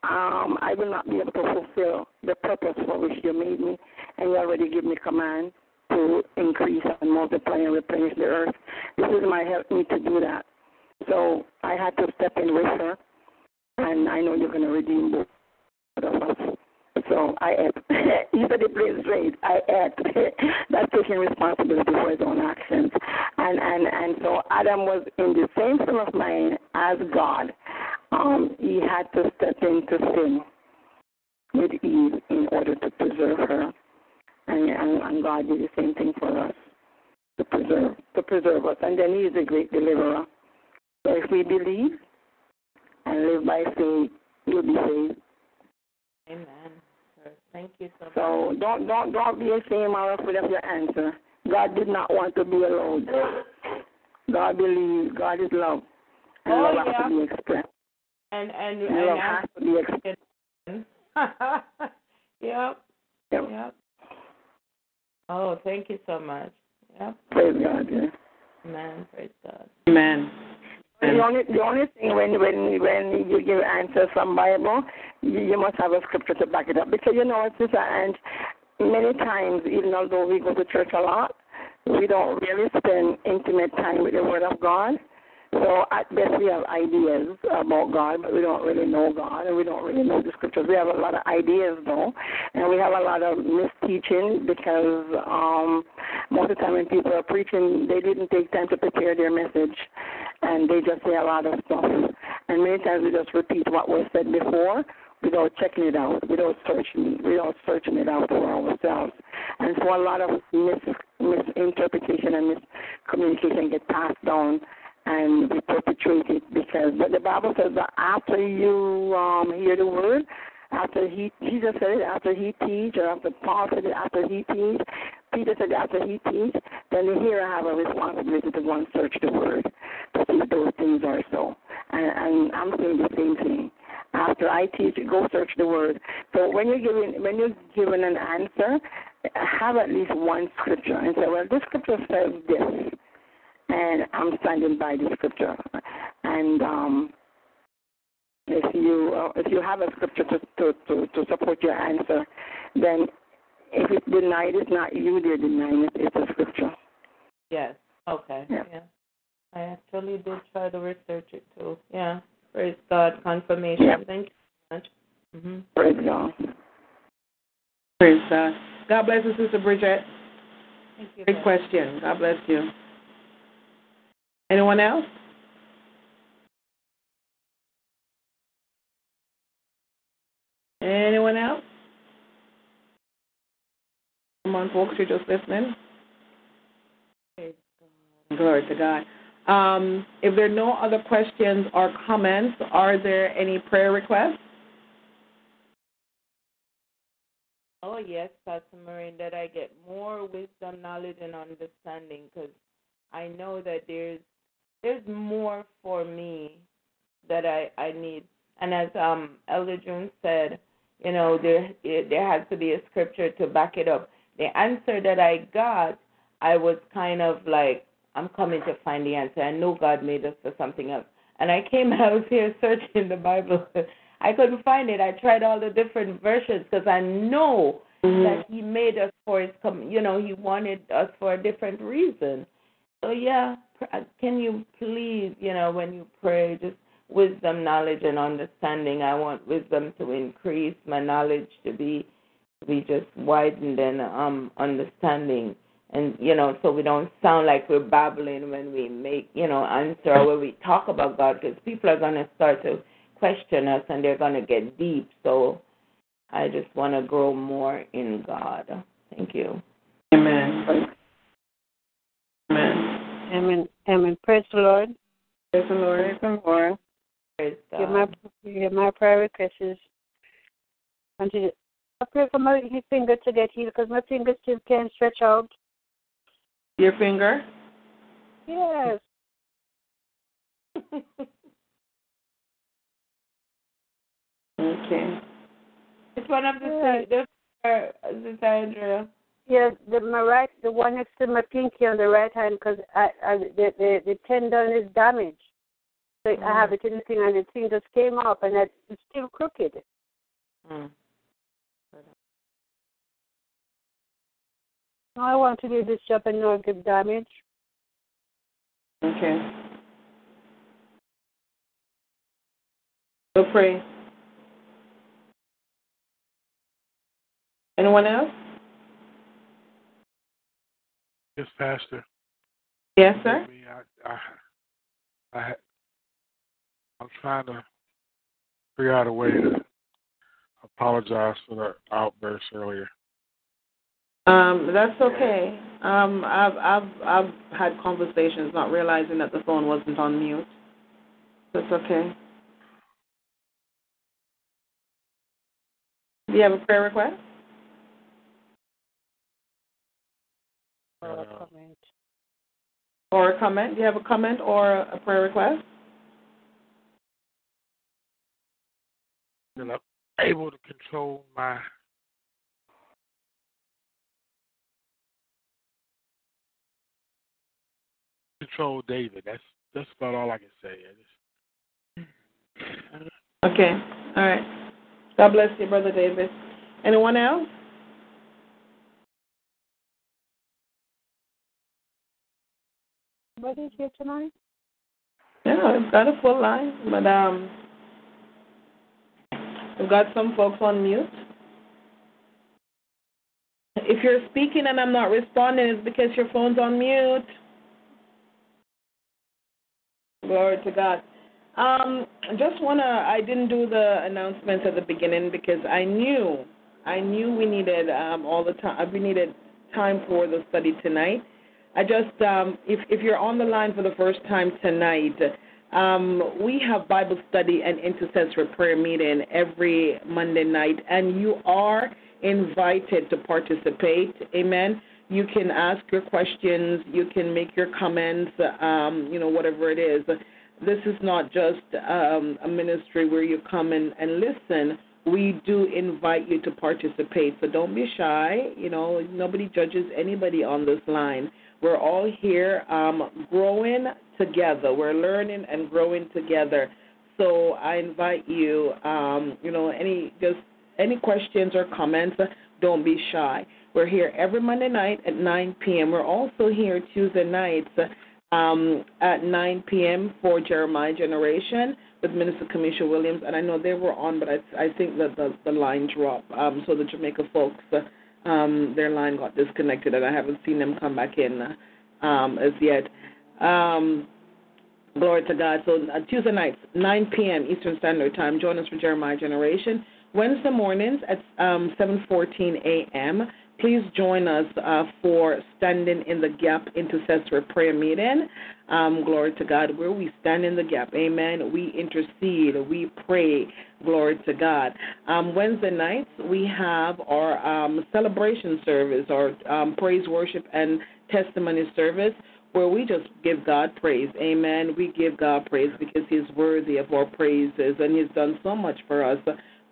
um, I will not be able to fulfill the purpose for which you made me, and you already give me command to increase and multiply and replenish the earth. This is my help me to do that. So I had to step in with her, and I know you're going to redeem us. So I you said it plain straight. I ate. That's taking responsibility for his own actions. And and and so Adam was in the same frame of mind as God. Um, he had to step into sin with Eve in order to preserve her. And, and, and God did the same thing for us to preserve to preserve us. And then he is a great deliverer. So if we believe and live by faith, we'll be saved. Amen. Thank you so much. So don't don't don't be ashamed or afraid of your answer. God did not want to be alone. God believes God is love. And oh, love yeah. has to be expressed. And and, and love has to be expressed. yep. Yep. Yep. Oh, thank you so much. Yep. Praise God. Yeah. Amen. Praise God. Amen. The only the only thing when when when you give answers from Bible, you, you must have a scripture to back it up because you know, sister, and many times even although we go to church a lot, we don't really spend intimate time with the Word of God. So at best we have ideas about God, but we don't really know God and we don't really know the scriptures. We have a lot of ideas though, and we have a lot of misteaching because um, most of the time when people are preaching, they didn't take time to prepare their message, and they just say a lot of stuff. And many times we just repeat what was said before without checking it out, without searching, without searching it out for ourselves. And so a lot of mis- misinterpretation and miscommunication get passed down and we perpetrate it because but the Bible says that after you um hear the word, after he Jesus said it, after he teach or after Paul said it, after he teach, Peter said after he teach, then the hearer have a responsibility to go and search the word to see if those things are so. And, and I'm saying the same thing. After I teach, go search the word. So when you're giving when you're given an answer, have at least one scripture and say, well, this scripture says this and I'm standing by the scripture. And um, if you uh, if you have a scripture to, to, to, to support your answer, then if it's denied, it's not you they're denying it; it's a scripture. Yes. Okay. Yeah. yeah. I actually did try to research it too. Yeah. Praise God. Confirmation. Yeah. Thank you so much. Mm-hmm. Praise God. Praise God. God bless you, Sister Bridget. Thank you. Great question. God bless you. Anyone else? Anyone else? Come on, folks, you're just listening. Glory to God. Um, if there are no other questions or comments, are there any prayer requests? Oh yes, Pastor Maureen, that I get more wisdom, knowledge, and understanding, because I know that there's there's more for me that I I need. And as um Elder June said, you know there there has to be a scripture to back it up. The answer that I got, I was kind of like I'm coming to find the answer. I know God made us for something else. And I came out here searching the Bible. I couldn't find it. I tried all the different versions because I know Mm-hmm. that He made us for His, com- you know, He wanted us for a different reason. So yeah, uh, can you please, you know, when you pray, just wisdom, knowledge, and understanding. I want wisdom to increase, my knowledge to be to be just widened and um understanding. And you know, so we don't sound like we're babbling when we make, you know, answer or when we talk about God, because people are gonna start to question us and they're gonna get deep. So I just want to grow more in God. Thank you. Amen. Amen. Amen. Amen. Praise the Lord. Praise the Lord. Praise the Lord. Praise Give my, give my prayer request is until I pray for my his finger to get healed because my fingers still can't stretch out. Your finger? Yes. Okay. It's one of the the uh, Sister Andrea. Yes, the, my right, the one next to my pinky on the right hand, because I, I, the, the the tendon is damaged. So I have it in the thing, and the thing just came up, and it- it's still crooked. Mm. I want to do this job and not get damage. Okay. We'll pray. Anyone else? Yes, Pastor. Yes, sir. I, I, I, I'm trying to figure out a way to apologize for the outburst earlier. Um, that's okay. Um, I've I've I've had conversations not realizing that the phone wasn't on mute. That's okay. Do you have a prayer request? Or uh, comment. Or a comment? Do you have a comment or a prayer request? And I'm able to control my control David. That's that's about all I can say. I just- Okay. All right. God bless you, Brother David. Anyone else? What is here tonight? Yeah, I've got a full line, but um, I've got some folks on mute. If you're speaking and I'm not responding, it's because your phone's on mute. Glory to God. Um, just wanna. I didn't do the announcements at the beginning because I knew, I knew we needed um, all the time. We needed time for the study tonight. I just, um, if if you're on the line for the first time tonight, um, we have Bible study and intercessory prayer meeting every Monday night, and you are invited to participate. Amen. You can ask your questions. You can make your comments. Um, you know, whatever it is. This is not just um, a ministry where you come in and listen. We do invite you to participate, so don't be shy. You know, nobody judges anybody on this line. We're all here um, growing together. We're learning and growing together. So I invite you, um, you know, any just any questions or comments, don't be shy. We're here every Monday night at 9 p.m. We're also here Tuesday nights um, at 9 p.m. for Jeremiah Generation with Minister Kamisha Williams. And I know they were on, but I, I think that the, the line dropped. Um, so the Jamaica folks, um, their line got disconnected, and I haven't seen them come back in um, as yet. Um, glory to God. So uh, Tuesday nights, 9 p.m. Eastern Standard Time. Join us for Jeremiah Generation. Wednesday mornings at um, 7:14 a.m. Please join us uh, for Standing in the Gap Intercessory Prayer Meeting. Um, glory to God, where we stand in the gap. Amen. We intercede, we pray. Glory to God. Um, Wednesday nights, we have our um, celebration service, our um, praise, worship, and testimony service where we just give God praise. Amen. We give God praise because He's worthy of our praises and He's done so much for us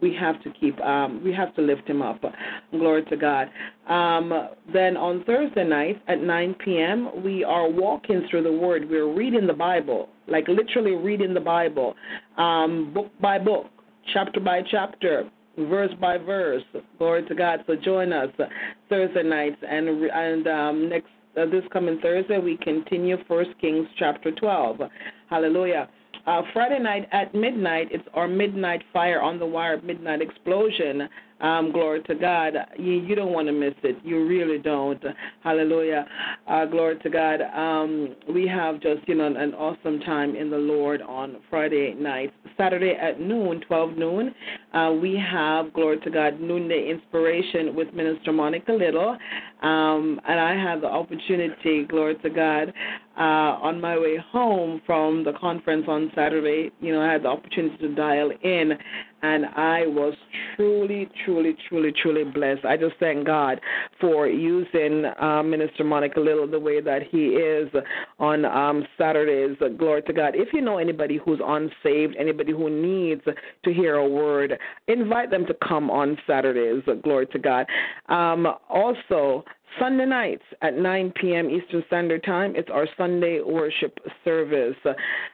we have to keep um, we have to lift him up. Glory to God. Um, then on Thursday night at 9 p.m. we are walking through the Word. We're reading the Bible, like literally reading the Bible, um, book by book, chapter by chapter. Verse by verse, glory to God. So join us Thursday nights, and and um, next uh, this coming Thursday we continue First Kings chapter 12. Hallelujah. Uh, Friday night at midnight, it's our midnight fire on the wire, midnight explosion. Um, glory to God. You, you don't want to miss it. You really don't. Hallelujah. Uh, glory to God. Um, we have just you know an awesome time in the Lord on Friday night. Saturday at noon, 12 noon, uh, we have glory to God noonday inspiration with Minister Monica Little, um, and I had the opportunity, glory to God, uh, on my way home from the conference on Saturday, you know, I had the opportunity to dial in, and I was truly, truly, truly, truly blessed. I just thank God for using uh, Minister Monica Little the way that he is on um, Saturdays. Glory to God. If you know anybody who's unsaved, anybody who needs to hear a word, invite them to come on Saturdays. Glory to God. Um, also, Sunday nights at 9 p.m. Eastern Standard Time, it's our Sunday worship service.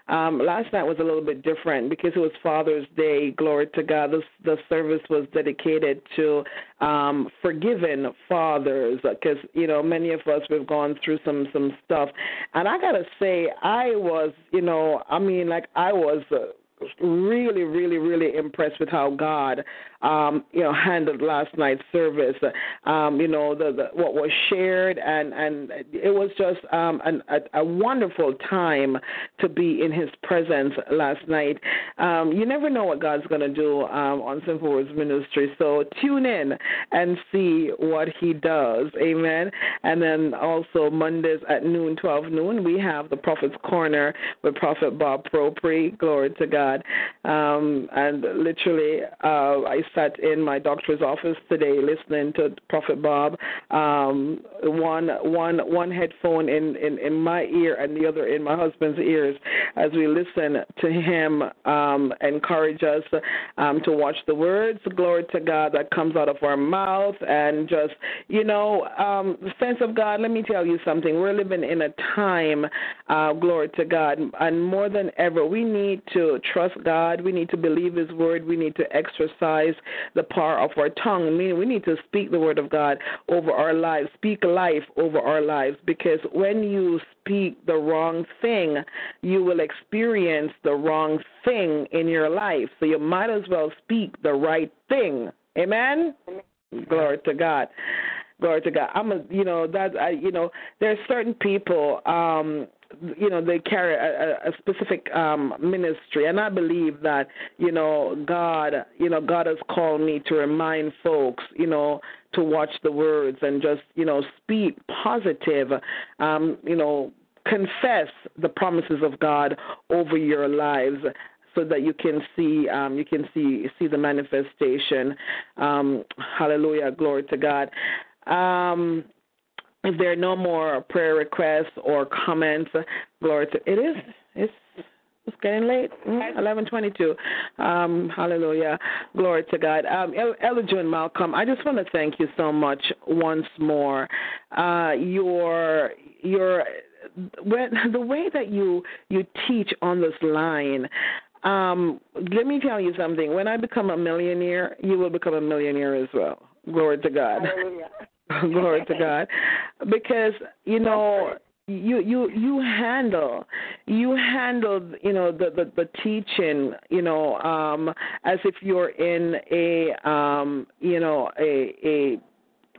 Um, last night was a little bit different because it was Father's Day. Glory to God. The, the service was dedicated to um, forgiven fathers because, you know, many of us, we've gone through some, some stuff. And I got to say, I was, you know, I mean, like, I was. Uh, really, really, really impressed with how God, um, you know, handled last night's service. Um, you know, the, the what was shared, and and it was just um, an, a, a wonderful time to be in His presence last night. Um, you never know what God's going to do um, on Simple Words Ministry, so tune in and see what He does. Amen. And then also Mondays at noon, 12 noon, we have the Prophet's Corner with Prophet Bob Propri. Glory to God. Um, and literally, uh, I sat in my doctor's office today listening to Prophet Bob. Um, one, one, one headphone in, in, in my ear and the other in my husband's ears as we listen to him um, encourage us um, to watch the words, glory to God, that comes out of our mouth. And just, you know, um, sense of God, let me tell you something. We're living in a time, uh, glory to God, and more than ever, we need to trust God. We need to believe His word. We need to exercise the power of our tongue. Meaning we need to speak the word of God over our lives, speak life over our lives, because when you speak the wrong thing, you will experience the wrong thing in your life. So you might as well speak the right thing. Amen. Glory to God. Glory to God. I'm a, you know, that I, you know, there are certain people, um, you know, they carry a, a specific um ministry, and I believe that, you know, God, you know, God has called me to remind folks, you know, to watch the words and just, you know, speak positive, um, you know, confess the promises of God over your lives so that you can see um, you can see see the manifestation. Um, hallelujah, glory to God. Um, if there are no more prayer requests or comments, glory to it is it's it's getting late. Mm, Eleven twenty-two. Um, hallelujah, glory to God. Um, Elder June Malcolm, I just want to thank you so much once more. Uh, your your when the way that you you teach on this line um let me tell you something when i become a millionaire you will become a millionaire as well glory to god glory to god. Because you know you you you handle you handle you know the the, the teaching you know um as if you're in a um you know a a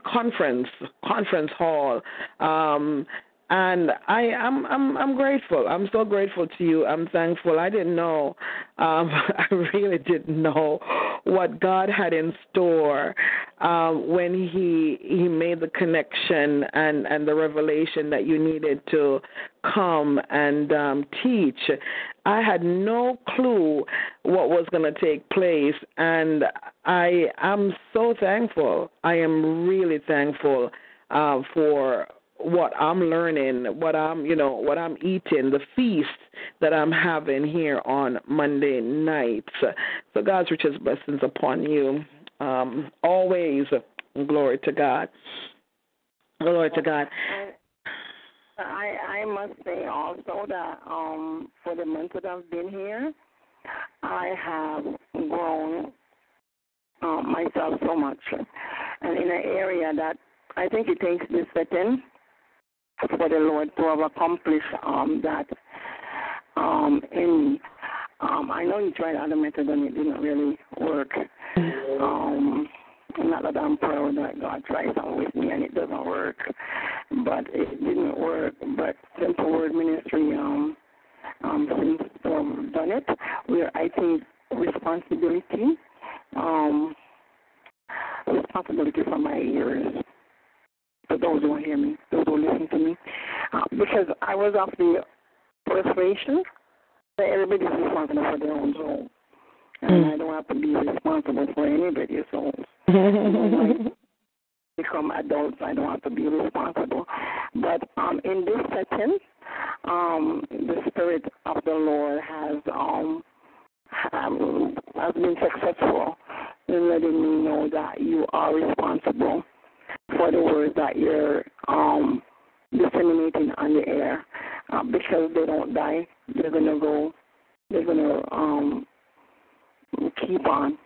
conference conference hall um and I am I'm, I'm I'm grateful. I'm so grateful to you. I'm thankful. I didn't know, um, I really didn't know what God had in store um, when He He made the connection and and the revelation that you needed to come and um, teach. I had no clue what was going to take place, and I am so thankful. I am really thankful uh, for what I'm learning, what I'm, you know, what I'm eating, the feast that I'm having here on Monday nights. So God's richest blessings upon you. Um, always glory to God. Glory to God. I I must say also that um for the month that I've been here, I have grown um, myself so much, and in an area that I think it takes setting for the Lord to have accomplished um, that um, in me. Um, I know he tried other methods and it didn't really work. Um, not that I'm proud that God tried something with me and it doesn't work, but it didn't work. But Simple Word Ministry, um, um, since um, done it, where I think responsibility, um, responsibility for my ears for those who hear me, those who listen to me, uh, because I was of the persuasion that everybody's responsible for their own soul. And mm. I don't have to be responsible for anybody's souls. become adults, I don't have to be responsible. But um, in this setting, um, the Spirit of the Lord has um, um, has been successful in letting me know that you are responsible for the words that you're um, disseminating on the air uh, because they don't die. They're to go, they're to um, keep on.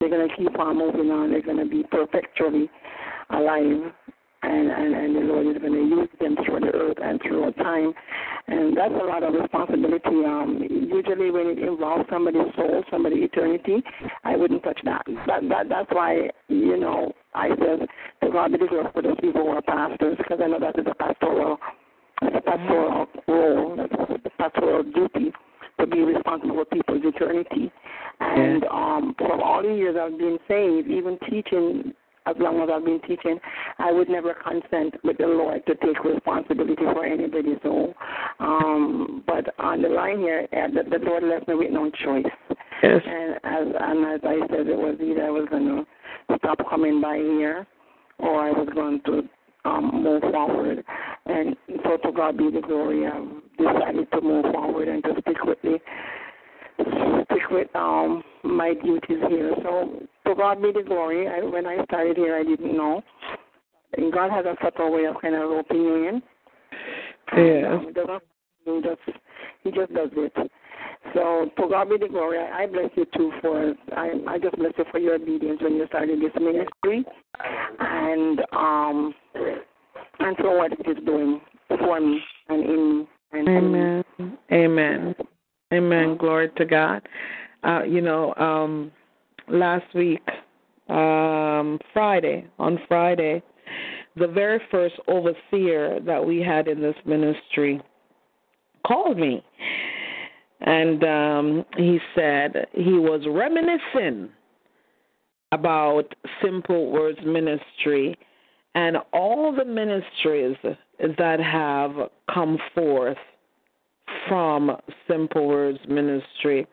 They're to keep on moving on. They're to be perpetually alive and, and, and the Lord is going to use them through the earth and through time. And that's a lot of responsibility. Um, usually, when it involves somebody's soul, somebody's eternity, I wouldn't touch that. That, that that's why you know I said to God be the glory for those people who are pastors, because I know that is a pastoral, it's a pastoral role, that's a pastoral duty to be responsible for people's eternity. And um, from all the years I've been saved, even teaching as long as I've been teaching, I would never consent with the Lord to take responsibility for anybody's soul. Um, but on the line here, uh, the, the Lord left me with no choice. Yes. And as and as I said, it was either I was going to stop coming by here, or I was going to um, move forward. And so to God be the glory. I've decided to move forward and to stick with the stick with um my duties here. So to God be the glory. I, when I started here, I didn't know. And God has a subtle way of kind of roping you in. Yeah. Um, doesn't, he just he just does it. So to God be the glory. I, I bless you too for I I just bless you for your obedience when you started this ministry, and um and for what it is doing for me and in me. And Amen. Amen. Amen. Glory to God. Uh, you know, um, last week, um, Friday, on Friday, the very first overseer that we had in this ministry called me. And um, he said he was reminiscing about Simple Words Ministry and all the ministries that have come forth from Simple Words Ministry.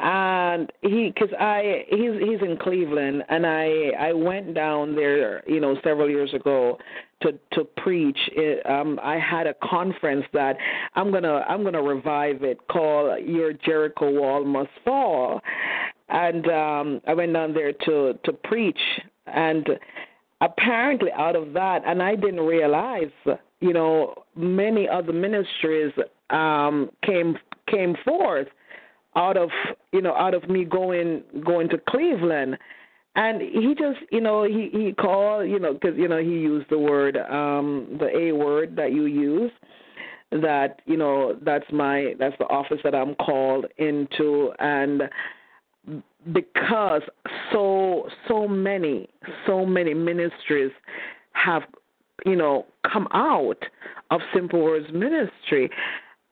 And he, because I, he's he's in Cleveland, and I I went down there, you know, several years ago to to preach. It, um, I had a conference that I'm gonna I'm gonna revive it called Your Jericho Wall Must Fall, and um, I went down there to to preach and apparently out of that and i didn't realize you know many other ministries um came came forth out of you know out of me going going to cleveland. And he just you know he he called you know because you know he used the word um the a word that you use that you know that's my that's the office that i'm called into. And because so so many so many ministries have you know come out of simple words ministry.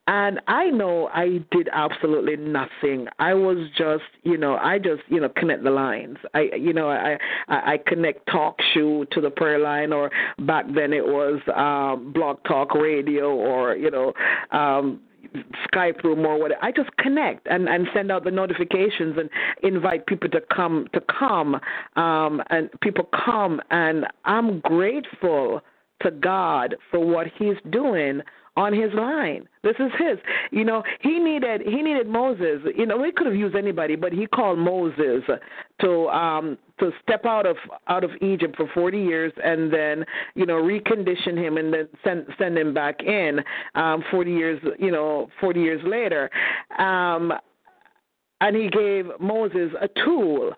And i know i did absolutely nothing. I was just you know i just you know connect the lines. I you know i i, connect talk show to the prayer line or back then it was um BlogTalkRadio or you know um Skype room or whatever. I just connect and and send out the notifications and invite people to come to come um and people come and I'm grateful to God for what he's doing on his line. This is his. You know, he needed he needed Moses. You know, we could have used anybody, but he called Moses to um to step out of out of Egypt for 40 years and then, you know, recondition him and then send send him back in um 40 years, you know, 40 years later. Um and he gave Moses a tool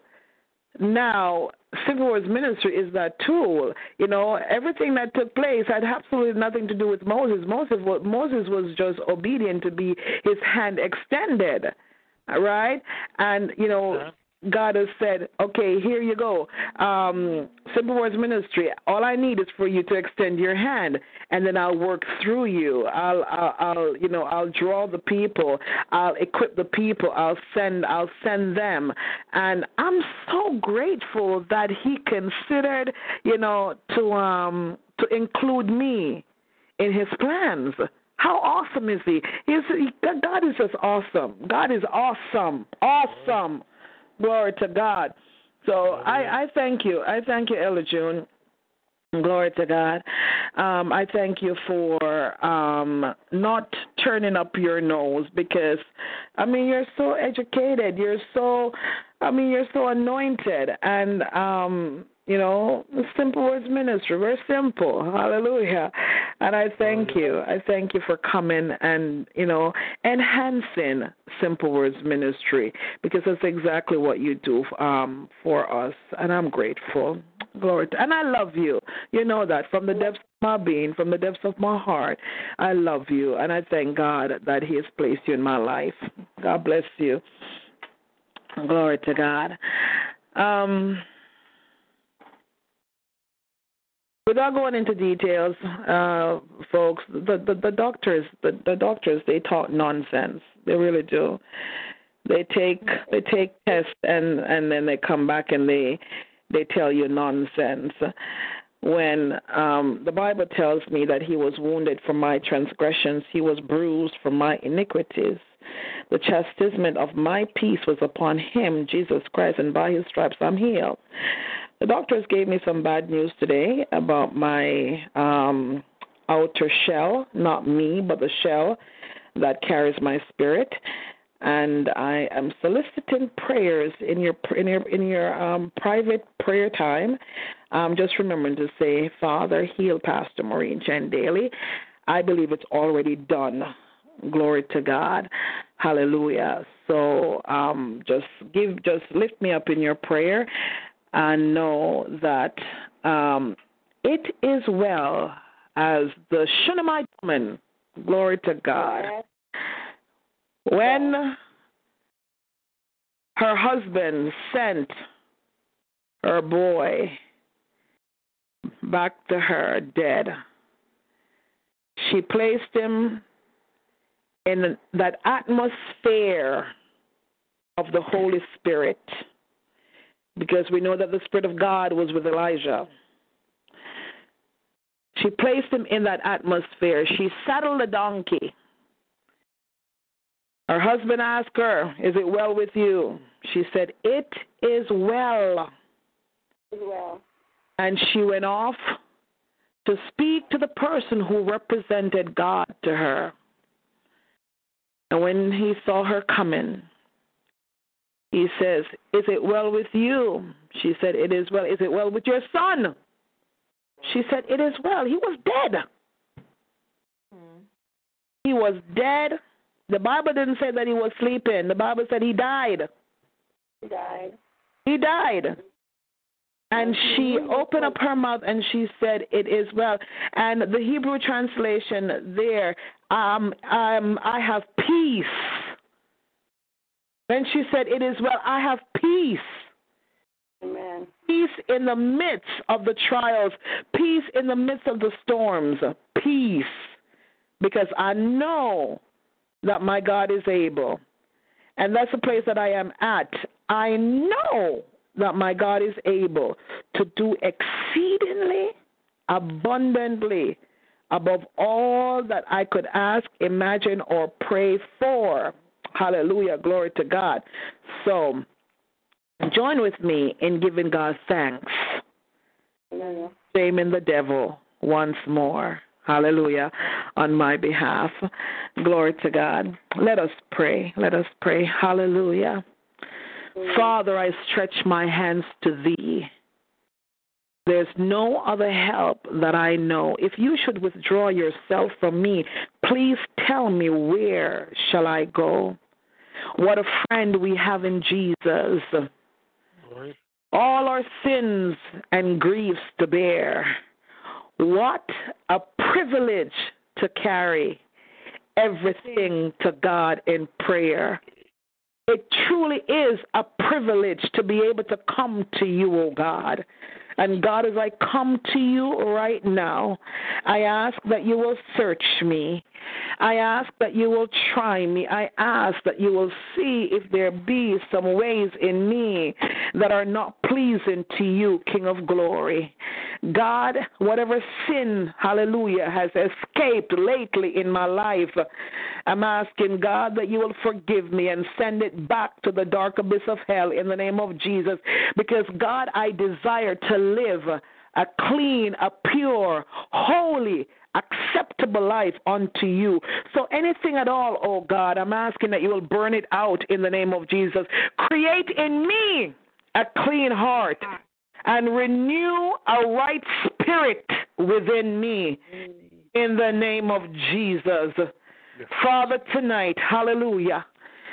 now Simple Words Ministry is that tool. You know, everything that took place had absolutely nothing to do with Moses. Moses was, Moses was just obedient to be his hand extended, right? And you know, uh-huh. God has said, okay, here you go. Um, Simple Words Ministry. All I need is for you to extend your hand, and then I'll work through you. I'll, I'll, I'll, you know, I'll draw the people. I'll equip the people. I'll send, I'll send them. And I'm so grateful that He considered, you know, to um to include me in His plans. How awesome is He? He's, he God is just awesome. God is awesome, awesome. Glory to God. So I, I thank you. I thank you, Elder June. Glory to God. Um, I thank you for um, not turning up your nose because, I mean, you're so educated. You're so, I mean, you're so anointed. And, um, you know, simple words ministry. Very simple. Hallelujah. And I thank you. I thank you for coming and, you know, enhancing simple words ministry because that's exactly what you do um, for us. And I'm grateful. Glory. To, and I love you. You know that from the depths of my being, from the depths of my heart. I love you. And I thank God that He has placed you in my life. God bless you. Glory to God. Um, Without going into details, uh, folks, the, the, the doctors, the, the doctors, they talk nonsense. They really do. They take they take tests and and then they come back and they they tell you nonsense. When um, the Bible tells me that he was wounded for my transgressions, he was bruised for my iniquities. The chastisement of my peace was upon him, Jesus Christ, and by his stripes I'm healed. The doctors gave me some bad news today about my um, outer shell, not me, but the shell that carries my spirit. And I am soliciting prayers in your in your in your um, private prayer time. Um, just remembering to say, Father, heal Pastor Maureen Chen Daly. I believe it's already done Glory to God. Hallelujah. So um, just give, just lift me up in your prayer, and know that um, it is well as the Shunammite woman. Glory to God. When her husband sent her boy back to her dead, she placed him in that atmosphere of the Holy Spirit because we know that the Spirit of God was with Elijah. She placed him in that atmosphere. She saddled a donkey. Her husband asked her, Is it well with you? She said, It is well. Well. And she went off to speak to the person who represented God to her. And when he saw her coming, he says, Is it well with you? She said, It is well. Is it well with your son? She said, It is well. He was dead. Hmm. He was dead. The Bible didn't say that he was sleeping. The Bible said he died. He died. He died. And she opened up her mouth and she said, It is well. And the Hebrew translation there, um, um, I have peace. Then she said, It is well, I have peace. Amen. Peace in the midst of the trials, peace in the midst of the storms, peace. Because I know that my God is able. And that's the place that I am at. I know that my God is able to do exceedingly abundantly above all that I could ask, imagine, or pray for. Hallelujah. Glory to God. So, join with me in giving God thanks. Shaming the devil once more. Hallelujah. On my behalf. Glory to God. Let us pray. Let us pray. Hallelujah. Father, I stretch my hands to thee. There's no other help that I know. If you should withdraw yourself from me, please tell me where shall I go? What a friend we have in Jesus. All our sins and griefs to bear. What a privilege to carry everything to God in prayer. It truly is a privilege to be able to come to you, O oh God. And God, as I come to you right now, I ask that you will search me. I ask that you will try me. I ask that you will see if there be some ways in me that are not pleasing to you, King of glory. God, whatever sin, hallelujah, has escaped lately in my life, I'm asking God that you will forgive me and send it back to the dark abyss of hell in the name of Jesus. Because, God, I desire to live a clean, a pure, holy, acceptable life unto you. So anything at all, oh God, I'm asking that you will burn it out in the name of Jesus. Create in me a clean heart and renew a right spirit within me in the name of Jesus. Father, tonight, hallelujah.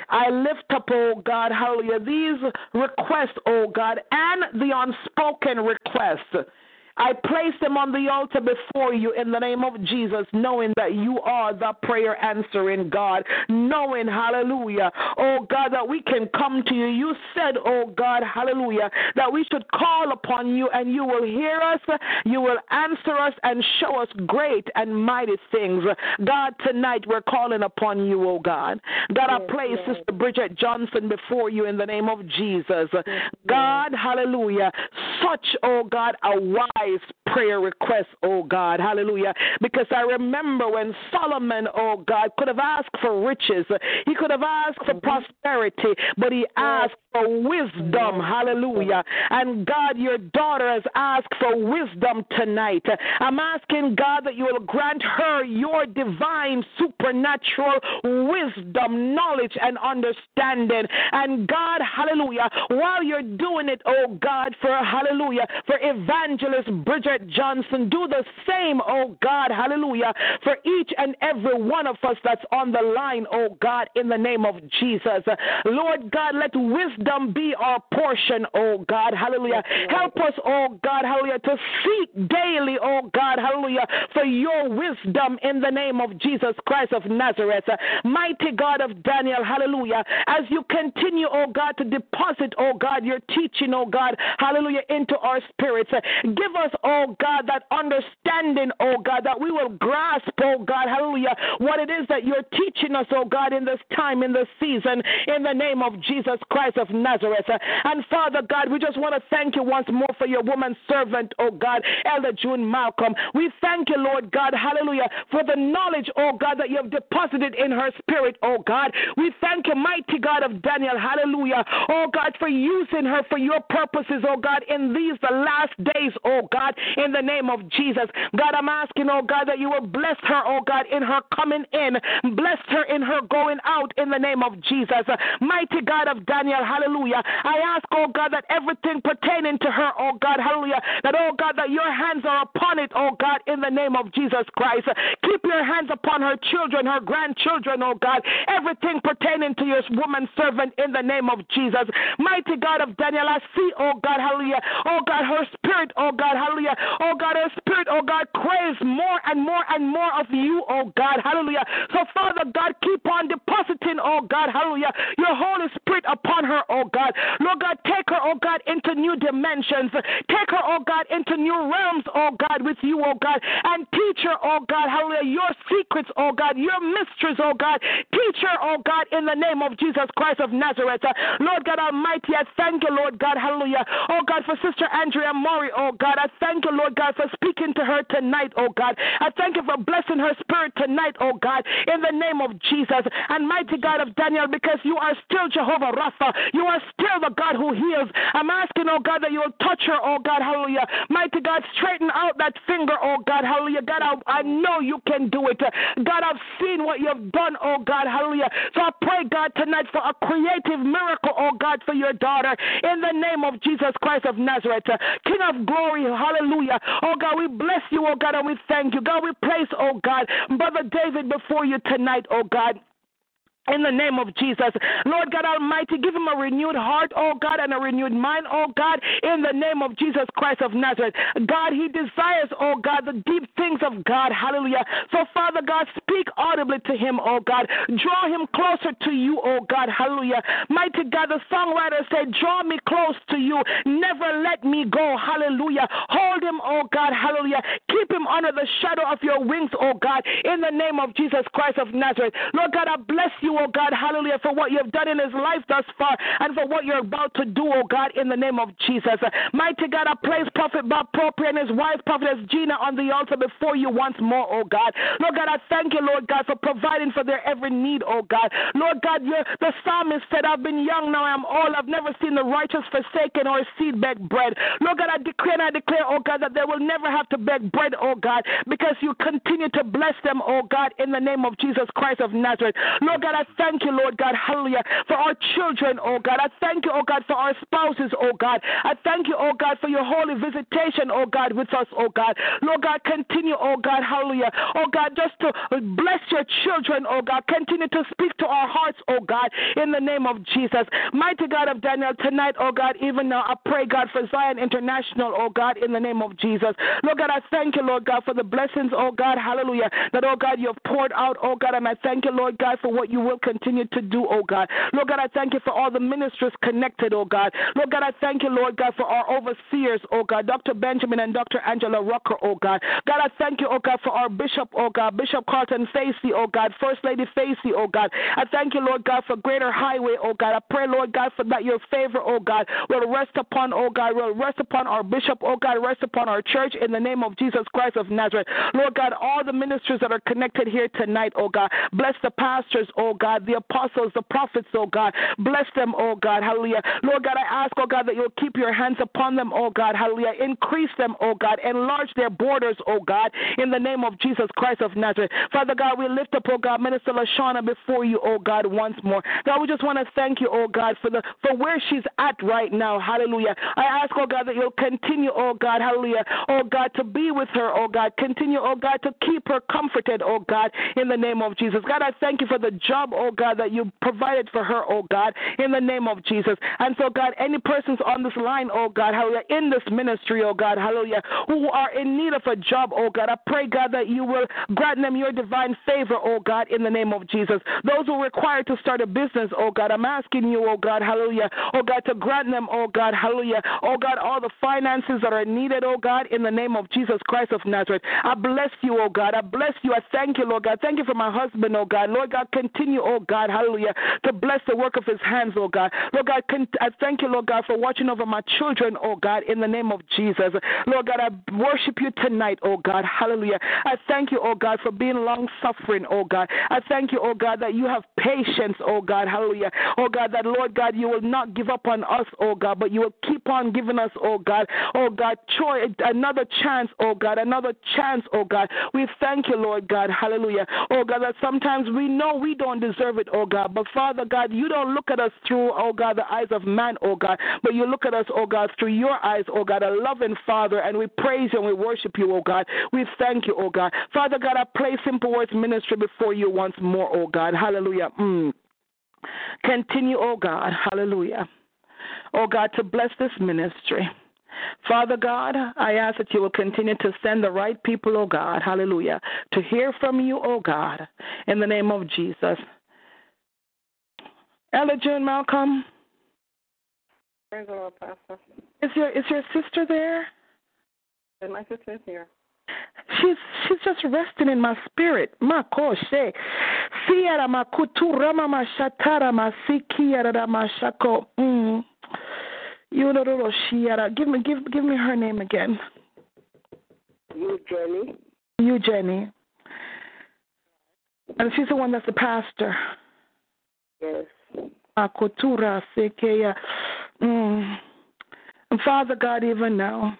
I lift up, oh God, hallelujah, these requests, oh God, and the unspoken requests I place them on the altar before you in the name of Jesus, knowing that you are the prayer answering God, knowing, hallelujah, oh God, that we can come to you. You said, oh God, hallelujah, that we should call upon you and you will hear us, you will answer us and show us great and mighty things. God, tonight we're calling upon you, oh God. God, I place Sister Bridget Johnson before you in the name of Jesus. God, hallelujah, such, oh God, a wise prayer request, oh God. Hallelujah. Because I remember when Solomon, oh God, could have asked for riches, he could have asked for mm-hmm. prosperity, but he asked for wisdom. Hallelujah. And God, your daughter has asked for wisdom tonight. I'm asking God that you will grant her your divine supernatural wisdom, knowledge, and understanding. And God, hallelujah, while you're doing it, oh God, for hallelujah, for evangelist Bridget Johnson. Do the same, oh God, hallelujah, for each and every one of us that's on the line, oh God, in the name of Jesus. Lord God, let wisdom be our portion, oh God, hallelujah. Help us, oh God, hallelujah, to seek daily, oh God, hallelujah, for your wisdom in the name of Jesus Christ of Nazareth. Mighty God of Daniel, hallelujah, as you continue, oh God, to deposit, oh God, your teaching, oh God, hallelujah, into our spirits. Give us, oh God, that understanding, oh God, that we will grasp, oh God, hallelujah, what it is that you're teaching us, oh God, in this time, in this season, in the name of Jesus Christ of Nazareth. And Father God, we just want to thank you once more for your woman servant, oh God, Elder June Malcolm. We thank you, Lord God, hallelujah, for the knowledge, oh God, that you have deposited in her spirit, oh God. We thank you, mighty God of Daniel, hallelujah, oh God, for using her for your purposes, oh God, in these the last days, oh God, in the name of Jesus. God, I'm asking, oh God, that you will bless her, oh God, in her coming in. Bless her in her going out in the name of Jesus. Mighty God of Daniel, hallelujah. I ask, oh God, that everything pertaining to her, oh God, hallelujah, that, oh God, that your hands are upon it, oh God, in the name of Jesus Christ. Keep your hands upon her children, her grandchildren, oh God, everything pertaining to your woman servant in the name of Jesus. Mighty God of Daniel, I see, oh God, hallelujah, oh God, her spirit, oh God, hallelujah, oh God, her spirit, oh God, craves more and more and more of you, oh God, hallelujah. So, Father God, keep on depositing, oh God, hallelujah, your Holy Spirit upon her, oh God. Lord God, take her, oh God, into new dimensions. Take her, oh God, into new realms, oh God, with you, oh God. And teach her, oh God, hallelujah, your secrets, oh God, your mysteries, oh God. Teach her, oh God, in the name of Jesus Christ of Nazareth. Lord God Almighty, I thank you, Lord God, hallelujah. Oh God, for Sister Andrea Murray, oh God. I thank you, Lord God, for speaking to her tonight, oh God. I thank you for blessing her spirit tonight, oh God, in the name of Jesus. And mighty God of Daniel, because you are still Jehovah Rapha, you are still the God who heals. I'm asking, oh God, that you will touch her, oh God, hallelujah. Mighty God, straighten out that finger, oh God, hallelujah. God, I, I know you can do it. God, I've seen what you've done, oh God, hallelujah. So I pray, God, tonight for a creative miracle, oh God, for your daughter in the name of Jesus Christ of Nazareth. King of glory, hallelujah. Oh God, we bless you, oh God, and we thank you. God, we praise, oh God, Brother David before you tonight, oh God in the name of Jesus. Lord God Almighty, give him a renewed heart, oh God, and a renewed mind, oh God, in the name of Jesus Christ of Nazareth. God, he desires, oh God, the deep things of God. Hallelujah. So, Father God, speak audibly to him, oh God. Draw him closer to you, oh God. Hallelujah. Mighty God, the songwriter said, Draw me close to you. Never let me go. Hallelujah. Hold him, oh God. Hallelujah. Keep him under the shadow of your wings, oh God, in the name of Jesus Christ of Nazareth. Lord God, I bless you, oh God, hallelujah, for what you've done in his life thus far and for what you're about to do, oh God, in the name of Jesus. Mighty God, I place Prophet Bob Propri and his wife, Prophetess Gina, on the altar before you once more, oh God. Lord God, I thank you, Lord God, for providing for their every need, oh God. Lord God, the psalmist said, I've been young, now I'm old. I've never seen the righteous forsaken or seed beg bread. Lord God, I declare and I declare, oh God, that they will never have to beg bread, oh God, because you continue to bless them, oh God, in the name of Jesus Christ of Nazareth. Lord God, I thank you, Lord God, hallelujah, for our children, oh God. I thank you, oh God, for our spouses, oh God. I thank you, oh God, for your holy visitation, oh God, with us, oh God. Lord God, continue, oh God, hallelujah. Oh God, just to bless your children, oh God. Continue to speak to our hearts, oh God, in the name of Jesus. Mighty God of Daniel, tonight, oh God, even now, I pray, God, for Zion International, oh God, in the name of Jesus. Lord God, I thank you, Lord God, for the blessings, oh God, hallelujah, that, oh God, you have poured out, oh God, and I thank you, Lord God, for what you will continue to do, oh God. Lord God, I thank you for all the ministers connected, oh God. Lord God, I thank you, Lord God, for our overseers, oh God, Dr. Benjamin and Dr. Angela Rucker, oh God. God, I thank you, oh God, for our bishop, oh God, Bishop Carlton Facey, oh God, First Lady Facey, oh God. I thank you, Lord God, for Greater Highway, oh God. I pray, Lord God, for that your favor, oh God, will rest upon, oh God, will rest upon our bishop, oh God, rest upon our church in the name of Jesus Christ of of Nazareth. Lord God, all the ministers that are connected here tonight, oh God. Bless the pastors, oh God, the apostles, the prophets, oh God. Bless them, oh God. Hallelujah. Lord God, I ask, oh God, that you'll keep your hands upon them, oh God. Hallelujah. Increase them, oh God. Enlarge their borders, oh God, in the name of Jesus Christ of Nazareth. Father God, we lift up, oh God, Minister Lashana before you, oh God, once more. God, we just want to thank you, oh God, for the for where she's at right now. Hallelujah. I ask, oh God, that you'll continue, oh God, hallelujah, oh God, to be with her, oh God. Continue, oh God, to keep her comforted, oh God, in the name of Jesus. God, I thank you for the job, oh God, that you provided for her, oh God, in the name of Jesus. And so, God, any persons on this line, oh God, hallelujah, in this ministry, oh God, hallelujah, who are in need of a job, oh God, I pray, God, that you will grant them your divine favor, oh God, in the name of Jesus. Those who are required to start a business, oh God, I'm asking you, oh God, hallelujah, oh God, to grant them, oh God, hallelujah, oh God, all the finances that are needed, oh God, in the name of Jesus Christ of Nazareth. I bless you, oh God. I bless you. I thank you, Lord God. Thank you for my husband, oh God. Lord God, continue, oh God, hallelujah, to bless the work of his hands, oh God. Lord God, I thank you, Lord God, for watching over my children, oh God, in the name of Jesus. Lord God, I worship you tonight, oh God, hallelujah. I thank you, oh God, for being long suffering, oh God. I thank you, oh God, that you have patience, oh God, hallelujah. Oh God, that Lord God, you will not give up on us, oh God, but you will keep on giving us, oh God, oh God, choice, another chance, oh God, another chance, oh God. We thank you, Lord God, hallelujah. Oh God, that sometimes we know we don't deserve it, oh God, but Father God, you don't look at us through, oh God, the eyes of man, oh God, but you look at us, oh God, through your eyes, oh God, a loving Father, and we praise you and we worship you, oh God. We thank you, oh God. Father God, I place Simple Words Ministry before you once more, oh God, hallelujah. Mm. Continue, oh God, hallelujah. Oh God, to bless this ministry. Father God, I ask that you will continue to send the right people, oh God, hallelujah, to hear from you, oh God, in the name of Jesus. Elder June Malcolm. Praise the Lord, Pastor. Is your is your sister there? And my sister is here. She's she's just resting in my spirit. Makoshe. Sierra makutura mama shatara masikiara mashako. Mm. You know, Shiara. Give me give give me her name again. You Jenny. You Jenny. And she's the one that's the pastor. Yes. Akotura Sekeya. Mm. Father God, even now,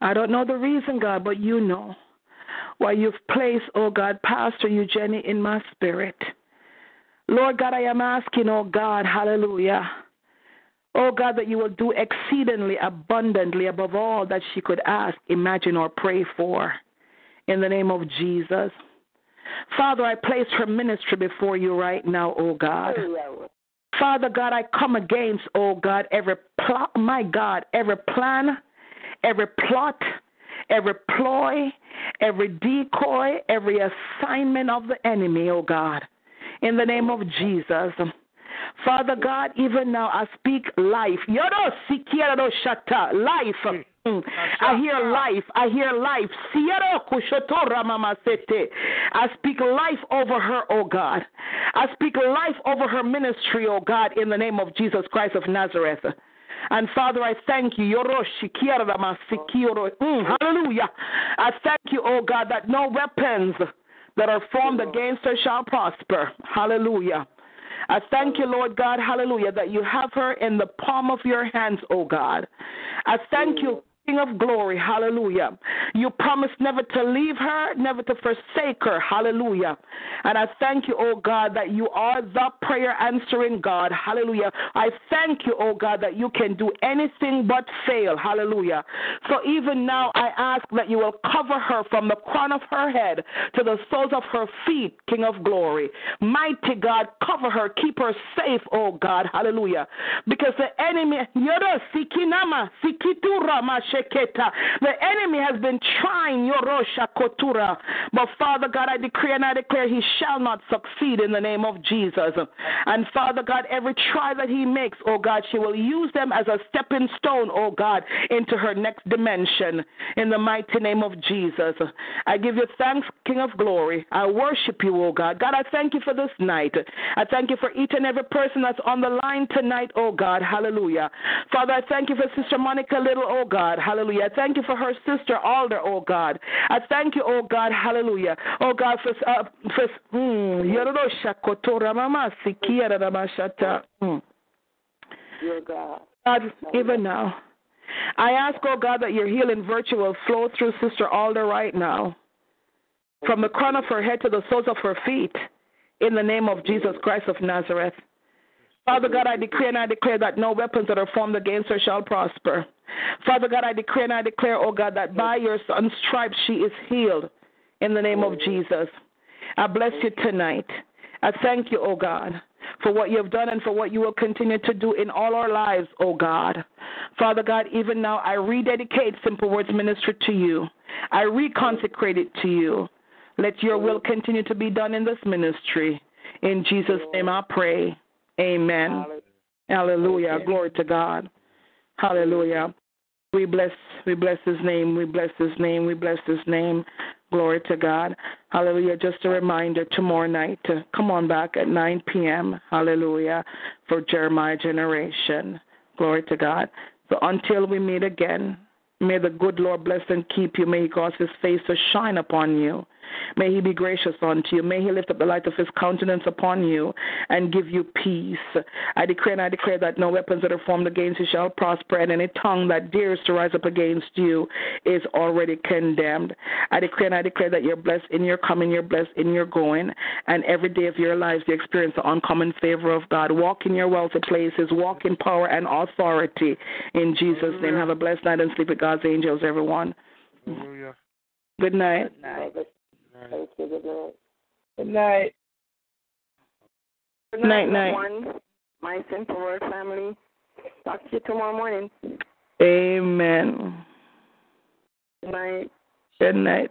I don't know the reason, God, but you know why you've placed, oh God, Pastor Eugenie in my spirit. Lord God, I am asking, oh God, hallelujah. Oh God, that you will do exceedingly abundantly above all that she could ask, imagine, or pray for. In the name of Jesus. Father, I place her ministry before you right now, oh God. Father God, I come against, oh God, every plot, my God, every plan, every plot, every ploy, every decoy, every assignment of the enemy, oh God. In the name of Jesus. Father God, even now I speak life. Life. I hear life. I hear life. I speak life over her, oh God. I speak life over her ministry, oh God, in the name of Jesus Christ of Nazareth. And Father, I thank you. Mm, hallelujah. I thank you, oh God, that no weapons that are formed against her shall prosper. Hallelujah. I thank you, Lord God, hallelujah, that you have her in the palm of your hands, oh God. I thank you, King of glory, hallelujah. You promised never to leave her, never to forsake her, hallelujah. And I thank you, oh God, that you are the prayer answering God, hallelujah. I thank you, oh God, that you can do anything but fail, hallelujah. So even now, I ask that you will cover her from the crown of her head to the soles of her feet, King of glory. Mighty God, cover her, keep her safe, oh God, hallelujah. Because the enemy, the enemy has been trying Yorosha Kotura. But Father God, I decree and I declare he shall not succeed in the name of Jesus. And Father God, every try that he makes, oh God, she will use them as a stepping stone, oh God, into her next dimension. In the mighty name of Jesus. I give you thanks, King of glory. I worship you, oh God. God, I thank you for this night. I thank you for each and every person that's on the line tonight, oh God. Hallelujah. Father, I thank you for Sister Monica Little, oh God. Hallelujah. Thank you for her sister, Alder, oh God. I thank you, oh God, hallelujah. Oh God, for, uh, for mm, mm. Your God. God, even now. I ask, oh God, that your healing virtue will flow through Sister Alder right now, from the crown of her head to the soles of her feet, in the name of Jesus Christ of Nazareth. Father God, I decree and I declare that no weapons that are formed against her shall prosper. Father God, I decree and I declare, oh God, that by your son's stripes she is healed in the name of Jesus. I bless you tonight. I thank you, oh God, for what you have done and for what you will continue to do in all our lives, oh God. Father God, even now I rededicate Simple Words Ministry to you. I reconsecrate it to you. Let your will continue to be done in this ministry. In Jesus' name I pray. Amen. Hallelujah. Glory to God. Hallelujah. We bless we bless his name. We bless his name. We bless his name. Glory to God. Hallelujah. Just a reminder tomorrow night to come on back at 9 p.m. Hallelujah. For Jeremiah Generation. Glory to God. So until we meet again, may the good Lord bless and keep you. May he cause his face to shine upon you May he be gracious unto you. May he lift up the light of his countenance upon you and give you peace. I declare and I declare that no weapons that are formed against you shall prosper, and any tongue that dares to rise up against you is already condemned. I declare and I declare that you're blessed in your coming, you're blessed in your going, and every day of your lives you experience the uncommon favor of God. Walk in your wealthy places, walk in power and authority. In Jesus' name, have a blessed night and sleep with God's angels, everyone. Hallelujah. Good night. Good night. Thank you. Good night. Good night. Good Night, night, night. everyone. My simple word family. Talk to you tomorrow morning. Amen. Good night. Good night.